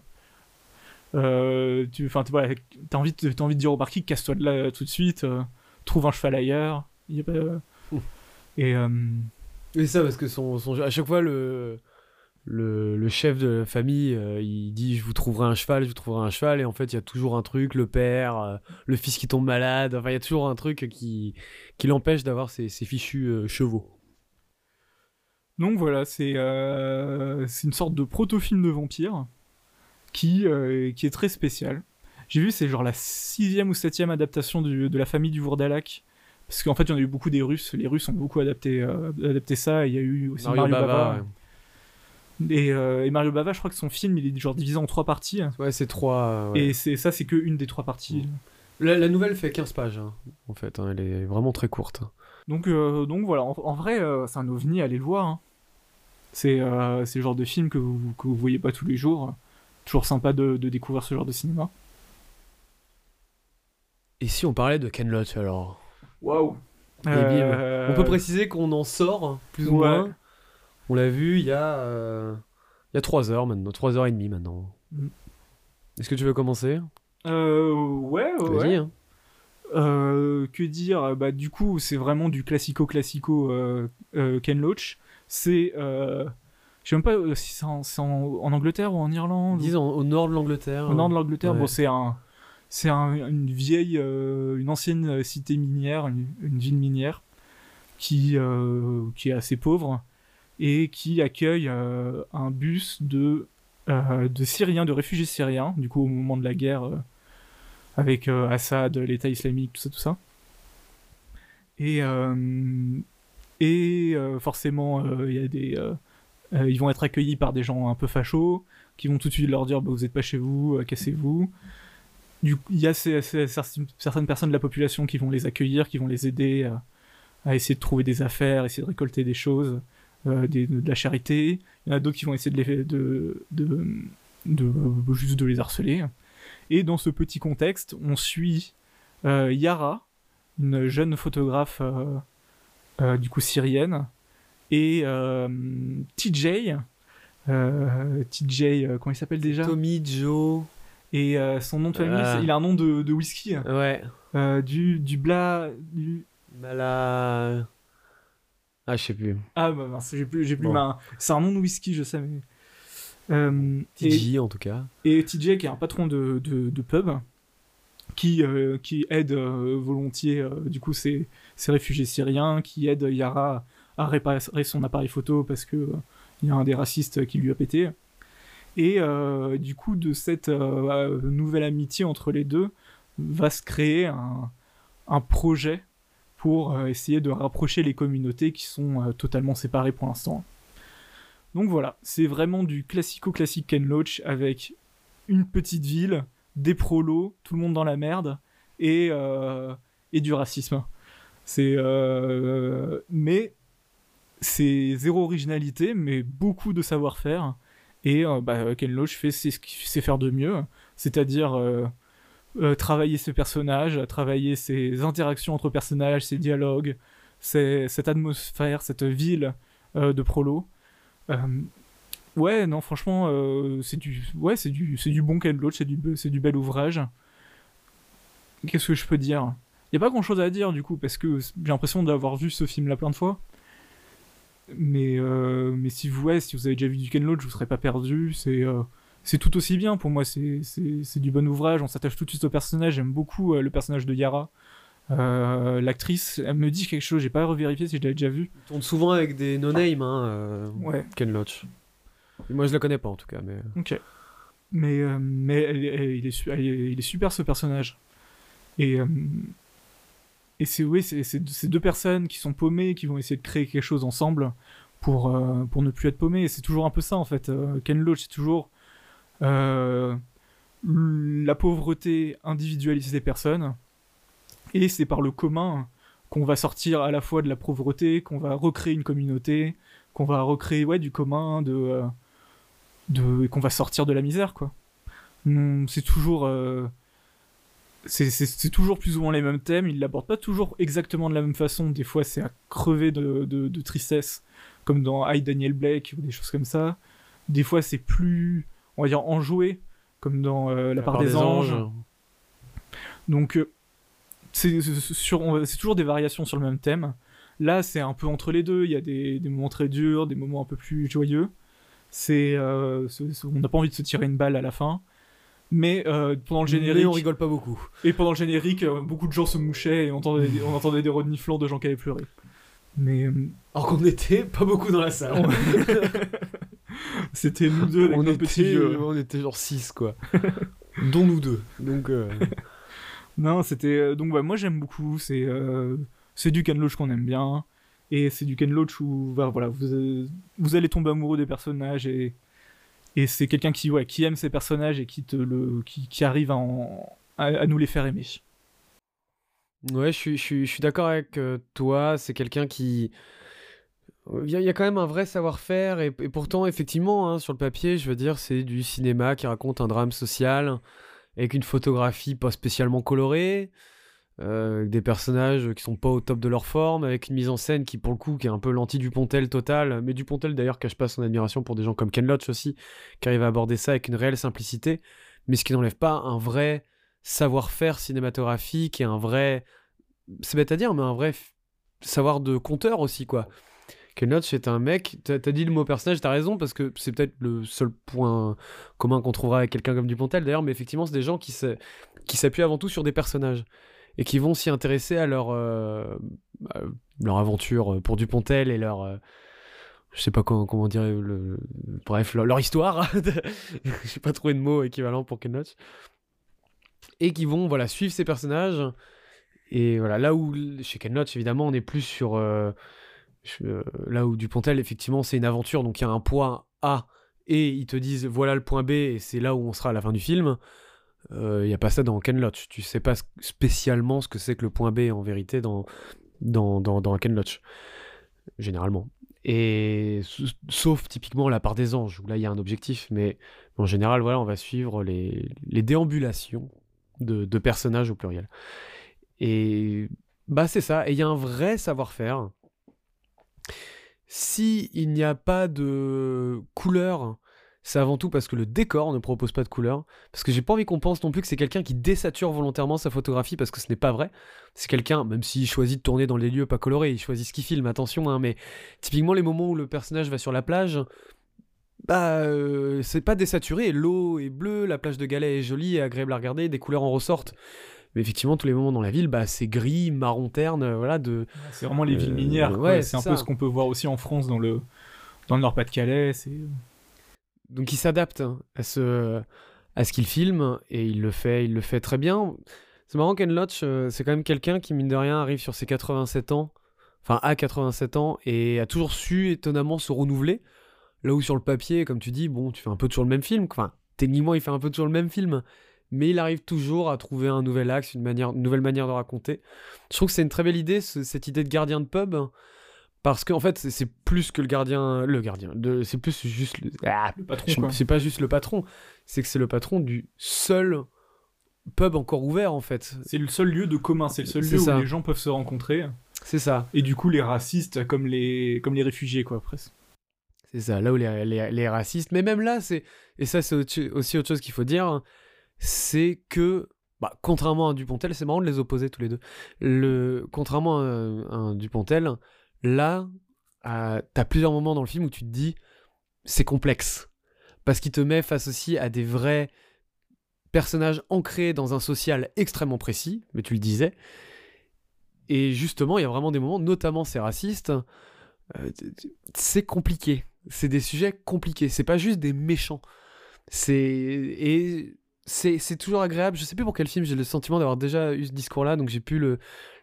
Euh, tu, enfin, voilà, t'as envie, de, as envie de dire au marquis, casse-toi de là tout de suite, trouve un cheval ailleurs. Y a pas, et et ça, parce que son, son, à chaque fois, le, le, le chef de la famille, euh, il dit Je vous trouverai un cheval, je vous trouverai un cheval. Et en fait, il y a toujours un truc le père, euh, le fils qui tombe malade. Enfin, il y a toujours un truc qui, qui l'empêche d'avoir ses, ses, fichus euh, chevaux. Donc voilà, c'est c'est une sorte de proto-film de vampire qui, qui est très spécial. J'ai vu, c'est genre la sixième ou septième adaptation de la famille du Vourdalak parce qu'en fait, il y en a eu beaucoup des Russes. Les Russes ont beaucoup adapté, euh, adapté ça. Il y a eu aussi Mario, Bava. Euh, et, Mario Bava, je crois que son film, il est genre divisé en trois parties. Ouais, c'est trois. Et c'est ça, c'est que une des trois parties. La, nouvelle fait 15 pages, hein, en fait. Hein, elle est vraiment très courte. Donc, euh, donc voilà, en, vrai, c'est un ovni, allez le voir. Hein. C'est le genre de film que vous, que vous voyez pas tous les jours. Toujours sympa de, de découvrir ce genre de cinéma. Et si on parlait de Ken Loach alors? Waouh euh, On peut préciser qu'on en sort, plus ou moins. On l'a vu il y a, euh... il y a 3 heures maintenant, 3 heures et demie maintenant. Mm. Est-ce que tu veux commencer? Euh, Ouais, ouais. Hein. Euh, que dire? Bah du coup, c'est vraiment du classico-classico euh, Ken Loach. C'est... Je sais même pas si c'est en, en, Angleterre ou en Irlande. Disons au nord de l'Angleterre. Au nord de l'Angleterre, bon c'est un c'est une vieille, euh, une ancienne cité minière, une, ville minière, qui, euh, qui est assez pauvre et qui accueille euh, un bus de, de Syriens, de réfugiés syriens, du coup au moment de la guerre avec Assad, l'État islamique, tout ça, tout ça. Et, et forcément, il y a des ils vont être accueillis par des gens un peu fachos, qui vont tout de suite leur dire bah, vous n'êtes pas chez vous, cassez-vous. Il y a certaines personnes de la population qui vont les accueillir, qui vont les aider à essayer de trouver des affaires, essayer de récolter des choses, de, la charité. Il y en a d'autres qui vont essayer de, juste de les harceler. Et dans ce petit contexte, on suit Yara, une jeune photographe euh, euh, du coup syrienne, et euh, TJ, TJ, comment il s'appelle déjà? Tommy Joe. Et son nom de famille, il a un nom de, de whisky. Ouais. du, du bla. Du... Bala. Ah, je sais plus. Ah, bah mince, j'ai plus, j'ai plus ma... C'est un nom de whisky, je sais, mais. TJ en tout cas. Et TJ qui est un patron de, de, de pub qui, euh, qui aide euh, volontiers euh, du coup ces, ces, réfugiés syriens, qui aide Yara à réparer son appareil photo parce que il y a un des racistes qui lui a pété. Et du coup, de cette nouvelle amitié entre les deux, va se créer un, un projet pour essayer de rapprocher les communautés qui sont totalement séparées pour l'instant. Donc voilà, c'est vraiment du classico-classique Ken Loach avec une petite ville, des prolos, tout le monde dans la merde, et, euh, et du racisme. C'est. Euh, mais c'est zéro originalité, mais beaucoup de savoir-faire. Et euh, bah, Ken Loach fait ce qu'il sait faire de mieux, c'est-à-dire travailler ses personnages, travailler ses interactions entre personnages, ses dialogues, cette atmosphère, cette ville de prolo. Ouais, non, franchement, euh, c'est du, ouais, c'est du, c'est du bon Ken Loach, c'est du, c'est du bel ouvrage. Qu'est-ce que je peux dire? Il y a pas grand-chose à dire du coup parce que j'ai l'impression d'avoir vu ce film là plein de fois. Mais, euh, mais si vous, ouais, si vous avez déjà vu du Ken Loach, vous serez pas perdu. C'est, euh, c'est tout aussi bien pour moi. C'est, du bon ouvrage. On s'attache tout de suite au personnage. J'aime beaucoup le personnage de Yara. l'actrice, elle me dit quelque chose, j'ai pas revérifié si je l'avais déjà vu. Il tourne souvent avec des no-name, hein, ouais. Ken Loach. Moi, je la connais pas en tout cas. Mais... Euh. Ok. Mais, euh, mais il, est, il est super ce personnage. Et, euh, et c'est oui, c'est deux personnes qui sont paumées, qui vont essayer de créer quelque chose ensemble pour, pour ne plus être paumées. C'est toujours un peu ça en fait. Ken Loach, c'est toujours la pauvreté individualisée des personnes. Et c'est par le commun qu'on va sortir à la fois de la pauvreté, qu'on va recréer une communauté, qu'on va recréer ouais, du commun, de, de qu'on va sortir de la misère quoi. C'est toujours euh, c'est toujours plus ou moins les mêmes thèmes. Ils l'abordent pas toujours exactement de la même façon. Des fois c'est à crever de, de, tristesse comme dans I Daniel Blake ou des choses comme ça. Des fois c'est plus on va dire enjoué comme dans euh, La, part, des, anges. donc euh, c'est toujours des variations sur le même thème. Là c'est un peu entre les deux. Il y a des, des moments très durs des moments un peu plus joyeux c'est, euh, on n'a pas envie de se tirer une balle à la fin. Mais euh, pendant le générique. on rigole pas beaucoup. Et pendant le générique, euh, beaucoup de gens se mouchaient et on entendait, on entendait des reniflants de gens qui avaient pleuré. Mais. Alors qu'on était pas beaucoup dans la salle. (laughs) C'était nous deux avec on était, On était genre 6 quoi. (laughs) Dont nous deux. Donc. Non, c'était. Donc moi j'aime beaucoup. C'est c'est du Ken Loach qu'on aime bien. Et c'est du Ken Loach où voilà, vous, vous allez tomber amoureux des personnages et, et c'est quelqu'un qui, ouais, qui aime ces personnages et qui, te le, qui, qui arrive à, à, nous les faire aimer. Ouais, je suis, je d'accord avec euh, toi. C'est quelqu'un qui. Il y, a, quand même un vrai savoir-faire et, pourtant, effectivement, hein, sur le papier, je veux dire, c'est du cinéma qui raconte un drame social avec une photographie pas spécialement colorée. Euh, des personnages qui sont pas au top de leur forme, avec une mise en scène qui pour le coup qui est un peu l'anti Dupontel total, mais Dupontel d'ailleurs cache pas son admiration pour des gens comme Ken Loach aussi, qui arrivent à aborder ça avec une réelle simplicité, mais ce qui n'enlève pas un vrai savoir-faire cinématographique et un vrai, c'est bête à dire, mais un vrai savoir de conteur aussi quoi. Ken Loach est un mec, t'as as dit le mot personnage, t'as raison, parce que c'est peut-être le seul point commun qu'on trouvera avec quelqu'un comme Dupontel d'ailleurs, mais effectivement c'est des gens qui s'appuient avant tout sur des personnages et qui vont s'y intéresser à leur, euh, leur aventure euh, pour Dupontel et leur. Euh, je sais pas comment, comment dire. Bref, leur, histoire. (laughs) Je sais pas trouvé de mot équivalent pour Ken. Et qui vont voilà, suivre ces personnages. Et voilà, là où chez Ken évidemment, on est plus sur. là où Dupontel, effectivement, c'est une aventure, donc il y a un point A et ils te disent voilà le point B et c'est là où on sera à la fin du film. Il n'y a pas ça dans Ken Loach. Tu sais pas spécialement ce que c'est que le point B en vérité dans, dans, dans, dans Ken Loach, généralement. Et sauf typiquement la part des anges, où là il y a un objectif, mais en général, voilà, on va suivre les, les déambulations de, de, personnages au pluriel. Et bah c'est ça, et il y a un vrai savoir-faire. Si il n'y a pas de couleur c'est avant tout parce que le décor ne propose pas de couleur. Parce que j'ai pas envie qu'on pense non plus que c'est quelqu'un qui désature volontairement sa photographie parce que ce n'est pas vrai. C'est quelqu'un, même s'il choisit de tourner dans les lieux pas colorés, il choisit ce qu'il filme, attention, hein, mais typiquement les moments où le personnage va sur la plage, bah euh, c'est pas désaturé, l'eau est bleue, la plage de Galets est jolie et agréable à regarder, des couleurs en ressortent. Mais effectivement, tous les moments dans la ville, bah, c'est gris, marron terne, euh, voilà. De, c'est vraiment les villes minières. Euh, c'est un peu ce qu'on peut voir aussi en France dans le, dans le Nord-Pas-de-Calais. C'est donc il s'adapte hein, à ce, à ce qu'il filme et il le fait, il le fait très bien. C'est marrant Ken Loach, euh, c'est quand même quelqu'un qui mine de rien arrive sur ses 87 ans, enfin à 87 ans et a toujours su étonnamment se renouveler. Là où sur le papier, comme tu dis, bon, tu fais un peu toujours le même film. Enfin, techniquement, il fait un peu toujours le même film, mais il arrive toujours à trouver un nouvel axe, une, manière, une nouvelle manière de raconter. Je trouve que c'est une très belle idée, cette idée de gardien de pub. Parce qu'en fait, c'est plus que le gardien. Le gardien. C'est plus juste le. Ah, patron. C'est pas juste le patron. C'est que c'est le patron du seul pub encore ouvert, en fait. C'est le seul lieu de commun. C'est le seul lieu où les gens peuvent se rencontrer. C'est ça. Et du coup, les racistes, comme les, comme les réfugiés, quoi, presque. C'est ça. Là où les, les, racistes. Mais même là, c'est. Et ça, c'est aussi autre chose qu'il faut dire. C'est que. Bah, contrairement à Dupontel, c'est marrant de les opposer tous les deux. Le, contrairement à, à Dupontel, Là, euh, t'as plusieurs moments dans le film où tu te dis c'est complexe. Parce qu'il te met face aussi à des vrais personnages ancrés dans un social extrêmement précis, mais tu le disais. Et justement, il y a vraiment des moments, notamment ces racistes, euh, c'est compliqué. C'est des sujets compliqués. C'est pas juste des méchants. C'est. Et c'est toujours agréable. Je sais plus pour quel film j'ai le sentiment d'avoir déjà eu ce discours-là, donc j'ai pu le,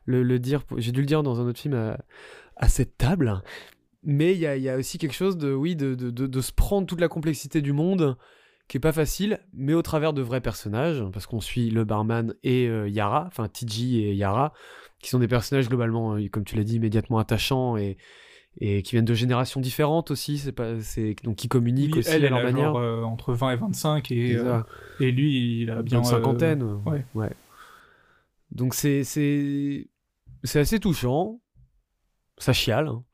le, dire. J'ai dû le dire dans un autre film à, à cette table. Mais il y a, aussi quelque chose de, oui, de, de, se prendre toute la complexité du monde, qui est pas facile, mais au travers de vrais personnages, parce qu'on suit le barman et euh, Yara, enfin TG et Yara, qui sont des personnages globalement, euh, comme tu l'as dit, immédiatement attachants et, et qui viennent de générations différentes aussi, c'est pas, c'est donc qui communiquent aussi elle, à leur manière. Genre, euh, entre 20 et 25 et, et lui il a bien une cinquantaine. ouais. ouais. Donc c'est c'est c'est assez touchant ça chiale. Hein.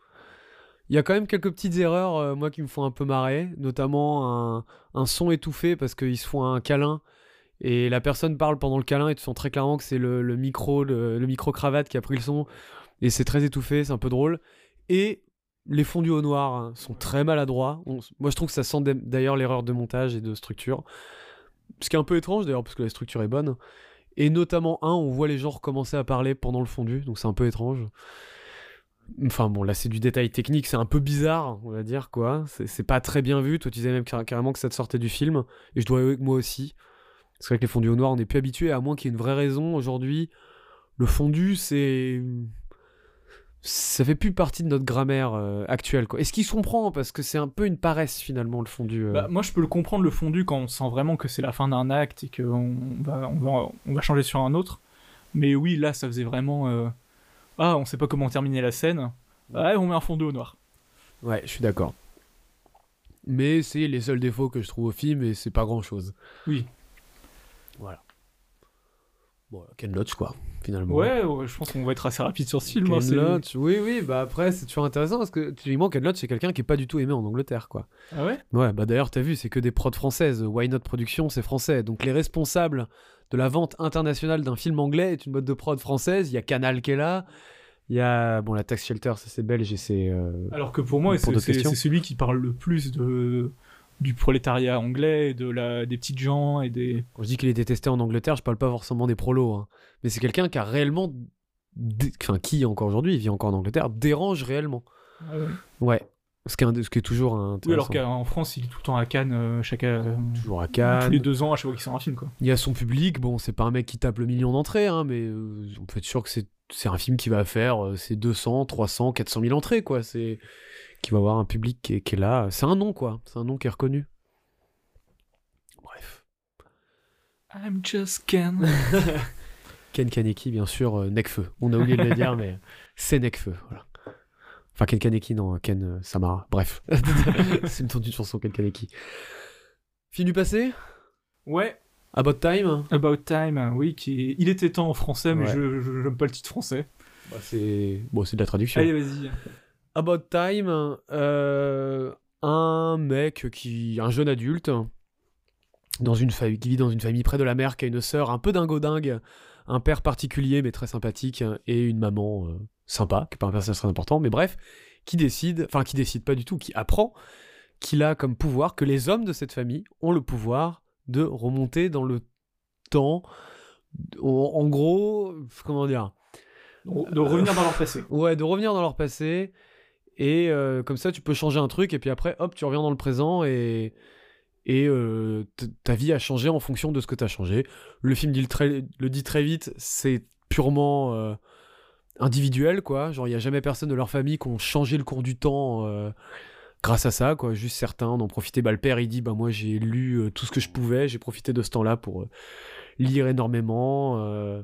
Il y a quand même quelques petites erreurs, euh, moi, qui me font un peu marrer, notamment un, son étouffé parce qu'ils se font un câlin et la personne parle pendant le câlin et tu sens très clairement que c'est le, le, micro, le, micro cravate qui a pris le son et c'est très étouffé, c'est un peu drôle. Et les fondus au noir hein, sont très maladroits. moi, je trouve que ça sent d'ailleurs l'erreur de montage et de structure. Ce qui est un peu étrange d'ailleurs parce que la structure est bonne. Et notamment un, on voit les gens recommencer à parler pendant le fondu, donc c'est un peu étrange. Enfin bon, là c'est du détail technique, c'est un peu bizarre, on va dire quoi. C'est pas très bien vu. Toi tu disais même carrément que ça te sortait du film, et je dois avouer que moi aussi. C'est vrai que les fondus au noir, on n'est plus habitué, à moins qu'il y ait une vraie raison. Aujourd'hui, le fondu, c'est. Ça fait plus partie de notre grammaire euh, actuelle. Est-ce qu'il se comprend Parce que c'est un peu une paresse finalement le fondu. Euh. Bah, moi je peux le comprendre le fondu quand on sent vraiment que c'est la fin d'un acte et qu'on va, on va, on va changer sur un autre. Mais oui, là ça faisait vraiment. Euh, ah, on sait pas comment terminer la scène. Ouais, on met un fond de au noir. Ouais, je suis d'accord. Mais c'est les seuls défauts que je trouve au film et c'est pas grand chose. Oui. Voilà. Bon, Ken Loach, quoi, finalement. Ouais, je pense qu'on va être assez rapide sur ce film. Ken hein, Loach, oui, oui, bah après, c'est toujours intéressant parce que, typiquement, Ken Loach, c'est quelqu'un qui est pas du tout aimé en Angleterre, quoi. Ah ouais? Ouais, bah d'ailleurs, t'as vu, c'est que des prods françaises. Why Not Production, c'est français. Donc les responsables de la vente internationale d'un film anglais est une mode de prod française. Il y a Canal qui est là. Il y a bon la Tax Shelter, ça c'est belge et c'est. Euh, Alors que pour moi, c'est celui qui parle le plus de du prolétariat anglais, de la des petites gens et des. Quand je dis qu'il est détesté en Angleterre, je parle pas forcément des prolos, hein. mais c'est quelqu'un qui a réellement, enfin qui encore aujourd'hui, vit encore en Angleterre, dérange réellement. Ah ouais. ouais. Ce qui, est, ce qui est toujours un. Oui, alors qu'en France, il est tout le temps à Cannes, euh, chaque. Euh, toujours à Cannes. Tous les deux ans, à chaque fois qu'il sort un film, quoi. Il y a son public, bon, c'est pas un mec qui tape le million d'entrées, hein, mais euh, on peut être sûr que c'est c'est un film qui va faire euh, ses 200, 300, 400 000 entrées, quoi. C'est qui va avoir un public qui est, là. C'est un nom, quoi. C'est un nom qui est reconnu. Bref. I'm just Ken. (laughs) Ken Kaneki, bien sûr, Necfeu. On a oublié de le dire, (laughs) mais c'est Necfeu. Voilà. Enfin, Ken Kaneki, non, Ken euh, Samara. Bref. (laughs) c'est une ton d'une chanson, Ken Kaneki. Film du passé? Ouais. About Time About Time, oui, qui il était temps en français, mais je n'aime pas le titre français. Bah, c'est bon, c'est de la traduction. Allez, vas-y. About Time, euh, un mec qui, un jeune adulte, dans une famille, qui vit dans une famille près de la mer, qui a une sœur un peu dingo-dingue, un père particulier mais très sympathique, et une maman euh, sympa, qui n'est pas un personnage très important, mais bref, qui décide, enfin qui décide pas du tout, qui apprend qu'il a comme pouvoir que les hommes de cette famille ont le pouvoir de remonter dans le temps. En, gros, comment dire De revenir dans leur passé. (laughs) Ouais, de revenir dans leur passé. Et euh, comme ça, tu peux changer un truc, et puis après, hop, tu reviens dans le présent, et, et euh, ta vie a changé en fonction de ce que tu as changé. Le film dit le, le dit très vite, c'est purement euh, individuel, quoi. Genre, il n'y a jamais personne de leur famille qui ont changé le cours du temps grâce à ça, quoi. Juste certains en ont profité. Bah, le père, il dit, bah, moi, j'ai lu euh, tout ce que je pouvais, j'ai profité de ce temps-là pour euh, lire énormément. Euh,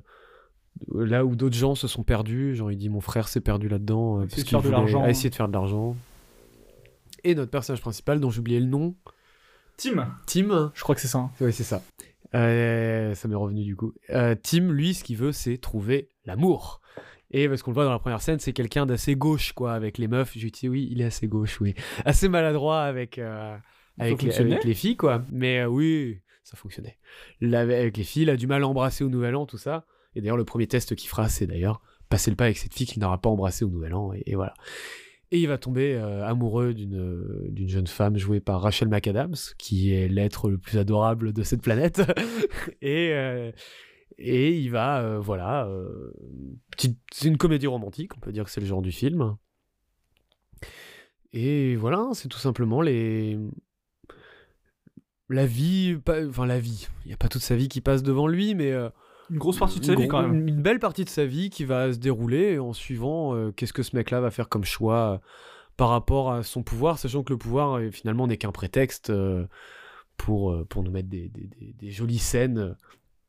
là où d'autres gens se sont perdus, genre, il dit, mon frère s'est perdu là-dedans, parce qu'il de essayer de faire de l'argent. Et notre personnage principal, dont oublié le nom. Tim. Tim. Je crois que c'est ça. Oui, c'est ça. ça m'est revenu du coup. Tim, lui, ce qu'il veut, c'est trouver l'amour. Et parce qu'on le voit dans la première scène, c'est quelqu'un d'assez gauche, quoi, avec les meufs. J'ai dit oui, il est assez gauche, oui. (laughs) Assez maladroit avec, euh, avec, les, filles, quoi. Mais euh, oui, ça fonctionnait. avec les filles, il a du mal à embrasser au Nouvel An, tout ça. Et d'ailleurs, le premier test qu'il fera, c'est d'ailleurs passer le pas avec cette fille qu'il n'aura pas embrassé au Nouvel An. Et, voilà. Et il va tomber euh, amoureux d'une, d'une jeune femme jouée par Rachel McAdams, qui est l'être le plus adorable de cette planète. (laughs) et, et il va, euh, voilà, euh, c'est une comédie romantique, on peut dire que c'est le genre du film. Et voilà, c'est tout simplement les la vie, enfin la vie. Il n'y a pas toute sa vie qui passe devant lui, mais euh, une grosse partie de sa vie quand même. Une belle partie de sa vie qui va se dérouler en suivant qu'est-ce que ce mec-là va faire comme choix par rapport à son pouvoir, sachant que le pouvoir finalement n'est qu'un prétexte pour, pour nous mettre des, des, des, jolies scènes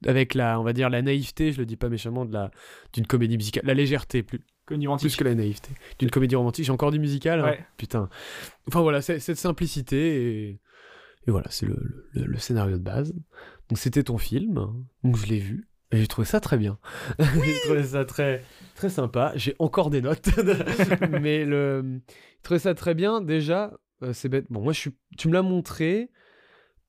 avec la, on va dire, la naïveté, je le dis pas méchamment, de la, d'une comédie musicale, la légèreté plus. Plus que la naïveté. D'une comédie romantique. J'ai encore du musical. Hein. Putain. Enfin voilà, cette simplicité et, et voilà, c'est le, le, scénario de base. Donc c'était ton film. Donc je l'ai vu. Et j'ai trouvé ça très bien. (laughs) j'ai trouvé ça très, très sympa. J'ai encore des notes. (laughs) Mais le, j'ai trouvé ça très bien. Déjà, euh, c'est bête. Bon, moi, je suis, tu me l'as montré.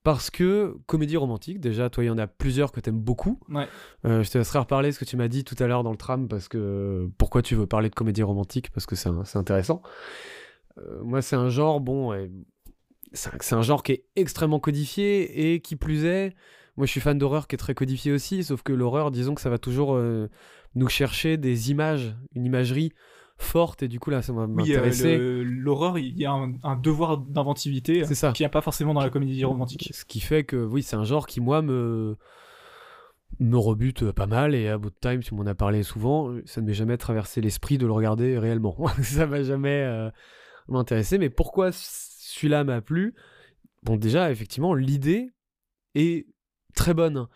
Parce que comédie romantique, déjà, toi, il y en a plusieurs que t'aimes beaucoup. Ouais. Euh, je te laisserai reparler ce que tu m'as dit tout à l'heure dans le tram, parce que pourquoi tu veux parler de comédie romantique, parce que c'est intéressant. Euh, moi, c'est un genre, bon, c'est un, genre qui est extrêmement codifié et qui plus est, moi, je suis fan d'horreur qui est très codifié aussi, sauf que l'horreur, disons que ça va toujours euh, nous chercher des images, une imagerie forte et du coup là ça m'a oui, euh, l'horreur il y a un, devoir d'inventivité qu'il n'y a pas forcément dans la comédie romantique. Ce qui fait que oui c'est un genre qui moi me me rebute pas mal et à bout de time tu m'en as parlé souvent ça ne m'est jamais traversé l'esprit de le regarder réellement. (laughs) Ça m'a jamais euh, m'intéressé mais pourquoi celui-là m'a plu? Bon déjà effectivement l'idée est très bonne.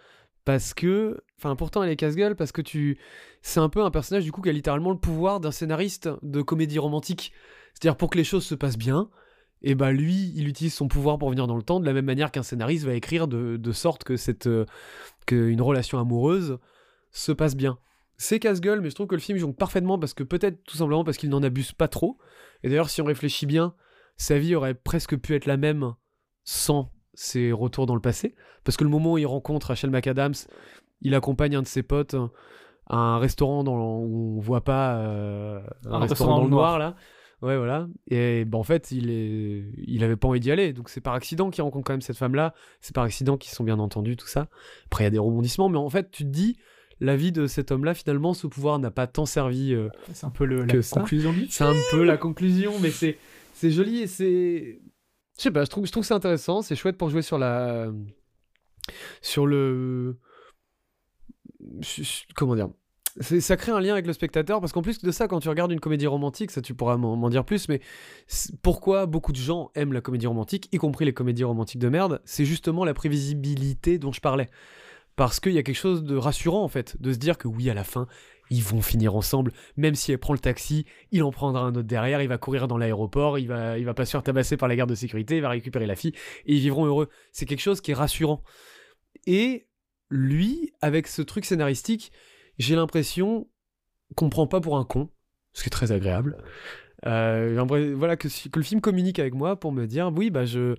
Parce que enfin pourtant elle est casse-gueule parce que tu c'est un peu un personnage du coup qui a littéralement le pouvoir d'un scénariste de comédie romantique. C'est-à-dire pour que les choses se passent bien et bah lui il utilise son pouvoir pour venir dans le temps de la même manière qu'un scénariste va écrire de, de sorte que cette euh, que une relation amoureuse se passe bien. C'est casse-gueule mais je trouve que le film joue parfaitement parce que peut-être tout simplement parce qu'il n'en abuse pas trop. Et d'ailleurs si on réfléchit bien sa vie aurait presque pu être la même sans ses retours dans le passé. Parce que le moment où il rencontre Rachel McAdams, il accompagne un de ses potes à un restaurant dans, où on voit pas euh, un, restaurant, dans le noir, là. Ouais, voilà. Et ben, en fait, il, est... il avait pas envie d'y aller. Donc c'est par accident qu'il rencontre quand même cette femme-là. C'est par accident qu'ils sont bien entendus, tout ça. Après, il y a des rebondissements. Mais en fait, tu te dis, la vie de cet homme-là, finalement, ce pouvoir n'a pas tant servi. Euh, c'est un peu le, la conclusion. C'est un peu la conclusion, mais c'est joli et c'est je sais pas, je trouve, je trouve que c'est intéressant, c'est chouette pour jouer sur la. Sur le. Comment dire ça crée un lien avec le spectateur parce qu'en plus de ça, quand tu regardes une comédie romantique, ça tu pourras m'en dire plus, mais pourquoi beaucoup de gens aiment la comédie romantique, y compris les comédies romantiques de merde, c'est justement la prévisibilité dont je parlais. Parce qu'il y a quelque chose de rassurant en fait, de se dire que oui, à la fin, ils vont finir ensemble, même si elle prend le taxi, il en prendra un autre derrière, il va courir dans l'aéroport, il va, il va pas se faire tabasser par la garde de sécurité, il va récupérer la fille, et ils vivront heureux. C'est quelque chose qui est rassurant. Et lui, avec ce truc scénaristique, j'ai l'impression qu'on prend pas pour un con, ce qui est très agréable. Euh, voilà que, que, le film communique avec moi pour me dire oui bah je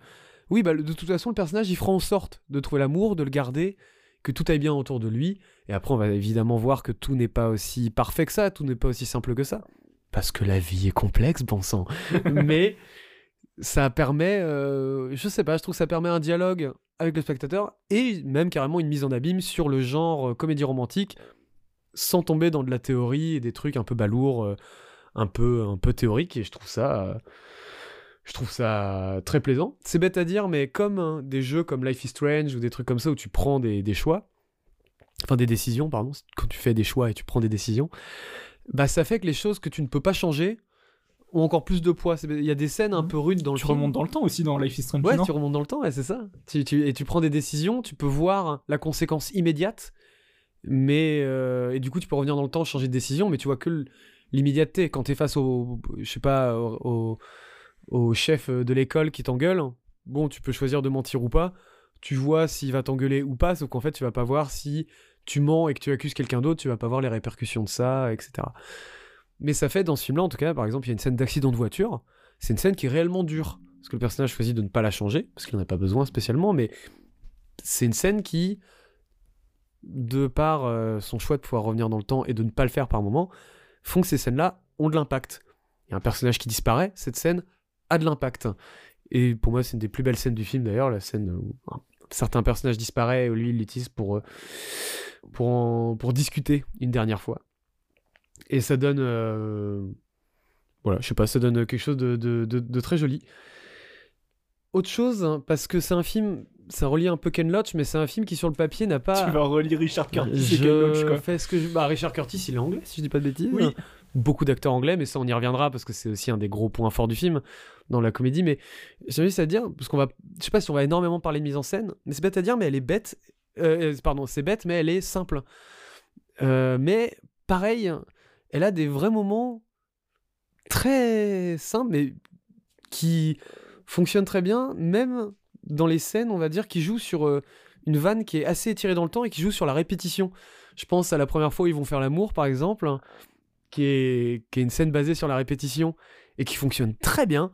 oui bah de toute façon le personnage il fera en sorte de trouver l'amour de le garder que tout aille bien autour de lui. Et après on va évidemment voir que tout n'est pas aussi parfait que ça tout n'est pas aussi simple que ça. Parce que la vie est complexe bon sang. (laughs) Mais ça permet euh, je sais pas je trouve que ça permet un dialogue avec le spectateur et même carrément une mise en abîme sur le genre euh, comédie romantique sans tomber dans de la théorie et des trucs un peu balourds, euh, un peu, un théoriques, et je trouve ça, euh, je trouve ça très plaisant. C'est bête à dire, mais comme hein, des jeux comme Life is Strange ou des trucs comme ça où tu prends des, des choix, enfin des décisions, pardon, quand tu fais des choix et tu prends des décisions, bah ça fait que les choses que tu ne peux pas changer ont encore plus de poids. Il y a des scènes un mmh. peu rudes dans le Tu remontes dans le temps aussi dans Life is Strange. Ouais, tu remontes dans le temps, ouais, c'est ça. Tu, tu, et tu prends des décisions, tu peux voir la conséquence immédiate mais euh, et du coup tu peux revenir dans le temps changer de décision mais tu vois que l'immédiateté quand tu es face au je sais pas au, au chef de l'école qui t'engueule bon tu peux choisir de mentir ou pas tu vois s'il va t'engueuler ou pas sauf qu'en fait tu vas pas voir si tu mens et que tu accuses quelqu'un d'autre tu vas pas voir les répercussions de ça etc mais ça fait dans ce film là en tout cas par exemple il y a une scène d'accident de voiture c'est une scène qui est réellement dure parce que le personnage choisit de ne pas la changer parce qu'il n'en a pas besoin spécialement mais c'est une scène qui de par euh, son choix de pouvoir revenir dans le temps et de ne pas le faire par moment, font que ces scènes-là ont de l'impact. Il y a un personnage qui disparaît, cette scène a de l'impact. Et pour moi, c'est une des plus belles scènes du film d'ailleurs, la scène où un certain personnage disparaît et lui il l'utilise pour, euh, pour discuter une dernière fois. Et ça donne. Euh, voilà, je sais pas, ça donne quelque chose de, de très joli. Autre chose, hein, parce que c'est un film ça relie un peu Ken Loach, mais c'est un film qui sur le papier n'a pas. Tu vas relire Richard Curtis je et Ken Loach, quoi. Fais ce que je... bah, Richard Curtis, il est anglais, si je dis pas de bêtises. Oui. Beaucoup d'acteurs anglais, mais ça on y reviendra parce que c'est aussi un des gros points forts du film dans la comédie. Mais j'ai juste à dire, parce qu'on va, je sais pas si on va énormément parler de mise en scène, mais c'est bête à dire, mais elle est bête. Euh, pardon, c'est bête, mais elle est simple. Euh, mais pareil, elle a des vrais moments très simples, mais qui fonctionnent très bien, même dans les scènes, on va dire, qui joue sur euh, une vanne qui est assez étirée dans le temps et qui joue sur la répétition. Je pense à la première fois où ils vont faire l'amour, par exemple, qui est, qui est une scène basée sur la répétition et qui fonctionne très bien.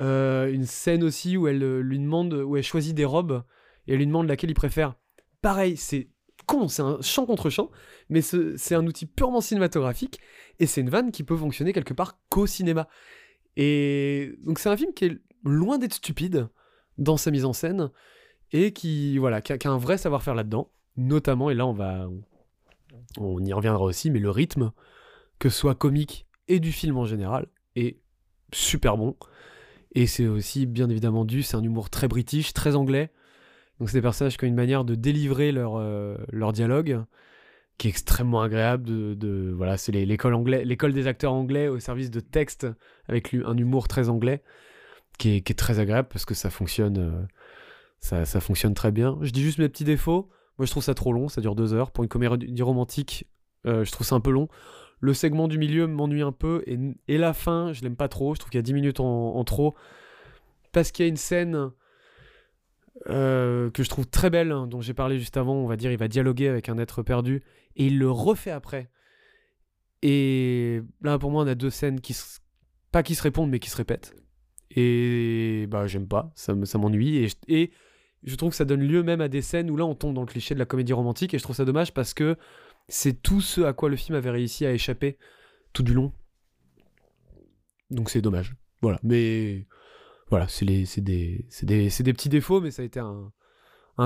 Euh, une scène aussi où elle euh, lui demande, où elle choisit des robes et elle lui demande laquelle il préfère. Pareil, c'est c'est un chant contre chant, mais c'est un outil purement cinématographique et c'est une vanne qui peut fonctionner quelque part qu'au cinéma. Et donc c'est un film qui est loin d'être stupide dans sa mise en scène et qui, voilà, qui a, un vrai savoir-faire là-dedans. Notamment, et là on va. On y reviendra aussi, mais le rythme, que ce soit comique et du film en général, est super bon. Et c'est aussi bien évidemment dû, c'est un humour très british, très anglais. Donc c'est des personnages qui ont une manière de délivrer leur, euh, leur dialogue qui est extrêmement agréable. De, voilà, c'est l'école l'école des acteurs anglais au service de texte avec un humour très anglais qui est, très agréable parce que ça fonctionne, euh, ça, fonctionne très bien. Je dis juste mes petits défauts. Moi, je trouve ça trop long, ça dure deux heures. Pour une comédie romantique, euh, je trouve ça un peu long. Le segment du milieu m'ennuie un peu et, et, la fin, je l'aime pas trop. Je trouve qu'il y a 10 minutes en, trop parce qu'il y a une scène euh, que je trouve très belle, hein, dont j'ai parlé juste avant. On va dire, il va dialoguer avec un être perdu et il le refait après. Et là, pour moi, on a deux scènes qui, pas qui se répondent, mais qui se répètent. Et bah j'aime pas, ça, m'ennuie. Et, je trouve que ça donne lieu même à des scènes où là on tombe dans le cliché de la comédie romantique. Et je trouve ça dommage parce que c'est tout ce à quoi le film avait réussi à échapper tout du long. Donc c'est dommage. Voilà. Mais voilà, c'est des, des, des, petits défauts, mais ça a été un,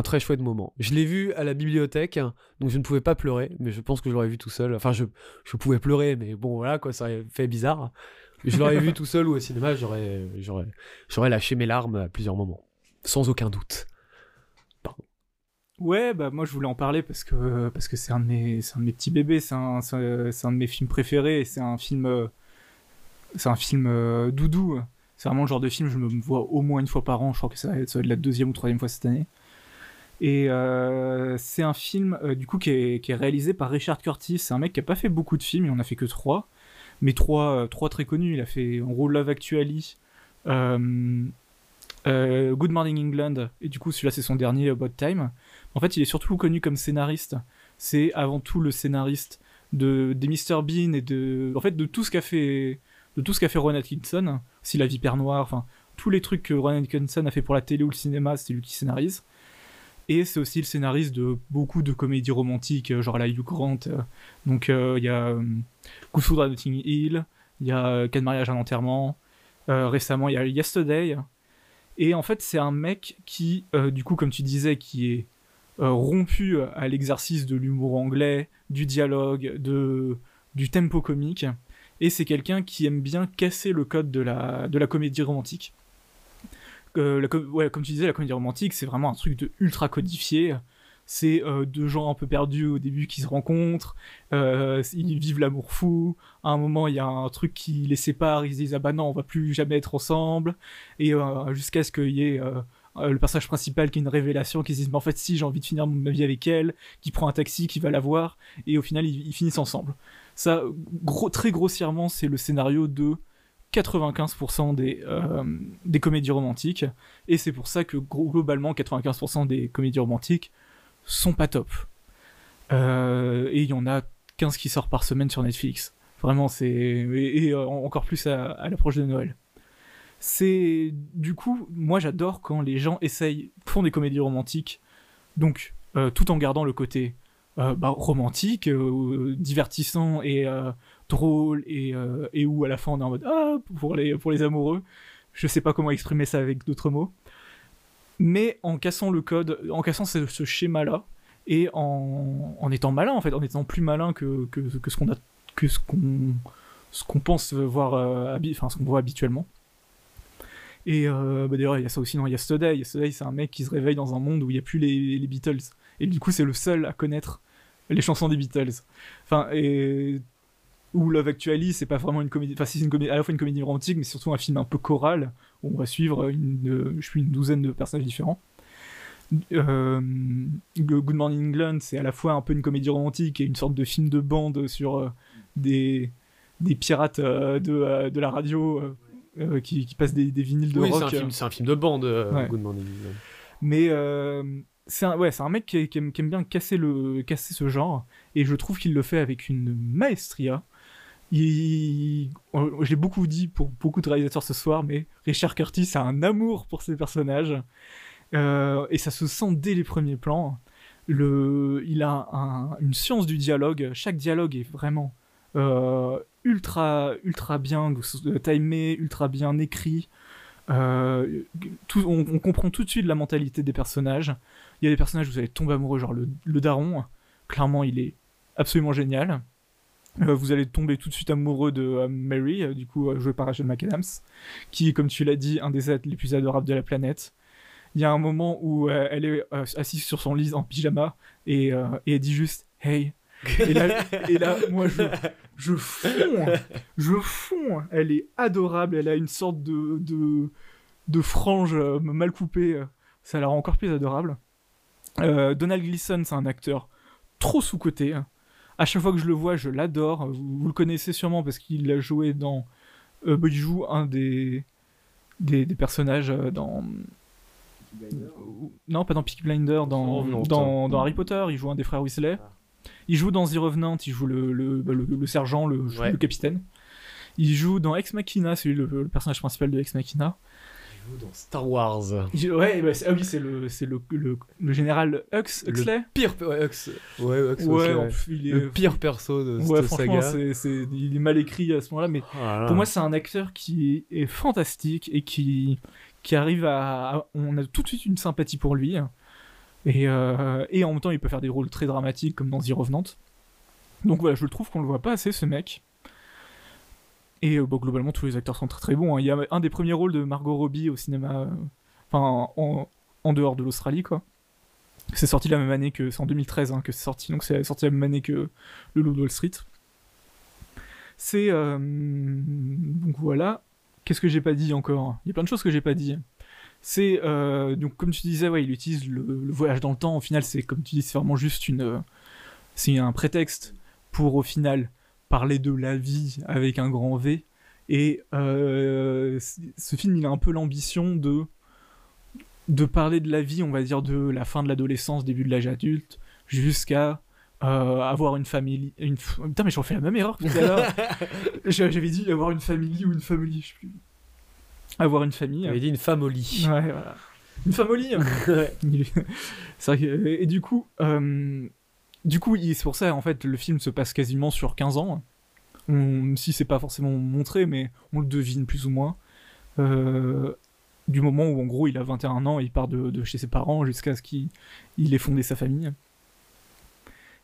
très chouette moment. Je l'ai vu à la bibliothèque, donc je ne pouvais pas pleurer, mais je pense que je l'aurais vu tout seul. Enfin, je, je pouvais pleurer, mais bon, voilà, quoi, ça aurait fait bizarre je l'aurais vu tout seul ou au cinéma, j'aurais, j'aurais, j'aurais lâché mes larmes à plusieurs moments, sans aucun doute. Ouais, bah moi je voulais en parler parce que parce que c'est un de mes c'est un de mes petits bébés, c'est un, un de mes films préférés, c'est un film c'est un film euh, doudou. C'est vraiment le genre de film je me vois au moins une fois par an. Je crois que ça va être, la deuxième ou troisième fois cette année. Et euh, c'est un film euh, du coup qui est, réalisé par Richard Curtis. C'est un mec qui a pas fait beaucoup de films, il en a fait que trois, mais trois, trois très connus. Il a fait en gros Love Actually, Good Morning England, et du coup celui-là c'est son dernier About Time. En fait, il est surtout connu comme scénariste. C'est avant tout le scénariste de des Mr Bean et de en fait de tout ce qu'a fait de tout ce qu'a fait Ron Atkinson, aussi La Vipère Noire, enfin tous les trucs que Ron Atkinson a fait pour la télé ou le cinéma, c'est lui qui scénarise. Et c'est aussi le scénariste de beaucoup de comédies romantiques, euh, genre la Hugh Grant. Euh. Donc euh, il y a Coup de Hill, il y a Cas de mariage à l'enterrement, récemment il y a Yesterday. Et en fait c'est un mec qui, du coup comme tu disais, qui est rompu à l'exercice de l'humour anglais, du dialogue, de, du tempo comique et c'est quelqu'un qui aime bien casser le code de la, de la comédie romantique. Euh, comme tu disais, la comédie romantique, c'est vraiment un truc de ultra codifié. C'est euh, deux gens un peu perdus au début qui se rencontrent, euh, ils vivent l'amour fou. À un moment, il y a un truc qui les sépare, ils se disent ah bah non, on va plus jamais être ensemble. Et jusqu'à ce qu'il y ait le personnage principal qui a une révélation, qui se dit mais en fait si j'ai envie de finir ma vie avec elle, qui prend un taxi, qui va la voir, et au final ils finissent ensemble. Ça, très grossièrement, c'est le scénario de 95% des, euh, des comédies romantiques. Et c'est pour ça que globalement, 95% des comédies romantiques sont pas top. Euh, et il y en a 15 qui sortent par semaine sur Netflix. Vraiment, c'est. Et, euh, encore plus à, l'approche de Noël. C'est. Du coup, moi j'adore quand les gens essayent, font des comédies romantiques, donc tout en gardant le côté bah, romantique, euh, divertissant et euh, drôle et, et où à la fin on est en mode ah pour les amoureux. Je sais pas comment exprimer ça avec d'autres mots, mais en cassant le code, en cassant ce, schéma là et en, étant malin en fait, en étant plus malin que, ce qu'on a pense voir habituellement. Et bah, d'ailleurs, il y a ça aussi dans Yesterday. Yesterday, c'est un mec qui se réveille dans un monde où il n'y a plus les Beatles. Et du coup, c'est le seul à connaître les chansons des Beatles. Enfin, et où Love Actually, c'est pas vraiment une comédie, enfin, c'est une comédie, à la fois une comédie romantique, mais surtout un film un peu choral, où on va suivre une, je suis une douzaine de personnages différents. Euh, Good Morning England, c'est à la fois un peu une comédie romantique et une sorte de film de bande sur euh, des, des pirates euh, de, de la radio qui, qui, passent des, des vinyles de oui, rock. C'est un, film de bande, Good Morning England. Mais c'est un, ouais, un mec qui, aime, bien casser, le, casser ce genre, et je trouve qu'il le fait avec une maestria. Il... J'ai beaucoup dit pour beaucoup de réalisateurs ce soir, mais Richard Curtis a un amour pour ses personnages, euh, et ça se sent dès les premiers plans. Le... Il a une science du dialogue, chaque dialogue est vraiment euh, ultra, ultra bien timé, ultra bien écrit. Euh, on, comprend tout de suite la mentalité des personnages. Il y a des personnages où vous allez tomber amoureux, genre le, daron, clairement il est absolument génial. Euh, vous allez tomber tout de suite amoureux de euh, Mary, du coup jouée par Rachel McAdams, qui, comme tu l'as dit, un des êtres les plus adorables de la planète. Il y a un moment où elle est assise sur son lit en pyjama et, elle dit juste Hey. Et là, (laughs) moi, je, je fonds, je fonds. Elle est adorable, elle a une sorte de, de, de frange mal coupée. Ça la rend encore plus adorable. Euh, Donald Gleason, c'est un acteur trop sous-coté. À chaque fois que je le vois, je l'adore. Vous, le connaissez sûrement parce qu'il a joué dans. Euh, bah, il joue un des, des, personnages euh, dans. Non, pas dans Peaky Blinder, dans, dans, dans, Harry Potter, il joue un des frères Weasley. Ah. Il joue dans The Revenant, il joue le, le, bah, le, sergent, le, le, capitaine. Il joue dans Ex Machina, c'est le, personnage principal de Ex Machina dans Star Wars. Ouais, bah, ah oui, c'est le, c'est le, le, général Hux, Huxley. Le pire, ouais, Hux, ouais, Hux, ouais, Il est, le pire perso de ouais, cette franchement, c'est, c'est, il est mal écrit à ce moment-là, mais oh pour moi, c'est un acteur qui est fantastique et qui, qui arrive à, on a tout de suite une sympathie pour lui. Et, euh, et en même temps, il peut faire des rôles très dramatiques comme dans The Revenant. Donc voilà, je le trouve qu'on le voit pas assez ce mec. Et euh, globalement, tous les acteurs sont très très bons. Hein. Il y a un des premiers rôles de Margot Robbie au cinéma, euh, enfin en, dehors de l'Australie, quoi. C'est sorti la même année que. C'est en 2013 hein, que c'est sorti, donc c'est sorti la même année que Le Loup de Wall Street. C'est. Donc voilà. Qu'est-ce que j'ai pas dit encore? Il y a plein de choses que j'ai pas dit. C'est. Euh, donc, comme tu disais, ouais, il utilise le, voyage dans le temps. Au final, c'est comme tu dis, c'est vraiment juste une. C'est un prétexte pour, au final, parler de la vie avec un grand V. Et euh, ce film, il a un peu l'ambition de de parler de la vie, on va dire, de la fin de l'adolescence, début de l'âge adulte, jusqu'à euh, avoir une famille. Une... Putain, mais j'en fais la même erreur que tout à l'heure. (laughs) J'avais dit avoir une famille ou une famille, je sais plus. Avoir une famille. J'avais dit une femme au lit. Ouais, voilà. Une femme au lit. (laughs) (laughs) c'est vrai que... Et du coup, euh... du coup, c'est pour ça, en fait, le film se passe quasiment sur 15 ans. On... Si c'est pas forcément montré, mais on le devine plus ou moins. Euh, du moment où en gros il a 21 ans, il part de, chez ses parents jusqu'à ce qu'il ait fondé sa famille.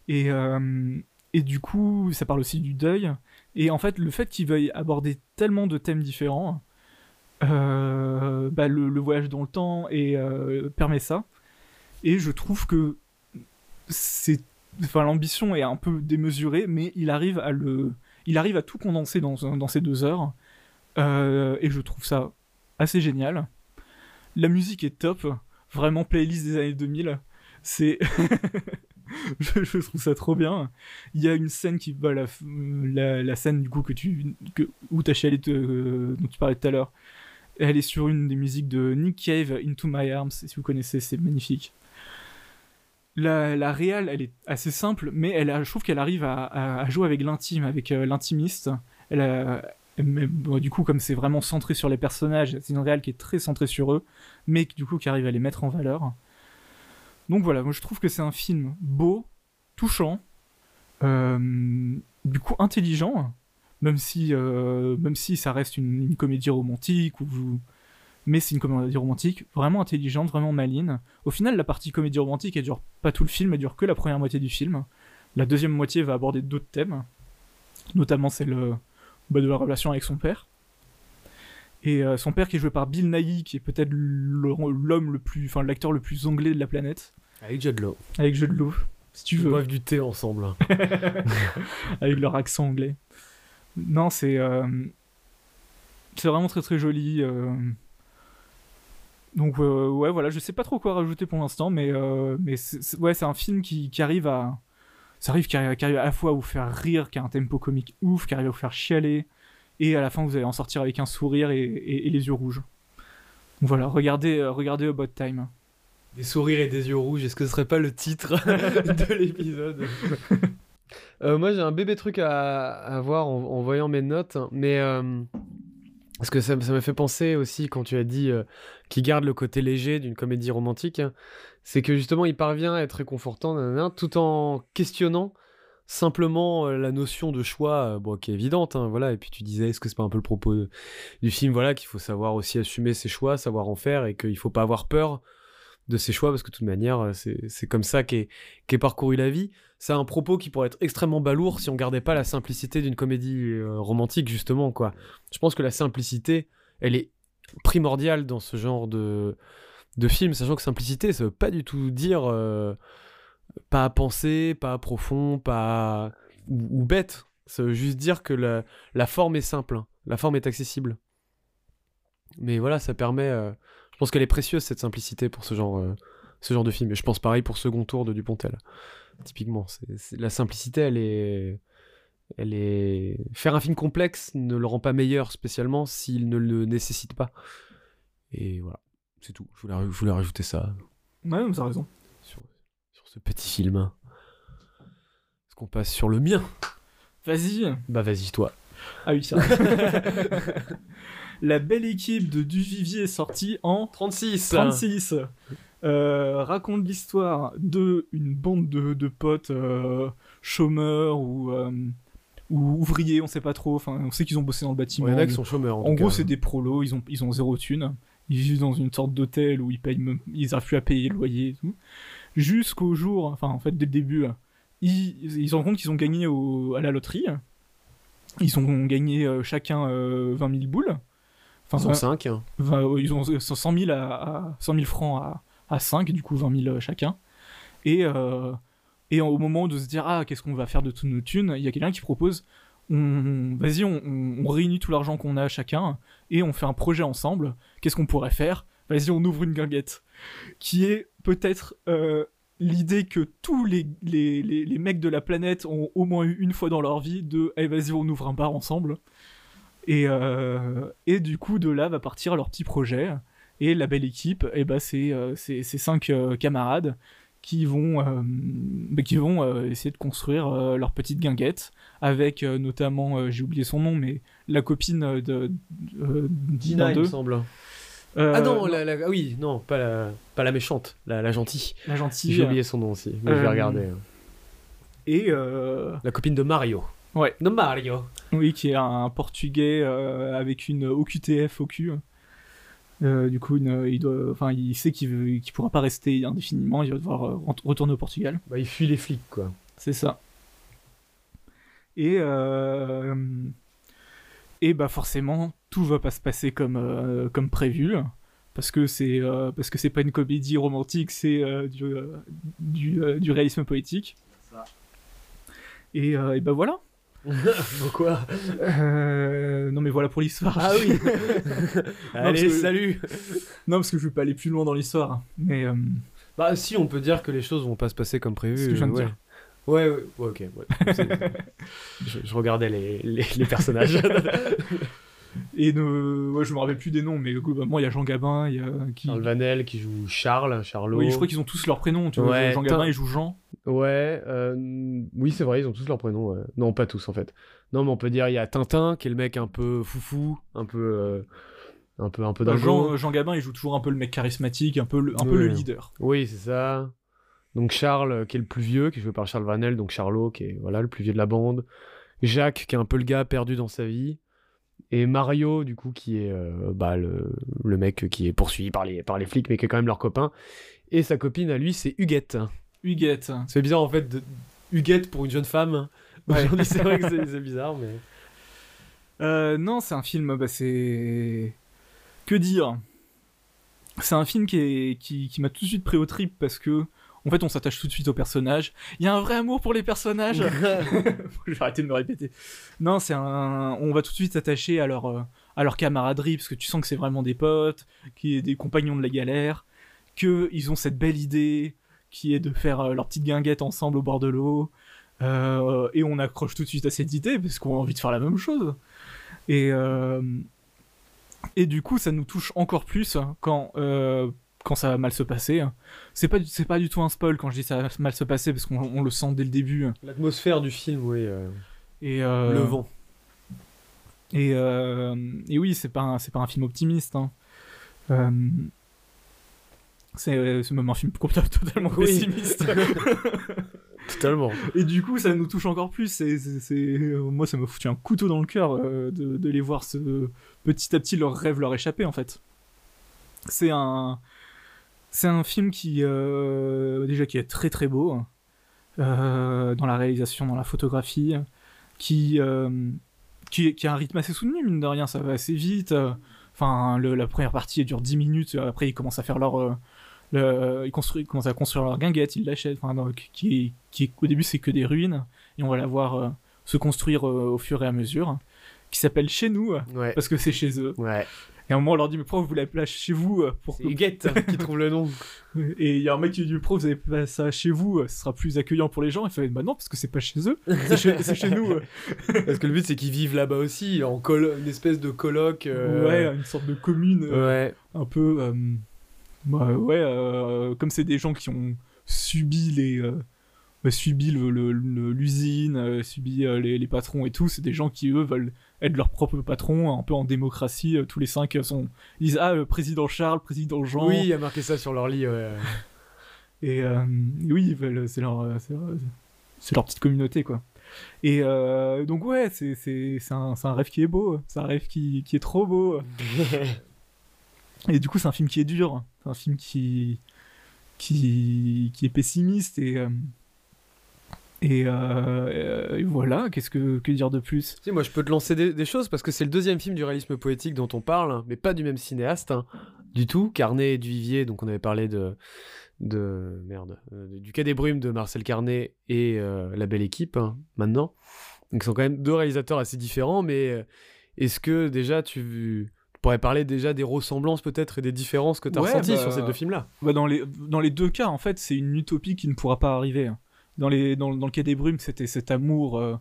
Et, euh, et du coup, ça parle aussi du deuil. Et en fait, le fait qu'il veuille aborder tellement de thèmes différents, euh, bah, le, voyage dans le temps et, euh, permet ça. Et je trouve que c'est, enfin, l'ambition est un peu démesurée, mais il arrive à le, il arrive à tout condenser dans, dans ces deux heures. et je trouve ça assez génial. La musique est top, vraiment playlist des années 2000. C'est. (laughs) je, trouve ça trop bien. Il y a une scène qui. Bah, la, la, scène du coup que tu, que, où ta chialette euh, dont tu parlais tout à l'heure. Elle est sur une des musiques de Nick Cave, Into My Arms. Si vous connaissez, c'est magnifique. La, la réal, elle est assez simple, mais elle je trouve qu'elle arrive à, à, jouer avec l'intime, avec euh, l'intimiste. Elle mais du coup, comme c'est vraiment centré sur les personnages, c'est une réelle qui est très centrée sur eux, mais du coup qui arrive à les mettre en valeur. Donc voilà, moi je trouve que c'est un film beau, touchant, euh, du coup intelligent, même si, euh, même si ça reste une, comédie romantique, ou mais c'est une comédie romantique vraiment intelligente, vraiment maline. Au final, la partie comédie romantique, elle dure pas tout le film, elle dure que la première moitié du film. La deuxième moitié va aborder d'autres thèmes, notamment celle bah, de la relation avec son père. Et euh, son père qui est joué par Bill Nighy, qui est peut-être l'homme le plus, enfin l'acteur le plus anglais de la planète. Avec Judd Law. Avec Judd Law, si tu veux. Ils du thé ensemble. (laughs) (laughs) avec leur accent anglais. Non, c'est euh, c'est vraiment très très joli. Euh. Donc ouais, voilà, je sais pas trop quoi rajouter pour l'instant, mais mais ouais, c'est un film qui, qui arrive à ça arrive qu'il arrive, à la fois à vous faire rire, qui a un tempo comique ouf, qui arrive à vous faire chialer, et à la fin vous allez en sortir avec un sourire et, les yeux rouges. voilà, regardez, euh, regardez About Time. Des sourires et des yeux rouges, est-ce que ce serait pas le titre (laughs) de l'épisode? (laughs) euh, Moi j'ai un bébé truc à, voir en, voyant mes notes, mais euh, parce que ça, m'a fait penser aussi quand tu as dit qu'il garde le côté léger d'une comédie romantique c'est que justement il parvient à être réconfortant tout en questionnant simplement euh, la notion de choix, euh, bon, qui est évidente, hein, voilà. Et puis tu disais, est-ce que c'est pas un peu le propos du film, voilà, qu'il faut savoir aussi assumer ses choix, savoir en faire, et qu'il faut pas avoir peur de ses choix, parce que de toute manière, euh, c'est comme ça qu'est qu parcouru la vie. C'est un propos qui pourrait être extrêmement balourd si on gardait pas la simplicité d'une comédie romantique, justement, quoi. Je pense que la simplicité, elle est primordiale dans ce genre de de film, sachant que simplicité, ça veut pas du tout dire euh, pas à penser, pas profond, pas ou, bête. Ça veut juste dire que la, forme est simple, hein. la forme est accessible. Mais voilà, ça permet. Euh, je pense qu'elle est précieuse cette simplicité pour ce genre, euh, ce genre de film. Et je pense pareil pour Second Tour de Dupontel. Typiquement, la simplicité, elle est, elle est. Faire un film complexe ne le rend pas meilleur spécialement s'il ne le nécessite pas. Et voilà. C'est tout. Je voulais, je voulais, rajouter ça. Ouais, mais t'as raison. Sur, sur, ce petit film. Est-ce qu'on passe sur le mien? Vas-y. Bah vas-y toi. Ah oui, ça. (laughs) La belle équipe de Duvivier est sortie en 36. 36. Euh, raconte l'histoire de une bande de, de potes euh, chômeurs ou, euh, ou ouvriers, on sait pas trop. Enfin, on sait qu'ils ont bossé dans le bâtiment. Il y en a qui sont chômeurs. En, gros, c'est des prolos. Ils ont ils ont zéro thune ils vivent dans une sorte d'hôtel où ils payent, ils n'arrivent plus à payer le loyer et tout. Jusqu'au jour, enfin en fait dès le début, ils, ils se rendent compte qu'ils ont gagné au, à la loterie. Ils ont gagné chacun 20 euh, 000 boules. Enfin, ils ont 5. ils ont 100 000, à, 100 000 francs à, à 5, du coup 20 000 chacun. Et, et au moment de se dire, ah, qu'est-ce qu'on va faire de toutes nos thunes, il y a quelqu'un qui propose, on, vas-y, on, réunit tout l'argent qu'on a chacun et on fait un projet ensemble. Qu'est-ce qu'on pourrait faire? Vas-y, on ouvre une guinguette. Qui est peut-être l'idée que tous les, les, les, mecs de la planète ont au moins eu une fois dans leur vie de hey, vas-y, on ouvre un bar ensemble. Et, euh, et du coup, de là va partir leur petit projet. Et la belle équipe, et eh ben, c'est euh, ces cinq euh, camarades qui vont, bah, qui vont essayer de construire leur petite guinguette avec notamment, j'ai oublié son nom, mais la copine de, Dina, il me semble. Euh, ah non, La, oui, non, pas la, pas la méchante, la, la gentille. La gentille. J'ai oublié son nom aussi, mais je vais euh, regarder. Et euh, la copine de Mario. Ouais. De Mario. Oui, qui est un portugais avec une OQTF au cul. Du coup, il, doit, enfin, il sait qu'il ne pourra pas rester indéfiniment, il va devoir retourner au Portugal. Bah, il fuit les flics, quoi. C'est ça. Et et bah forcément tout va pas se passer comme euh, comme prévu parce que c'est euh, parce que c'est pas une comédie romantique c'est euh, du, du, du réalisme poétique Ça. et, et bah voilà (laughs) Pourquoi Non mais voilà pour l'histoire. Ah oui. (laughs) Allez, salut. (laughs) non parce que je vais pas aller plus loin dans l'histoire. Mais bah si, on peut dire que les choses vont pas se passer comme prévu. Ce que je viens de dire. Ouais, ouais, ok. je, regardais les, les, personnages. Et ne... je me rappelle plus des noms, mais globalement, il y a Jean Gabin, il y a. Qui... Charles Vanel qui joue Charles, Charlot. Oui, je crois qu'ils ont tous leurs prénoms, tu vois. Jean Gabin, il joue Jean. Ouais, euh, oui, c'est vrai, ils ont tous leurs prénoms. Non, pas tous en fait. Non, mais on peut dire, il y a Tintin, qui est le mec un peu foufou, un peu. Euh, un peu, un peu bah, Jean, Jean Gabin, il joue toujours un peu le mec charismatique, un peu le, un peu le leader. Oui, c'est ça. Donc Charles, euh, qui est le plus vieux, qui est joué par Charles Vanel, donc Charlot, qui est voilà, le plus vieux de la bande. Jacques, qui est un peu le gars perdu dans sa vie. Et Mario, du coup, qui est euh, bah, le, le, mec qui est poursuivi par les, par les flics, mais qui est quand même leur copain. Et sa copine à lui, c'est Huguette. Huguette. C'est bizarre en fait, de... Huguette pour une jeune femme. c'est vrai que (laughs) c'est bizarre, mais. Euh, non, c'est un film, bah, c'est. Que dire? C'est un film qui, est... qui, qui m'a tout de suite pris au trip parce que en fait, on s'attache tout de suite aux personnages. Il y a un vrai amour pour les personnages. (laughs) je vais arrêter de me répéter. Non, c'est un. On va tout de suite s'attacher à leur, euh, à leur camaraderie, parce que tu sens que c'est vraiment des potes, qui des compagnons de la galère, qu'ils ont cette belle idée, qui est de faire euh, leur petite guinguette ensemble au bord de l'eau. Euh, et on accroche tout de suite à cette idée, parce qu'on a envie de faire la même chose. Et. Et du coup, ça nous touche encore plus quand quand ça va mal se passer. C'est pas, c'est pas du tout un spoil quand je dis ça va mal se passer parce qu'on le sent dès le début. L'atmosphère du film, oui. Euh, et euh, le vent. Et, euh, et oui, c'est pas, c'est pas un film optimiste. Hein. C'est, c'est même un film totalement pessimiste. (laughs) Totalement. Et du coup, ça nous touche encore plus. C'est, c'est, moi, ça me foutu un couteau dans le cœur de, de, les voir ce, petit à petit leur rêve leur échapper, en fait. C'est un, c'est un film qui, euh, déjà, qui est très très beau, hein. euh, dans la réalisation, dans la photographie, qui, euh, qui, qui, a un rythme assez soutenu, mine de rien, ça va assez vite. Enfin, la première partie dure 10 minutes, après ils commencent à faire leur... Le, ils, construisent, commencent à construire leur guinguette, ils l'achètent, enfin, qui, qui, au début c'est que des ruines, et on va la voir se construire au fur et à mesure, qui s'appelle Chez nous, parce que c'est chez eux. Ouais. Et à un moment, on leur dit, mais pourquoi vous l'appelez chez vous euh, pour... C'est Huguette (laughs) qui trouve le nom. Et il y a un mec qui dit, pro, vous avez pas ça chez vous, euh, ce sera plus accueillant pour les gens. Il fait, bah non, parce que c'est pas chez eux, c'est chez, nous. Euh. (laughs) parce que le but, c'est qu'ils vivent là-bas aussi, en une espèce de colloque. Ouais, une sorte de commune. ouais. Un peu. Bah, ouais, comme c'est des gens qui ont subi les bah, subi l'usine, euh, subi euh, les, patrons et tout. C'est des gens qui, eux, veulent être leur propre patron, un peu en démocratie. Euh, tous les cinq sont... Ils disent Ah, le président Charles, président Jean. Oui, il y a marqué ça sur leur lit, ouais. (laughs) et oui, c'est leur, c'est leur petite communauté, quoi. Et donc, ouais, c'est un, un, rêve qui est beau. C'est un rêve qui, qui est trop beau. (laughs) et du coup, c'est un film qui est dur. Un film qui, qui, qui est pessimiste et euh, et, voilà, qu'est-ce que, que, dire de plus? Moi, je peux te lancer des, choses parce que c'est le deuxième film du réalisme poétique dont on parle, mais pas du même cinéaste. Hein. du tout. Carnet et Duvivier, donc on avait parlé de, de merde, du Quai des Brumes de Marcel Carnet et La Belle Équipe hein, maintenant. Donc, ce sont quand même deux réalisateurs assez différents, mais est-ce que déjà tu pourrais parler déjà des ressemblances peut-être et des différences que tu as ressenties sur ces bah, deux films-là bah dans, les, dans les deux cas, en fait, c'est une utopie qui ne pourra pas arriver. Hein. Dans, les, dans, dans le Quai des Brumes, c'était cet amour euh,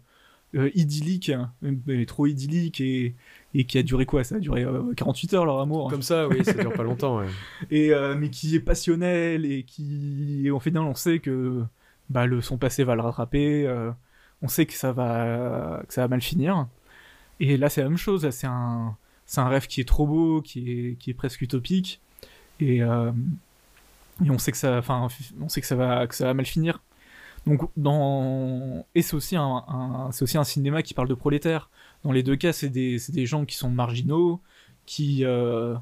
euh, idyllique, hein, mais trop idyllique, et, et qui a duré quoi? Ça a duré 48 euh, heures leur amour. Comme ça, oui, ça dure pas longtemps. (laughs) Et, mais qui est passionnel, et qui, et au final, on sait que bah, le, son passé va le rattraper, on sait que ça, va, que ça va mal finir. Et là, c'est la même chose, c'est un c'est un rêve qui est trop beau, qui est, qui est presque utopique, et, euh, et on sait que ça, enfin, on sait que ça va, que ça va mal finir. Donc, dans... Et c'est aussi un, c'est aussi un cinéma qui parle de prolétaires. Dans les deux cas, c'est des, des, gens qui sont marginaux, qui, euh,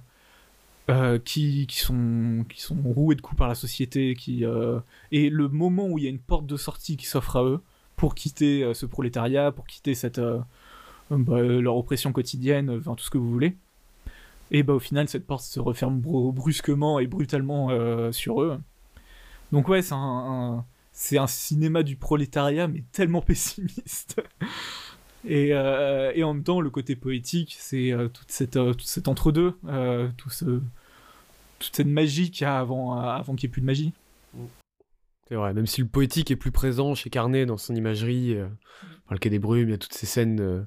euh, qui, qui, sont, qui sont roués de coups par la société. Qui, Et le moment où il y a une porte de sortie qui s'offre à eux pour quitter ce prolétariat, pour quitter cette, bah, leur oppression quotidienne, enfin tout ce que vous voulez. Et bah au final cette porte se referme brusquement et brutalement euh, sur eux. Donc ouais c'est un, cinéma du prolétariat mais tellement (laughs) pessimiste. et, euh, en même temps le côté poétique c'est euh, toute cette toute cet entre deux, tout toute cette magie qu'il y a avant qu'il n'y ait plus de magie. C'est vrai, même si le poétique est plus présent chez Carnet dans son imagerie, dans le Quai des Brumes, il y a toutes ces scènes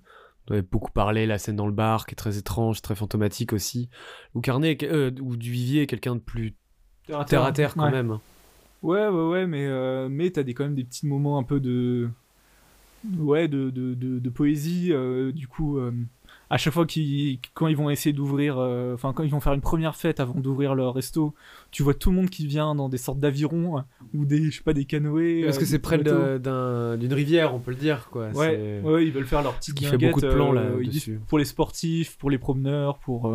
on avait beaucoup parlé, la scène dans le bar qui est très étrange, très fantomatique aussi. Ou Carnet, euh, ou Duvivier est quelqu'un de plus terre à terre, quand même. Ouais, ouais, ouais, mais, euh, mais t'as des, quand même des petits moments un peu de. Ouais, de, de, de, poésie. Euh, du coup, à chaque fois qu'ils, quand ils vont essayer d'ouvrir, euh, enfin quand ils vont faire une première fête avant d'ouvrir leur resto, tu vois tout le monde qui vient dans des sortes d'avirons euh, ou des, je sais pas, des canoës. Parce que euh, c'est près d'une rivière, on peut le dire, quoi. Ouais, ouais, ils veulent faire leur petite fait beaucoup de plans là Pour les sportifs, pour les promeneurs, pour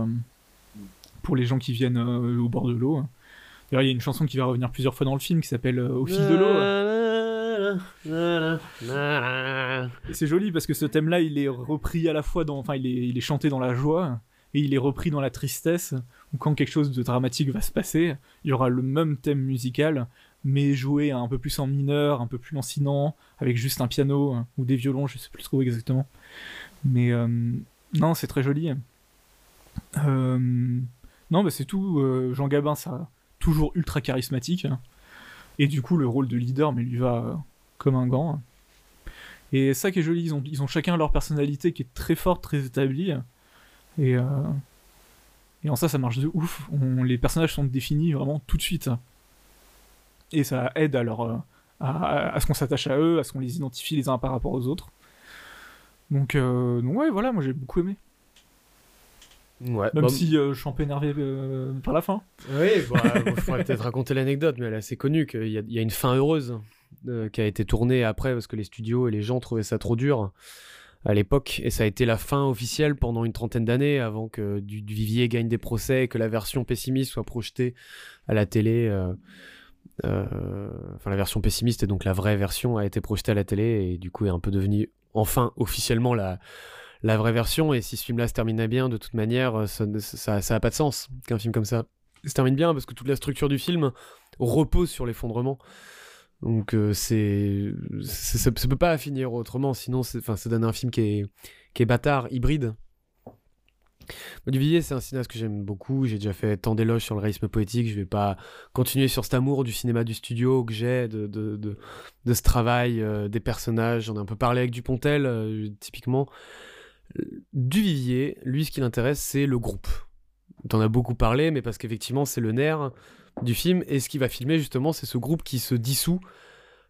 pour les gens qui viennent au bord de l'eau. D'ailleurs, il y a une chanson qui va revenir plusieurs fois dans le film qui s'appelle Au fil de l'eau c'est joli parce que ce thème-là, il est repris à la fois dans, enfin, il est, chanté dans la joie et il est repris dans la tristesse. Ou quand quelque chose de dramatique va se passer, il y aura le même thème musical, mais joué un peu plus en mineur, un peu plus lancinant, avec juste un piano ou des violons, je sais plus trop exactement. Mais euh, non, c'est très joli. Euh, non, bah c'est tout. Euh, Jean Gabin, ça toujours ultra charismatique. Et du coup, le rôle de leader, mais lui va comme un gant. Et ça qui est joli, ils ont, ils ont chacun leur personnalité qui est très forte, très établie. Et, euh, et en ça, ça marche de ouf. les personnages sont définis vraiment tout de suite. Et ça aide à, leur, euh, à, ce qu'on s'attache à eux, à ce qu'on les identifie les uns par rapport aux autres. Donc, euh, donc ouais, voilà, moi j'ai beaucoup aimé. Ouais, Même si je suis un peu énervé par la fin. Oui, bah, je pourrais peut-être raconter l'anecdote, mais elle est assez connue qu'il y, y, a une fin heureuse euh, qui a été tourné après parce que les studios et les gens trouvaient ça trop dur à l'époque et ça a été la fin officielle pendant une trentaine d'années avant que du, Vivier gagne des procès et que la version pessimiste soit projetée à la télé. Euh, euh, enfin, la version pessimiste et donc la vraie version a été projetée à la télé et du coup est un peu devenue enfin officiellement la, la vraie version. Et si ce film-là se terminait bien, de toute manière, ça n'a ça, ça pas de sens qu'un film comme ça se termine bien parce que toute la structure du film repose sur l'effondrement. Donc euh, c'est, ça, ne peut pas finir autrement, sinon enfin ça donne un film qui est, qui est bâtard, hybride. Duvivier, c'est un cinéaste que j'aime beaucoup. J'ai déjà fait tant d'éloges sur le réalisme poétique. Je vais pas continuer sur cet amour du cinéma du studio que j'ai, de, de, de, ce travail, euh, des personnages. J'en ai un peu parlé avec Dupontel, euh, typiquement. Duvivier, lui, ce qui l'intéresse, c'est le groupe. T'en as beaucoup parlé, mais parce qu'effectivement, c'est le nerf du film. Et ce qui va filmer, justement, c'est ce groupe qui se dissout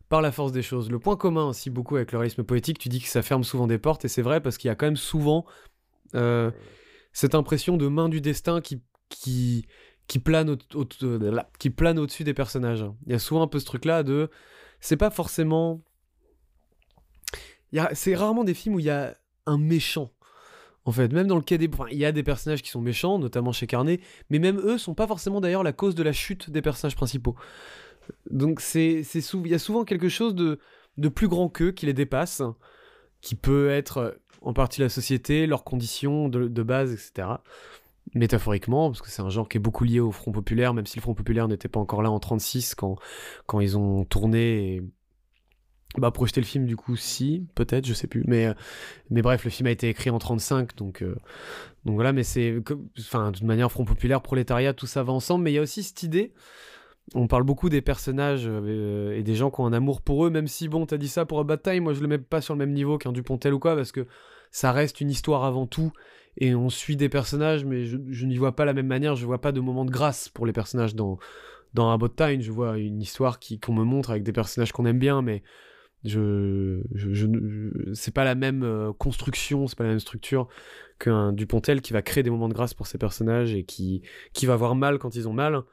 par la force des choses. Le point commun aussi beaucoup avec le réalisme poétique, tu dis que ça ferme souvent des portes, et c'est vrai parce qu'il y a quand même souvent euh, cette impression de main du destin qui, plane, au, euh, qui plane au-dessus des personnages. Il y a souvent un peu ce truc-là de... C'est pas forcément... C'est rarement des films où il y a un méchant en fait, même dans le cas des... il y a des personnages qui sont méchants, notamment chez Carnet, mais même eux sont pas forcément d'ailleurs la cause de la chute des personnages principaux. Donc c'est, c'est il y a souvent quelque chose de, de plus grand qu'eux qui les dépasse, qui peut être en partie la société, leurs conditions de, base, etc. métaphoriquement, parce que c'est un genre qui est beaucoup lié au Front Populaire, même si le Front Populaire n'était pas encore là en 36 quand, quand ils ont tourné bah, projeté le film, du coup, si, peut-être, je sais plus. Mais, mais bref, le film a été écrit en 35, donc, donc voilà, mais c'est. Enfin, toute manière, Front Populaire, prolétariat, tout ça va ensemble, mais il y a aussi cette idée on parle beaucoup des personnages euh, et des gens qui ont un amour pour eux, même si, bon, t'as dit ça pour A Bad Time, moi je le mets pas sur le même niveau qu'un Dupontel ou quoi, parce que ça reste une histoire avant tout, et on suit des personnages, mais je, n'y vois pas la même manière, je vois pas de moment de grâce pour les personnages dans, dans Time, je vois une histoire qui, qu'on me montre avec des personnages qu'on aime bien, mais je, je, c'est pas la même euh, construction, c'est pas la même structure qu'un Dupontel qui va créer des moments de grâce pour ses personnages et qui, qui va avoir mal quand ils ont mal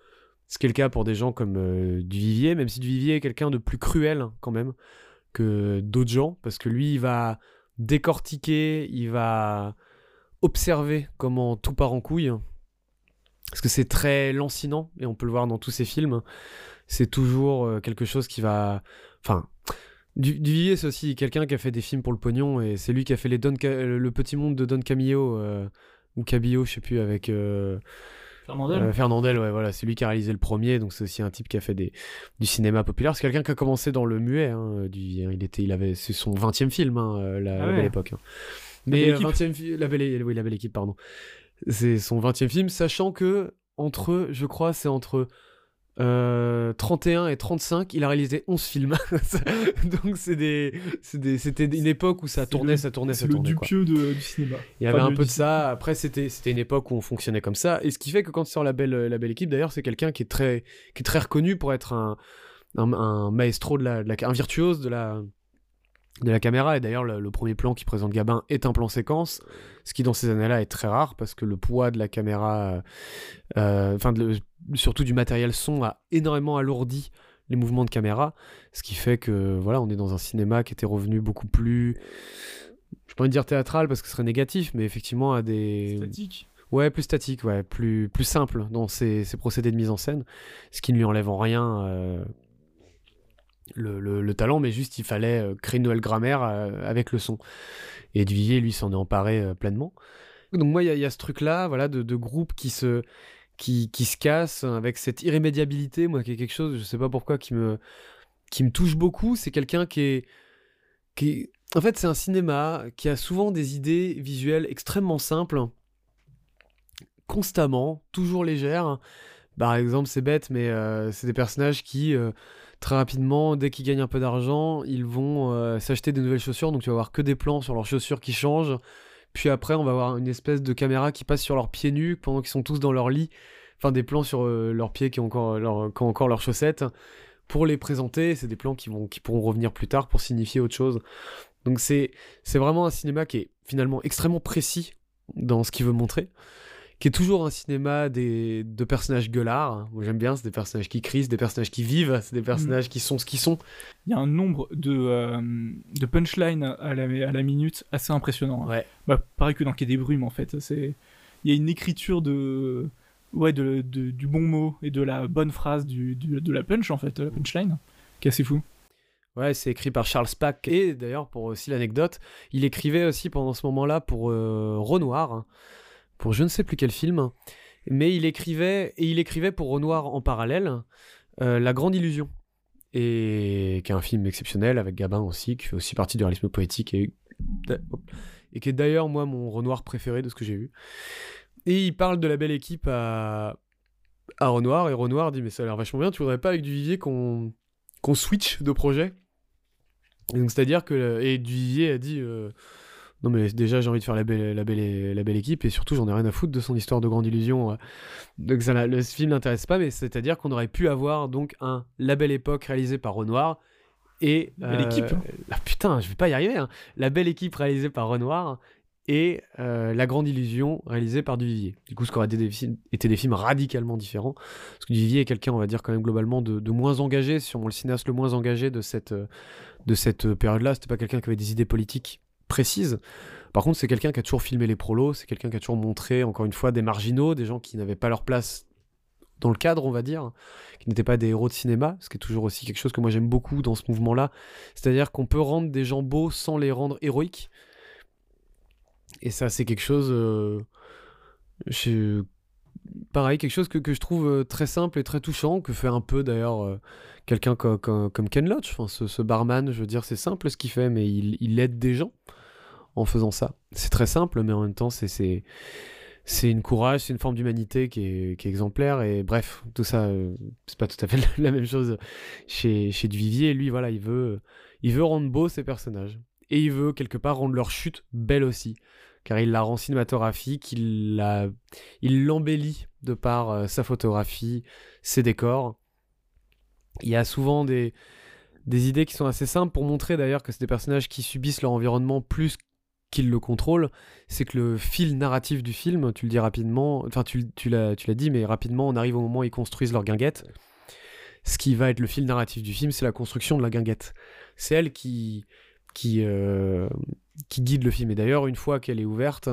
ce qui est le cas pour des gens comme euh, Duvivier, même si Duvivier est quelqu'un de plus cruel hein, quand même que d'autres gens, parce que lui, il va décortiquer, il va observer comment tout part en couille. Parce que c'est très lancinant, et on peut le voir dans tous ses films. C'est toujours euh, quelque chose qui va... Enfin, Duvivier, c'est aussi quelqu'un qui a fait des films pour le pognon, et c'est lui qui a fait les Don le petit monde de Don Camillo, euh, ou Cabillo, je sais plus, avec... Fernandel euh, Fernandel, ouais, voilà, c'est lui qui a réalisé le premier, donc c'est aussi un type qui a fait des, du cinéma populaire. C'est quelqu'un qui a commencé dans le muet, hein, du, il, était, il avait, c'est son 20 e film, hein, euh, la, ah belle époque. Hein. Mais la belle, 20e, la, belle, oui, la belle équipe, pardon. C'est son 20 e film, sachant que, entre, je crois, c'est entre 31 euh, et 35, il a réalisé 11 films. (laughs) Donc c'était une époque où ça tournait, ça tournait, ça tournait. C'est le du cinéma. Il y avait un peu de ça. Après c'était une époque où on fonctionnait comme ça. Et ce qui fait que quand il sort la belle la belle équipe, d'ailleurs, c'est quelqu'un qui est très qui est très reconnu pour être un un, maestro de la, de la, un virtuose de la de la caméra. Et d'ailleurs, le, premier plan qui présente Gabin est un plan séquence, ce qui dans ces années-là est très rare parce que le poids de la caméra, euh, enfin, surtout du matériel son, a énormément alourdi les mouvements de caméra, ce qui fait que voilà, on est dans un cinéma qui était revenu beaucoup plus, je pourrais dire théâtral parce que ce serait négatif, mais effectivement à des statique. Ouais, plus statique, ouais, plus, plus simple dans ses, procédés de mise en scène, ce qui ne lui enlève en rien euh, le, talent, mais juste il fallait euh, créer une nouvelle grammaire euh, avec le son. Et Duvivier, lui, s'en est emparé euh, pleinement. Donc moi, il y, a ce truc-là, voilà, de, de groupe qui se, qui, qui, se casse avec cette irrémédiabilité, moi, qui est quelque chose, je sais pas pourquoi, qui me, qui me touche beaucoup. C'est quelqu'un qui est, qui En fait, c'est un cinéma qui a souvent des idées visuelles extrêmement simples, constamment, toujours légères. Par exemple, c'est bête, mais c'est des personnages qui très rapidement, dès qu'ils gagnent un peu d'argent, ils vont euh, s'acheter des nouvelles chaussures. Donc tu vas avoir que des plans sur leurs chaussures qui changent. Puis après, on va avoir une espèce de caméra qui passe sur leurs pieds nus pendant qu'ils sont tous dans leur lit. Enfin, des plans sur euh, leurs pieds qui ont encore, leur, encore leurs chaussettes. Pour les présenter, c'est des plans qui, qui pourront revenir plus tard pour signifier autre chose. Donc c'est vraiment un cinéma qui est finalement extrêmement précis dans ce qu'il veut montrer qui est toujours un cinéma des, de personnages gueulards. Moi j'aime bien, c'est des personnages qui crient, des personnages qui vivent, c'est des personnages qui sont ce qu'ils sont. Il y a un nombre de, euh, de punchlines à la, à la minute assez impressionnant. Hein. Ouais. Bah, pareil que dans Quai des Brumes en fait. Il y a une écriture de, ouais, de, du bon mot et de la bonne phrase du, de la punch en fait, la punchline, qui est assez fou. Ouais, c'est écrit par Charles Pack. Et d'ailleurs, pour aussi l'anecdote, il écrivait aussi pendant ce moment-là pour euh, Renoir. Hein pour je ne sais plus quel film, mais il écrivait et il écrivait pour Renoir en parallèle euh, La Grande Illusion, et qui est un film exceptionnel avec Gabin aussi, qui fait aussi partie du réalisme poétique et, et qui est d'ailleurs moi mon Renoir préféré de ce que j'ai vu. Et il parle de la belle équipe à, à Renoir et Renoir dit mais ça a l'air vachement bien, tu voudrais pas avec Duvivier qu'on qu'on switch de projet? Donc c'est-à-dire que et Duvivier a dit euh, non, mais déjà, j'ai envie de faire la belle, la belle, la belle équipe et surtout, j'en ai rien à foutre de son histoire de grande illusion. Donc, ça, le film n'intéresse pas, mais c'est-à-dire qu'on aurait pu avoir donc un La Belle Époque réalisé par Renoir et. La belle équipe. Ah, putain, je vais pas y arriver. Hein. La Belle Équipe réalisée par Renoir et euh, La Grande Illusion réalisée par Duvivier. Du coup, ce qui aurait été des, films, des films radicalement différents. Parce que Duvivier est quelqu'un, on va dire, quand même globalement de, de moins engagé, si on le cinéaste le moins engagé de cette, de cette période-là. C'était pas quelqu'un qui avait des idées politiques précise. Par contre, c'est quelqu'un qui a toujours filmé les prolos, c'est quelqu'un qui a toujours montré, encore une fois, des marginaux, des gens qui n'avaient pas leur place dans le cadre, on va dire, qui n'étaient pas des héros de cinéma, ce qui est toujours aussi quelque chose que moi j'aime beaucoup dans ce mouvement-là. C'est-à-dire qu'on peut rendre des gens beaux sans les rendre héroïques. Et ça, c'est quelque chose. Euh, pareil, quelque chose que, que, je trouve euh, très simple et très touchant, que fait un peu d'ailleurs euh, quelqu'un comme, Ken Loach, enfin, ce, barman, je veux dire, c'est simple ce qu'il fait, mais il, aide des gens en faisant ça. C'est très simple, mais en même temps, c'est c'est une courage, c'est une forme d'humanité qui est, qui est, exemplaire. Et bref, tout ça, euh, c'est pas tout à fait (laughs) la même chose chez, chez Duvivier. Lui, voilà, il veut, il veut rendre beau ses personnages. Et il veut quelque part rendre leur chute belle aussi car il la rend cinématographique, il l'embellit de par euh, sa photographie, ses décors. Il y a souvent des, des idées qui sont assez simples pour montrer d'ailleurs que c'est des personnages qui subissent leur environnement plus qu'ils le contrôlent. C'est que le fil narratif du film, tu le dis rapidement, enfin tu, tu l'as dit, mais rapidement on arrive au moment où ils construisent leur guinguette. Ce qui va être le fil narratif du film, c'est la construction de la guinguette. C'est elle qui, euh, qui guide le film. Et d'ailleurs, une fois qu'elle est ouverte,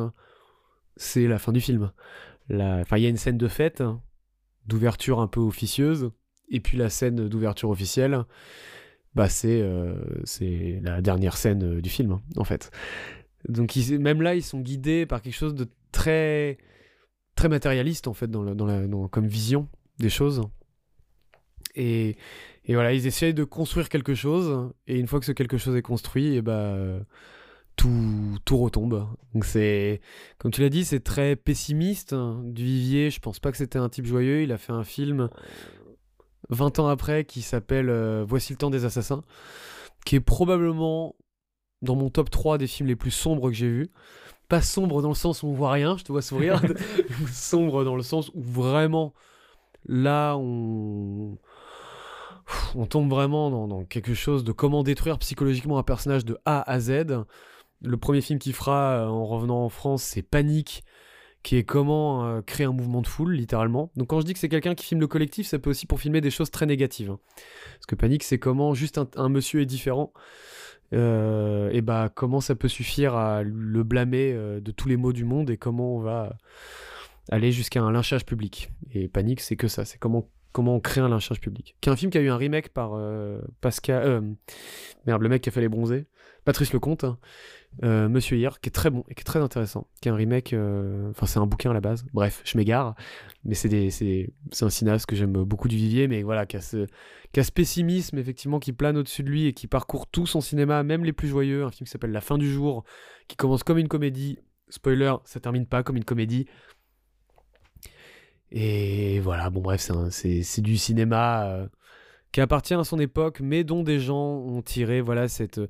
c'est la fin du film. Enfin, il y a une scène de fête, d'ouverture un peu officieuse, et puis la scène d'ouverture officielle, bah c'est euh, la dernière scène du film, en fait. Donc même là, ils sont guidés par quelque chose de très très matérialiste, en fait, comme vision des choses. Et, voilà, ils essayent de construire quelque chose, et une fois que ce quelque chose est construit, et bah, tout, tout retombe. Donc c'est, comme tu l'as dit, c'est très pessimiste. Du Vivier, je pense pas que c'était un type joyeux. Il a fait un film 20 ans après qui s'appelle euh, Voici le temps des assassins, qui est probablement dans mon top 3 des films les plus sombres que j'ai vus. Pas sombre dans le sens où on voit rien, je te vois sourire. (laughs) sombre dans le sens où vraiment, là, on on tombe vraiment dans, quelque chose de comment détruire psychologiquement un personnage de A à Z. Le premier film qu'il fera euh, en revenant en France, c'est Panique, qui est comment euh, créer un mouvement de foule, littéralement. Donc quand je dis que c'est quelqu'un qui filme le collectif, ça peut aussi pour filmer des choses très négatives. Hein. Parce que Panique, c'est comment juste un, monsieur est différent. Euh, et bah comment ça peut suffire à le blâmer de tous les maux du monde et comment on va aller jusqu'à un lynchage public? Et Panique, c'est que ça, c'est comment Comment on crée un lynchage public. Qui est un film qui a eu un remake par euh, Pascal. Euh, merde, le mec qui a fait Les Bronzés. Patrice Lecomte. Hein. Euh, Monsieur Hier, qui est très bon et qui est très intéressant. Qui est un remake. Enfin, c'est un bouquin à la base. Bref, je m'égare. Mais c'est un cinéaste que j'aime beaucoup du vivier. Mais voilà, qui a, ce, ce pessimisme, effectivement, qui plane au-dessus de lui et qui parcourt tout son cinéma, même les plus joyeux. Un film qui s'appelle La fin du jour, qui commence comme une comédie. Spoiler, ça termine pas comme une comédie. Et voilà, bon bref, c'est du cinéma euh, qui appartient à son époque, mais dont des gens ont tiré voilà cette,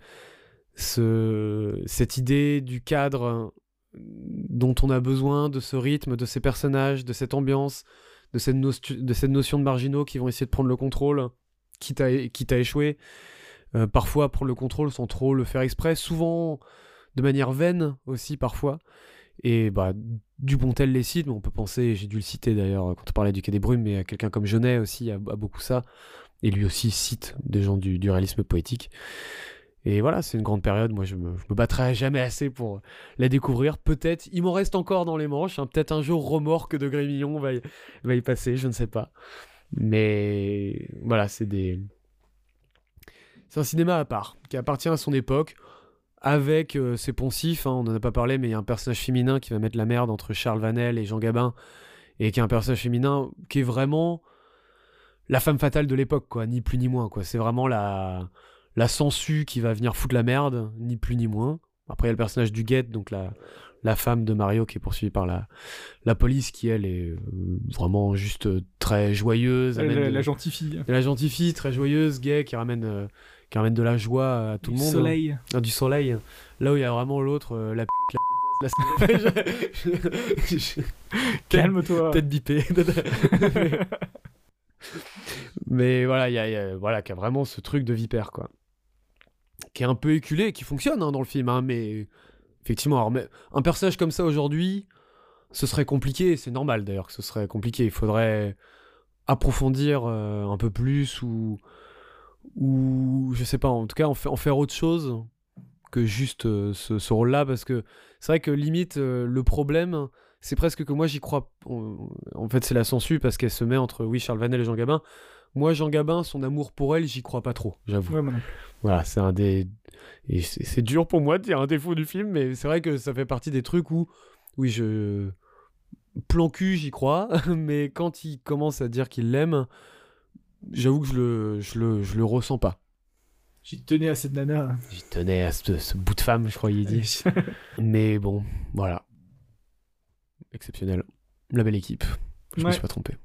ce, cette idée du cadre dont on a besoin, de ce rythme, de ces personnages, de cette ambiance, de cette, notion de marginaux qui vont essayer de prendre le contrôle, quitte à, quitte échouer. Euh, parfois prendre le contrôle sans trop le faire exprès, souvent de manière vaine aussi parfois. Et bah, Dupontel les cite, mais on peut penser, j'ai dû le citer d'ailleurs quand on parlait du Quai des Brumes, mais quelqu'un comme Genet aussi a, beaucoup ça. Et lui aussi cite des gens du, réalisme poétique. Et voilà, c'est une grande période. Moi, je me, me battrai jamais assez pour la découvrir. Peut-être, il m'en reste encore dans les manches. Hein. Peut-être un jour, remorque de Grémillon va y, va y passer, je ne sais pas. Mais voilà, c'est des. C'est un cinéma à part, qui appartient à son époque avec euh, ses poncifs, hein, on n'en a pas parlé, mais il y a un personnage féminin qui va mettre la merde entre Charles Vanel et Jean Gabin, et qui est un personnage féminin qui est vraiment la femme fatale de l'époque, quoi, ni plus ni moins, quoi. C'est vraiment la, la sangsue qui va venir foutre la merde, ni plus ni moins. Après, il y a le personnage du Guette, donc la, la femme de Mario qui est poursuivie par la, la police, qui elle est euh, vraiment juste euh, très joyeuse. La, la, gentille fille. La gentille fille, très joyeuse, gay, qui ramène qui ramène de la joie à tout le monde. Du soleil. Ah, du soleil. Là où il y a vraiment l'autre, euh, la (laughs) Calme-toi. Tête bipée. (laughs) mais voilà, il y a, voilà, qui a vraiment ce truc de vipère, quoi. Qui est un peu éculé, qui fonctionne hein, dans le film, hein, mais effectivement, un personnage comme ça aujourd'hui, ce serait compliqué, c'est normal d'ailleurs que ce serait compliqué. Il faudrait approfondir euh, un peu plus ou ou je sais pas, en tout cas en, faire autre chose que juste euh, ce, rôle-là, parce que c'est vrai que limite euh, le problème, c'est presque que moi j'y crois. En fait, c'est la censure parce qu'elle se met entre oui Charles Vanel et Jean Gabin. Moi, Jean Gabin, son amour pour elle, j'y crois pas trop, j'avoue. voilà, c'est un des. Et c'est dur pour moi de dire un défaut du film, mais c'est vrai que ça fait partie des trucs où, oui, je plan cul, j'y crois, (laughs) mais quand il commence à dire qu'il l'aime, j'avoue que je le, je le, je le ressens pas. J'y tenais à cette nana. J'y tenais à ce, bout de femme, je crois, il dit. (laughs) mais bon, voilà. Exceptionnel. La belle équipe. Je me suis pas trompé.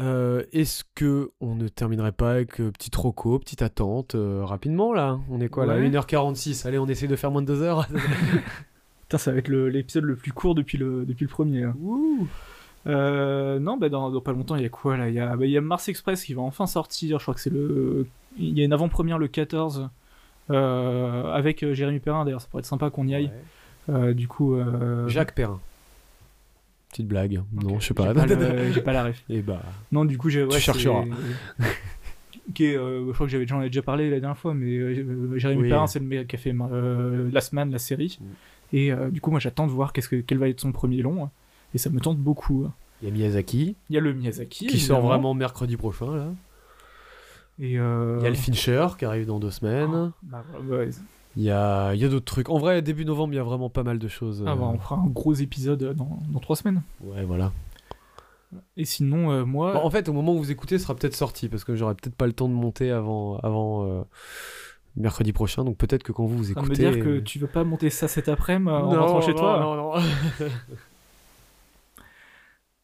Euh, est-ce que on ne terminerait pas avec euh, petit troco, petite attente euh, rapidement là? On est quoi là? 1h46. Allez, on essaie de faire moins de 2 heures. (laughs) Putain, ça va être l'épisode le, plus court depuis le, depuis le premier. Hein. non, bah dans, pas longtemps, il y a quoi là? Il y, bah, y a Mars Express qui va enfin sortir. Je crois que c'est le. Il y a une avant-première le 14 avec Jérémy Perrin. D'ailleurs, ça pourrait être sympa qu'on y aille. du coup. Jacques Perrin. Petite blague. Non, je sais pas. J'ai pas, (laughs) la ref. Et eh bah. Non, du coup, j'ai. Ouais, tu chercheras. (laughs) qui est, euh, je crois que j'avais j'en ai déjà parlé la dernière fois, mais euh, Jérémy Perrin, c'est le mec qui a fait euh, Last Man, la série. Mm. Et euh, du coup, moi, j'attends de voir qu'est-ce que, quel va être son premier long. Et ça me tente beaucoup. Il y a Miyazaki. Il y a le Miyazaki. Qui sort vraiment mercredi prochain, là. Et Il y a le Fincher qui arrive dans deux semaines. Ah, bah, ouais. Il y a, y a d'autres trucs. En vrai, début novembre, il y a vraiment pas mal de choses. Ah bah, on fera un gros épisode dans, dans trois semaines. Ouais, voilà. Et sinon, euh, moi. en fait, au moment où vous écoutez, ce sera peut-être sorti parce que j'aurai peut-être pas le temps de monter avant, avant euh, mercredi prochain. Donc peut-être que quand vous vous écoutez. Ça veut dire que tu veux pas monter ça cet après-midi en rentrant chez toi Non, non, (laughs)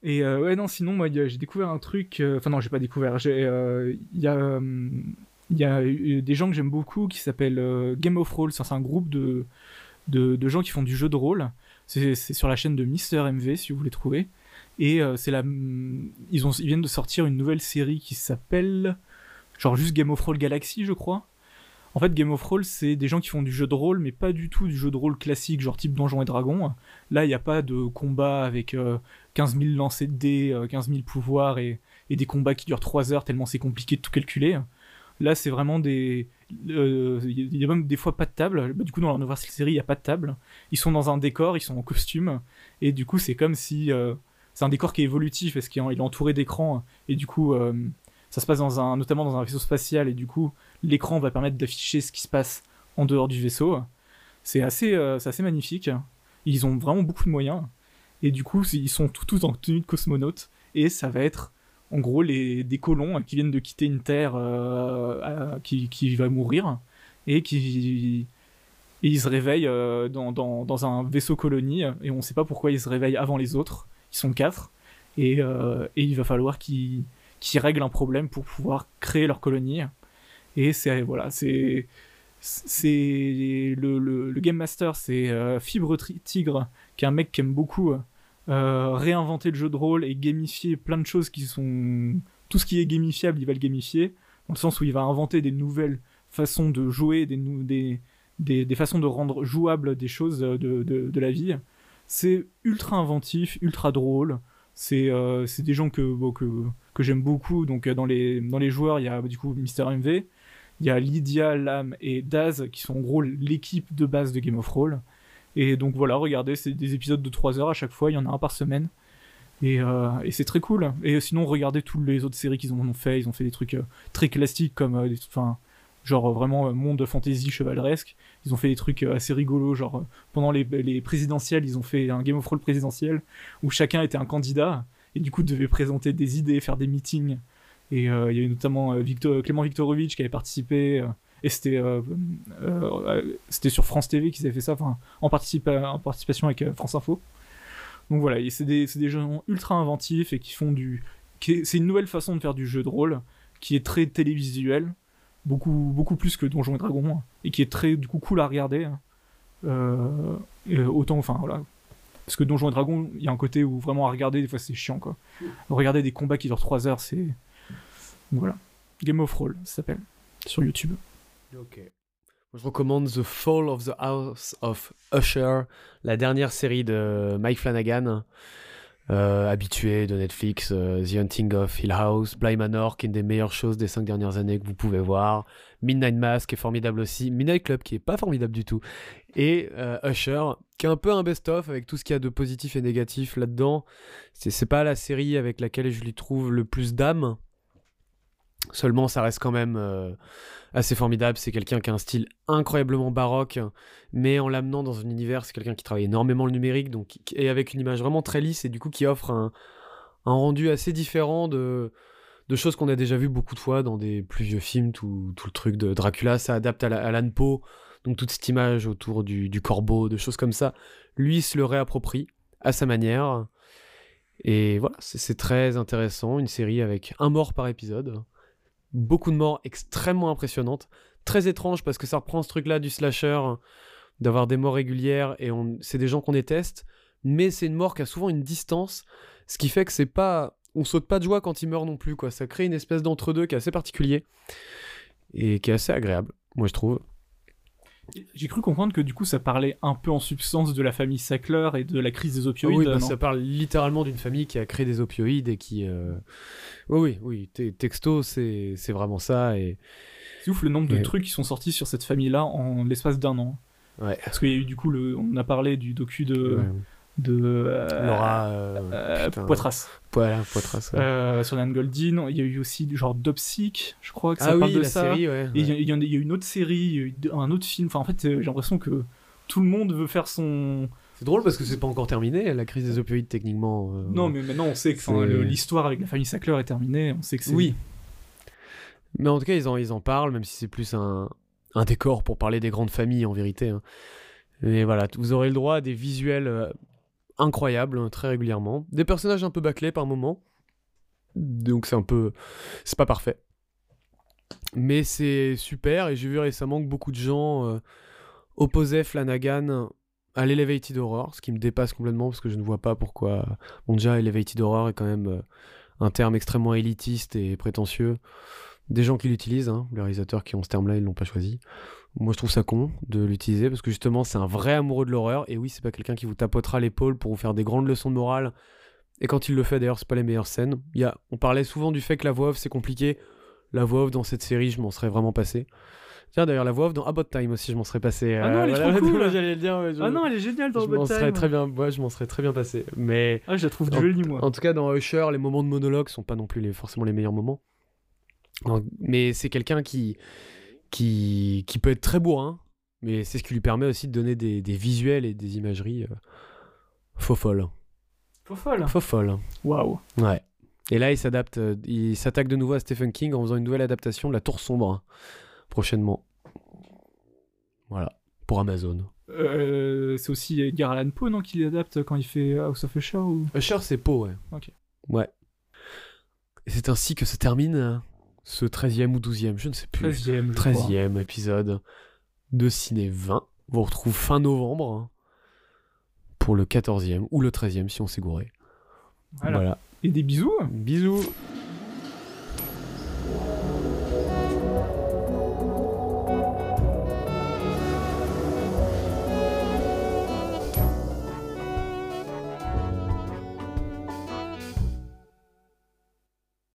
Et euh, ouais, non, sinon, moi, j'ai découvert un truc. Enfin, non, j'ai pas découvert. Il y a il y a des gens que j'aime beaucoup qui s'appellent euh, Game of Roll. C'est un groupe de, de, gens qui font du jeu de rôle. C'est sur la chaîne de Mister MV si vous voulez trouver. Et euh, c'est la, ils, ont, ils viennent de sortir une nouvelle série qui s'appelle genre juste Game of Roll Galaxy, je crois. En fait, Game of Roll, c'est des gens qui font du jeu de rôle, mais pas du tout du jeu de rôle classique, genre type Donjons et Dragons. Là, il n'y a pas de combat avec 15 000 lancers de dés, 15 000 pouvoirs et, et, des combats qui durent 3 heures tellement c'est compliqué de tout calculer. Là, c'est vraiment des. Euh, il y a même des fois pas de table. Bah, du coup, dans la nouvelle série, il n'y a pas de table. Ils sont dans un décor, ils sont en costume. Et du coup, c'est comme si. Euh, c'est un décor qui est évolutif parce qu'il est entouré d'écrans. Et du coup, euh, ça se passe dans un, notamment dans un vaisseau spatial. Et du coup, l'écran va permettre d'afficher ce qui se passe en dehors du vaisseau. C'est assez, assez magnifique. Ils ont vraiment beaucoup de moyens. Et du coup, ils sont tous en tenue de cosmonaute. Et ça va être en gros les, des colons qui viennent de quitter une terre euh, qui, va mourir et qui ils se réveillent euh, dans, un vaisseau colonie et on ne sait pas pourquoi ils se réveillent avant les autres. Ils sont quatre et, euh, il va falloir qu'ils règlent un problème pour pouvoir créer leur colonie. Et c'est voilà, c'est le, game master, c'est Fibre Tigre, qui est un mec qui aime beaucoup euh, réinventer le jeu de rôle et gamifier plein de choses qui sont... Tout ce qui est gamifiable, il va le gamifier, dans le sens où il va inventer des nouvelles façons de jouer, des, des, des, façons de rendre jouable des choses de, de, la vie. C'est ultra inventif, ultra drôle. C'est euh, des gens que, que, que j'aime beaucoup. Donc dans les, dans les joueurs, il y a du coup Mister MV, il y a Lydia, Lam et Daz qui sont en gros l'équipe de base de Game of Roll. Et donc voilà, regardez, c'est des épisodes de 3 heures à chaque fois, il y en a un par semaine. Et, euh, c'est très cool. Et sinon, regardez toutes les autres séries qu'ils ont fait. Ils ont fait des trucs euh, très classiques comme euh, enfin, genre vraiment monde fantasy chevaleresque. Ils ont fait des trucs assez rigolos, genre pendant les, les, présidentielles, ils ont fait un Game of Thrones présidentiel où chacun était un candidat et du coup devait présenter des idées, faire des meetings. Et il y a eu notamment Victor, Clément Viktorovitch qui avait participé et c'était euh, euh, c'était sur France TV qu'ils avaient fait ça, en participation avec euh, France Info. Donc voilà, c'est des, des gens ultra inventifs et qui font du. C'est une nouvelle façon de faire du jeu de rôle qui est très télévisuel, beaucoup, beaucoup plus que Donjons et Dragons, et qui est très du coup cool à regarder. autant, enfin voilà. Parce que Donjons et Dragons, il y a un côté où vraiment à regarder, des fois c'est chiant quoi. Regarder des combats qui durent 3 heures, c'est. Voilà. Game of Roll, ça s'appelle. Sur YouTube. Ok. je recommande The Fall of the House of Usher, la dernière série de Mike Flanagan, euh, habitué de Netflix, euh, The Hunting of Hill House, Bly Manor, qui est une des meilleures choses des cinq dernières années que vous pouvez voir, Midnight qui est formidable aussi, Midnight Club, qui est pas formidable du tout, et euh, Usher, qui est un peu un best-of avec tout ce qu'il y a de positif et négatif là-dedans. C'est pas la série avec laquelle je lui trouve le plus d'âme, Seulement, ça reste quand même euh, assez formidable. C'est quelqu'un qui a un style incroyablement baroque, mais en l'amenant dans un univers, c'est quelqu'un qui travaille énormément le numérique, donc et avec une image vraiment très lisse et du coup qui offre un, rendu assez différent de, choses qu'on a déjà vues beaucoup de fois dans des plus vieux films. Tout, tout le truc de Dracula, ça adapte à, la, Poe, donc toute cette image autour du corbeau, de choses comme ça. Lui se le réapproprie à sa manière. Et voilà, c'est très intéressant, une série avec un mort par épisode beaucoup de morts extrêmement impressionnantes, très étranges parce que ça reprend ce truc-là du slasher, d'avoir des morts régulières et c'est des gens qu'on déteste, mais c'est une mort qui a souvent une distance, ce qui fait que c'est pas, on saute pas de joie quand il meurt non plus quoi. Ça crée une espèce d'entre-deux qui est assez particulier et qui est assez agréable, moi je trouve. J'ai cru comprendre que du coup ça parlait un peu en substance de la famille Sackler et de la crise des opioïdes. oui, bah, ça parle littéralement d'une famille qui a créé des opioïdes et qui. Euh, oui, oui, oui. Texto, c'est vraiment ça. Et... C'est ouf le nombre de trucs qui sont sortis sur cette famille-là en l'espace d'un an. Ouais. Parce qu'il y a eu du coup, le... on a parlé du docu de de euh, Laura euh, euh Poitras. Voilà, Poitras. Euh, sur Nan Goldin, il y a eu aussi du genre Dopsic, je crois que ça ah parle oui, de la ça. Série, ouais, Et il y, a eu une autre série, un autre film. Enfin, en fait, j'ai l'impression que tout le monde veut faire son. C'est drôle parce que c'est pas encore terminé, la crise des opioïdes techniquement. Non, mais maintenant on sait que l'histoire avec la famille Sackler est terminée. On sait que c'est. Oui. Mais en tout cas, ils en, ils en parlent, même si c'est plus un, un décor pour parler des grandes familles en vérité. Hein. Mais voilà, vous aurez le droit à des visuels incroyable hein, très régulièrement. Des personnages un peu bâclés par moments. Donc c'est un peu... C'est pas parfait. Mais c'est super et j'ai vu récemment que beaucoup de gens euh, opposaient Flanagan à l'Elevated Horror, ce qui me dépasse complètement parce que je ne vois pas pourquoi... Bon déjà, Elevated Horror est quand même euh, un terme extrêmement élitiste et prétentieux. Des gens qui l'utilisent, hein. les réalisateurs qui ont ce terme-là, ils l'ont pas choisi. Moi, je trouve ça con de l'utiliser parce que justement, c'est un vrai amoureux de l'horreur. Et oui, c'est pas quelqu'un qui vous tapotera l'épaule pour vous faire des grandes leçons de morale. Et quand il le fait, d'ailleurs, c'est pas les meilleures scènes. Il y a... On parlait souvent du fait que la voix off, c'est compliqué. La voix off dans cette série, je m'en serais vraiment passé. Tiens, d'ailleurs, la voix off dans About Time aussi, je m'en serais passé. Ah non, elle est euh, trop (laughs) cool. le dire, Ah non, elle est géniale dans About Time. Très bien, ouais, je m'en serais très bien passé. Mais ah, je la trouve jolie, moi. En tout cas, dans Usher, les moments de monologue sont pas non plus les... forcément les meilleurs moments. Mais c'est quelqu'un qui... qui qui peut être très bourrin mais c'est ce qui lui permet aussi de donner des, visuels et des imageries euh, faux folles. Faux folles Faux folles. Waouh. Ouais. Et là, il s'adapte, euh, il s'attaque de nouveau à Stephen King en faisant une nouvelle adaptation de La Tour Sombre hein, prochainement. Voilà, pour Amazon. Euh, c'est aussi Edgar Allan Poe, non, qui l'adapte quand il fait House of Usher ou... Usher, c'est Poe, ouais. Ok. Ouais. Et c'est ainsi que se termine ce 13e ou 12e, je ne sais plus. 13e. épisode de Ciné 20. On vous retrouve fin novembre hein, pour le 14e ou le 13e si on s'est gouré. Voilà. voilà. Et des bisous. Bisous.